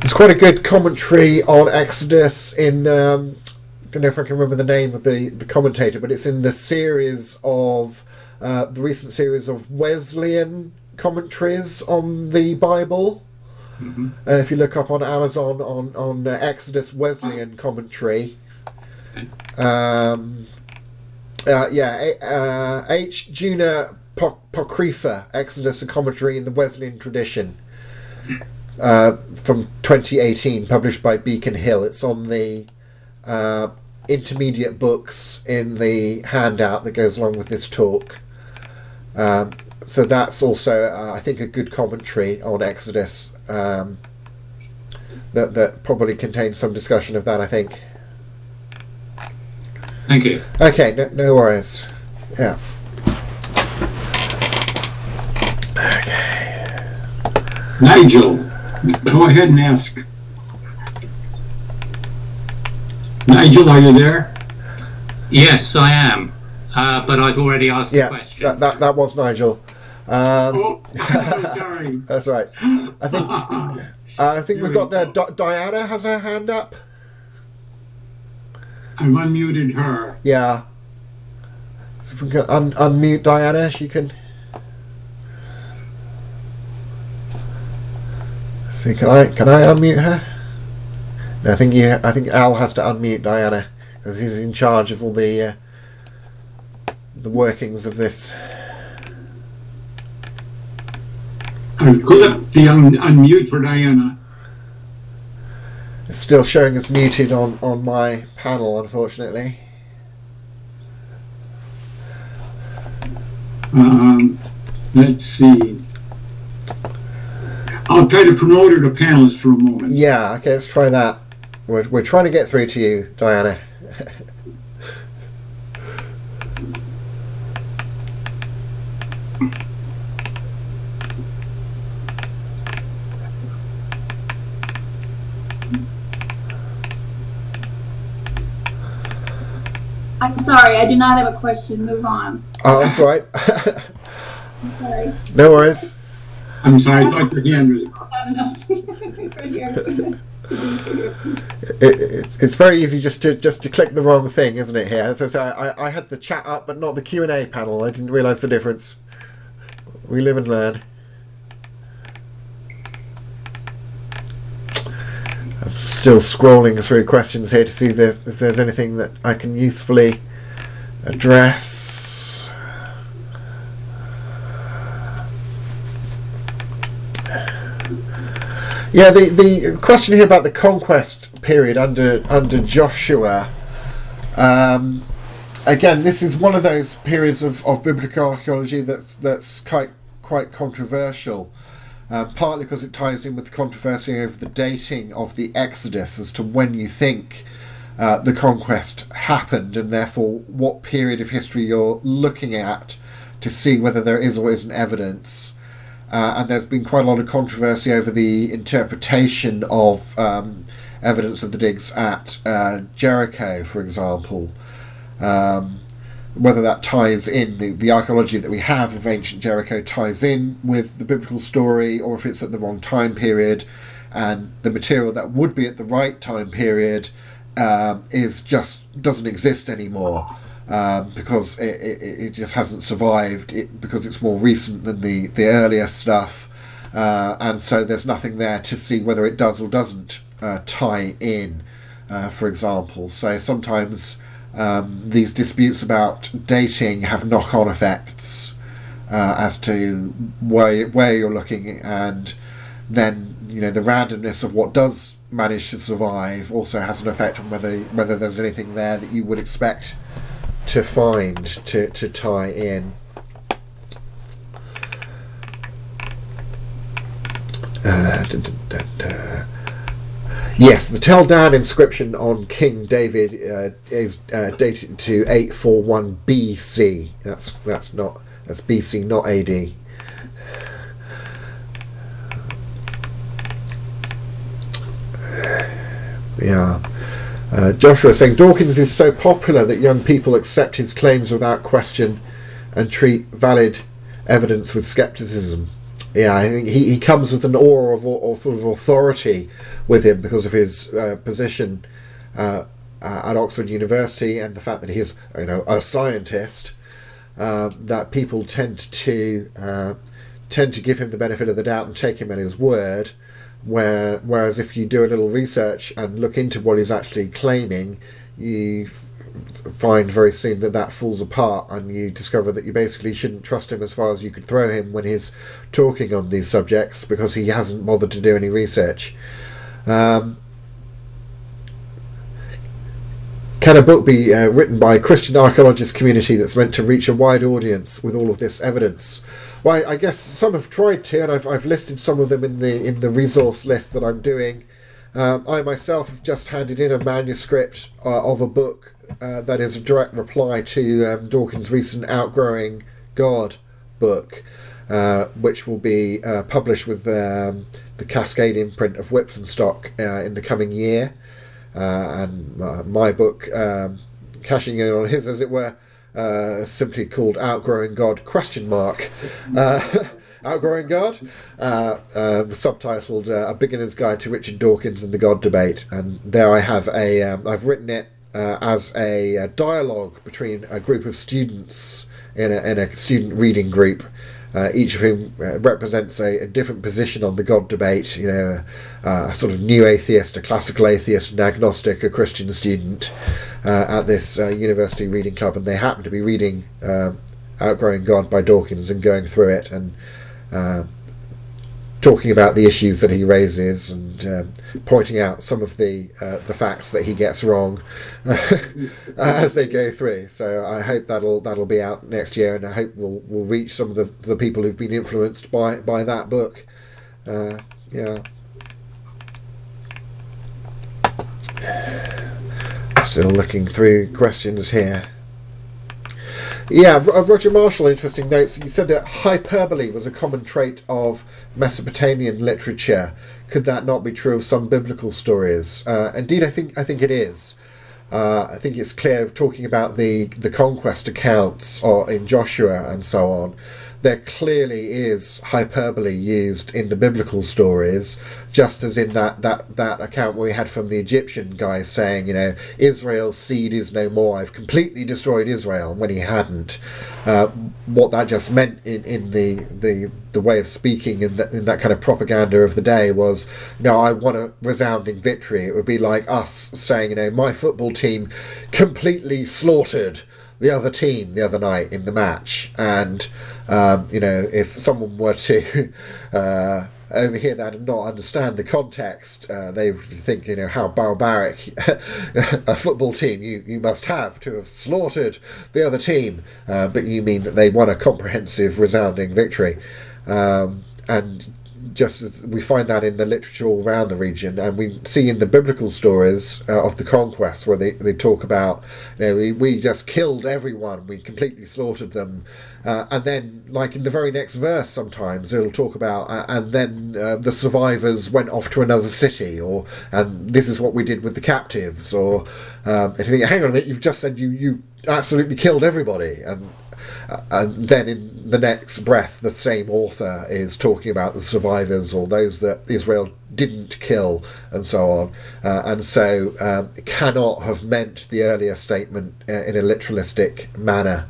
there's quite a good commentary on Exodus in. Um, I don't know if I can remember the name of the, the commentator, but it's in the series of uh, the recent series of Wesleyan commentaries on the Bible. Mm-hmm. Uh, if you look up on Amazon on on uh, Exodus Wesleyan commentary, um, uh, yeah, uh, H. Junia Pokrifka, Exodus and commentary in the Wesleyan tradition, uh, from 2018, published by Beacon Hill. It's on the uh, intermediate books in the handout that goes along with this talk. Um, so that's also, uh, I think, a good commentary on Exodus um, that that probably contains some discussion of that. I think. Thank you. Okay, no, no worries. Yeah. Okay. Nigel, go ahead and ask. Nigel, are you there? Yes, I am. Uh, but I've already asked yeah, the question. That, that, that was Nigel. Um, oh, sorry. that's right. I think uh, I think we've got uh, Di- Diana has her hand up. I've unmuted her. Yeah. So if we can un- unmute Diana, she can. See, can I can I unmute her? No, I think you. I think Al has to unmute Diana because he's in charge of all the uh, the workings of this. I've clicked the un- unmute for Diana. It's still showing as muted on on my panel, unfortunately. Um, let's see. I'll try to promote her to panelist for a moment. Yeah. Okay. Let's try that. We're we're trying to get through to you, Diana. I'm sorry, I do not have a question. Move on. Oh, that's all right. I'm sorry. no worries. I'm sorry, I thought your hand was. I don't know. Right here. It, it's, it's very easy just to just to click the wrong thing, isn't it? Here, so, so I, I had the chat up, but not the Q and A panel. I didn't realise the difference. We live and learn. I'm still scrolling through questions here to see if there's, if there's anything that I can usefully address. Yeah, the, the question here about the conquest period under under Joshua. Um, again, this is one of those periods of, of biblical archaeology that's that's quite quite controversial. Uh, partly because it ties in with the controversy over the dating of the Exodus as to when you think uh, the conquest happened, and therefore what period of history you're looking at to see whether there is or isn't evidence. Uh, and there's been quite a lot of controversy over the interpretation of um, evidence of the digs at uh, Jericho, for example. Um, whether that ties in, the, the archaeology that we have of ancient Jericho ties in with the biblical story, or if it's at the wrong time period, and the material that would be at the right time period um, is just doesn't exist anymore um, because it, it, it, just hasn't survived. It, because it's more recent than the, the earlier stuff, uh, and so there's nothing there to see whether it does or doesn't uh, tie in, uh, for example. So sometimes um, these disputes about dating have knock on effects uh, as to where, where you're looking, and then you know the randomness of what does manage to survive also has an effect on whether whether there's anything there that you would expect to find to, to tie in. Uh, da, da, da, yes, the Tel Dan inscription on King David uh, is uh, dated to 841 BC. That's that's not that's BC, not AD. Yeah. Uh, Joshua saying Dawkins is so popular that young people accept his claims without question and treat valid evidence with skepticism. Yeah, I think he, he comes with an aura of, sort of authority with him because of his uh, position uh, at Oxford University and the fact that he's you know a scientist. Uh, that people tend to uh, tend to give him the benefit of the doubt and take him at his word where whereas if you do a little research and look into what he's actually claiming, you find very soon that that falls apart, and you discover that you basically shouldn't trust him as far as you could throw him when he's talking on these subjects because he hasn't bothered to do any research. Um, can a book be uh, written by a Christian archaeologist community that's meant to reach a wide audience with all of this evidence? Well, I guess some have tried to, and I've, I've listed some of them in the in the resource list that I'm doing. Um, I myself have just handed in a manuscript uh, of a book uh, that is a direct reply to um, Dawkins' recent Outgrowing God book. uh, which will be uh, published with um, the Cascade imprint of Wipf and Stock uh, in the coming year. Uh, and my book, um, cashing in on his, as it were, simply called Outgrowing God question mark. Outgrowing God, uh, uh, subtitled uh, "A Beginner's Guide to Richard Dawkins and the God Debate," and there I have a. Um, I've written it uh, as a, a, dialogue between a group of students in a, in a student reading group. Uh, each of whom uh, represents a, a, different position on the God debate. You know, a sort of new atheist, a classical atheist, an agnostic, a Christian student at this university reading club, and they happen to be reading "Outgrowing God" by Dawkins and going through it and uh, talking about the issues that he raises and uh, pointing out some of the uh, the facts that he gets wrong as they go through. So I hope that'll that'll be out next year, and I hope we'll we'll reach some of the, the people who've been influenced by by that book. Uh, yeah. Still looking through questions here. Yeah, uh, Roger Marshall, interesting notes. You said that hyperbole was a common trait of Mesopotamian literature. Could that not be true of some biblical stories? Uh, indeed, I think I think it is. Uh, I think it's clear talking about the the conquest accounts or in Joshua and so on there clearly is hyperbole used in the biblical stories, just as in that, that, that account we had from the Egyptian guy saying, you know, Israel's seed is no more. I've completely destroyed Israel when he hadn't. Uh, what that just meant in, in the, the the way of speaking in, the, in that kind of propaganda of the day was, no, I want a resounding victory. It would be like us saying, you know, my football team completely slaughtered the other team the other night in the match, and um, you know, if someone were to uh, overhear that and not understand the context, uh, they think, you know, how barbaric a football team you, you must have to have slaughtered the other team. Uh, but you mean that they won a comprehensive, resounding victory. Um, and just as we find that in the literature all around the region, and we see in the biblical stories uh, of the conquest where they, they talk about, you know, we, we just killed everyone, we completely slaughtered them, uh, and then, like in the very next verse, sometimes it'll talk about, uh, and then uh, the survivors went off to another city, or and this is what we did with the captives, or um, and you think, hang on a minute, you've just said you you absolutely killed everybody, and and then in the next breath, the same author is talking about the survivors or those that Israel didn't kill, and so on. Uh, and so um, cannot have meant the earlier statement uh, in a literalistic manner.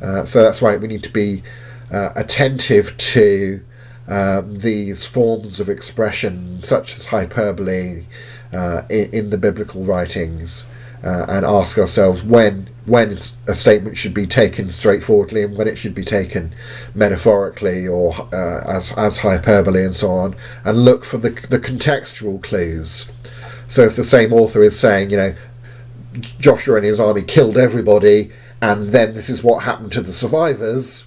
Uh, so that's why we need to be uh, attentive to um, these forms of expression, such as hyperbole, uh, in, in, the biblical writings, and ask ourselves when when a statement should be taken straightforwardly and when it should be taken metaphorically or uh, as as hyperbole and so on, and look for the the contextual clues. So if the same author is saying, you know, Joshua and his army killed everybody, and then this is what happened to the survivors.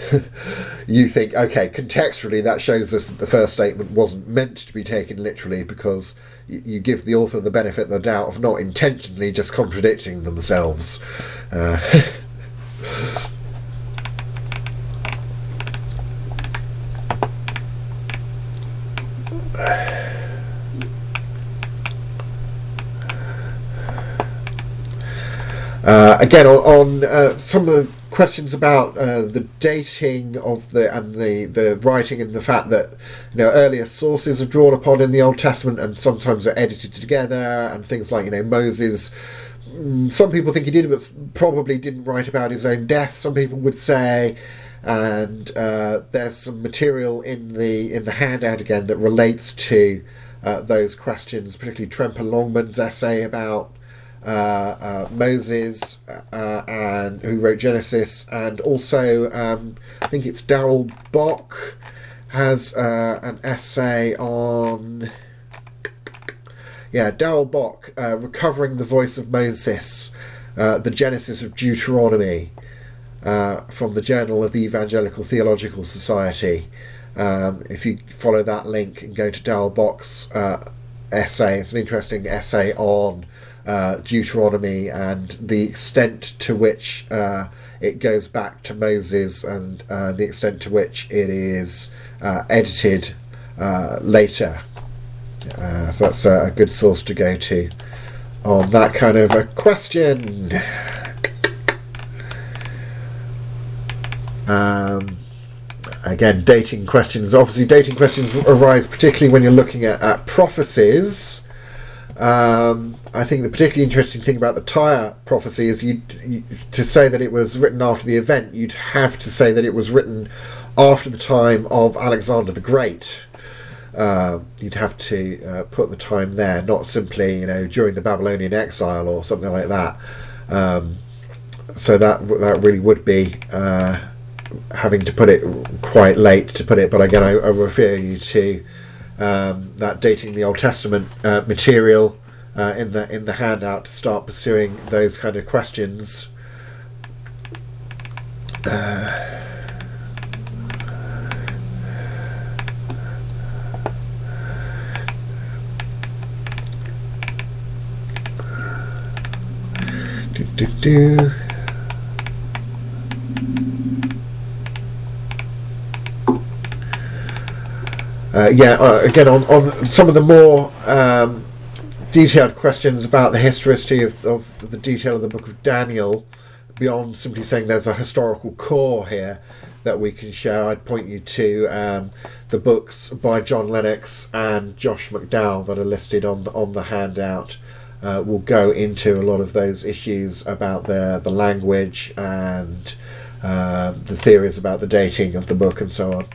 you think, okay, contextually that shows us that the first statement wasn't meant to be taken literally because you give the author the benefit of the doubt of not intentionally just contradicting themselves. Uh, uh, again, on, on uh, some of the questions about uh, the dating of the and the the writing and the fact that you know earlier sources are drawn upon in the Old Testament and sometimes are edited together and things like you know Moses. Mm, some people think he did, but probably didn't write about his own death. Some people would say, and uh, there's some material in the in the handout again that relates to uh, those questions, particularly Tremper Longman's essay about Moses, uh, and who wrote Genesis, and also um, I think it's Darrell Bock has an essay on. Yeah, Darrell Bock, recovering the voice of Moses, the Genesis of Deuteronomy. Uh, from the Journal of the Evangelical Theological Society. Um, if you follow that link and go to Darrell Bock's uh, essay, it's an interesting essay on uh, Deuteronomy and the extent to which uh, it goes back to Moses and uh, the extent to which it is uh, edited uh, later. Uh, so that's a good source to go to on that kind of a question. Um, again, dating questions. Obviously, dating questions arise particularly when you're looking at, at prophecies. Um, I think the particularly interesting thing about the Tyre prophecy is you, to say that it was written after the event, you'd have to say that it was written after the time of Alexander the Great. Uh, you'd have to uh, put the time there, not simply you know during the Babylonian exile or something like that. Um, so that that really would be uh, having to put it quite late to put it. But again, I, I refer you to um, that dating the Old Testament uh, material uh, in the in the handout to start pursuing those kind of questions. Uh, do, do, do. Uh, yeah, uh, again on, on some of the more um, detailed questions about the historicity of, of the detail of the book of Daniel, beyond simply saying there's a historical core here that we can show, I'd point you to um, the books by John Lennox and Josh McDowell that are listed on the, on the handout. Uh, will go into a lot of those issues about the the language and uh, the theories about the dating of the book and so on.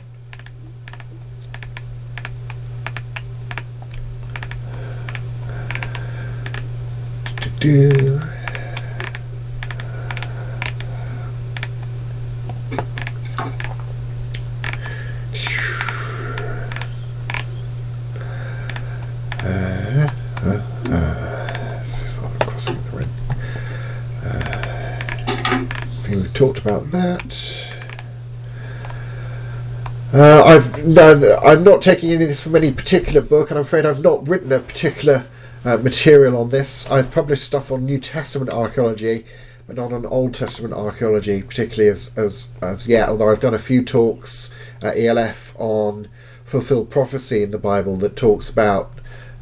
Do. Uh, uh, uh, crossing the red. Uh, we talked about that. Uh, I've no, I'm not taking any of this from any particular book, and I'm afraid I've not written a particular uh, material on this. I've published stuff on New Testament archaeology, but not on Old Testament archaeology, particularly as as, as yet. Although I've done a few talks at ELF on fulfilled prophecy in the Bible that talks about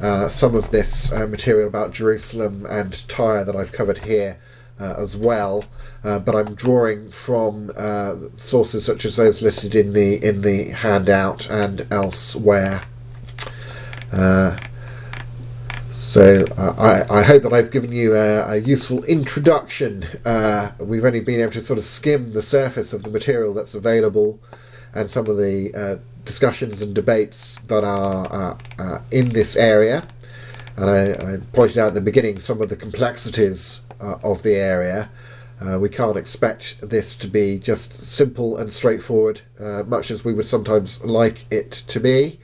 uh, some of this uh, material about Jerusalem and Tyre that I've covered here uh, as well. Uh, but I'm drawing from uh, sources such as those listed in the in the handout and elsewhere. So uh, I, I, hope that I've given you a, a useful introduction. Uh, we've only been able to sort of skim the surface of the material that's available and some of the uh, discussions and debates that are uh, uh, in this area. And I, I, pointed out at the beginning some of the complexities uh, of the area. we can't expect this to be just simple and straightforward, much as we would sometimes like it to be.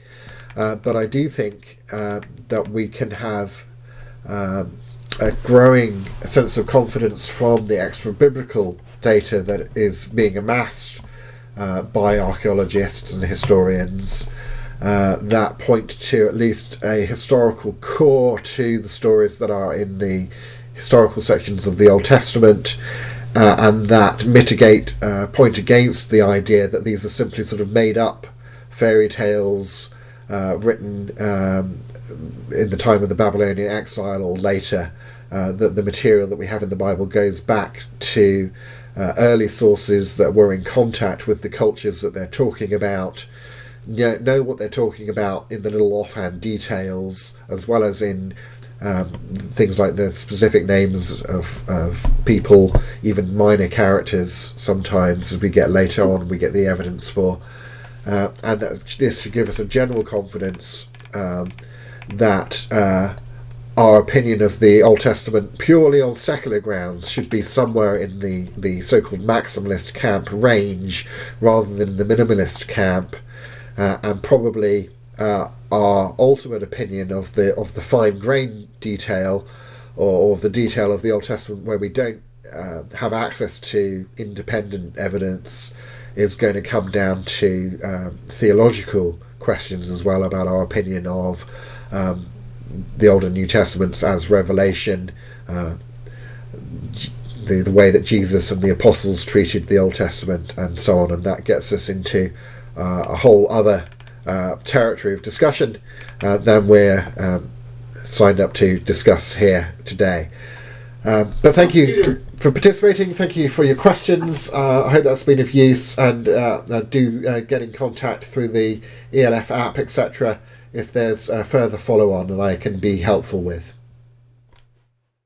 Uh, but I do think uh, that we can have um, a growing sense of confidence from the extra biblical data that is being amassed uh, by archaeologists and historians uh, that point to at least a historical core to the stories that are in the historical sections of the Old Testament. Uh, and that mitigate, point against the idea that these are simply sort of made up fairy tales uh, written um, in the time of the Babylonian exile or later, uh, that the material that we have in the Bible goes back to uh, early sources that were in contact with the cultures that they're talking about, know, know what they're talking about in the little offhand details, as well as in um, things like the specific names of, of people, even minor characters. Sometimes, as we get later on, we get the evidence for uh, and that this should give us a general confidence um, that uh, our opinion of the Old Testament purely on secular grounds should be somewhere in the, the so called maximalist camp range rather than the minimalist camp, uh, and probably uh, our ultimate opinion of the of the fine grain detail or, or the detail of the Old Testament where we don't uh, have access to independent evidence is going to come down to um, theological questions as well about our opinion of um, the Old and New Testaments as revelation, uh, the, the way that Jesus and the apostles treated the Old Testament, and so on, and that gets us into uh, a whole other uh, territory of discussion uh, than we're um, signed up to discuss here today. Um, but thank you for participating. Thank you for your questions. Uh, I hope that's been of use, and uh, uh, do uh, get in contact through the ELF app, etc., if there's further follow on that I can be helpful with.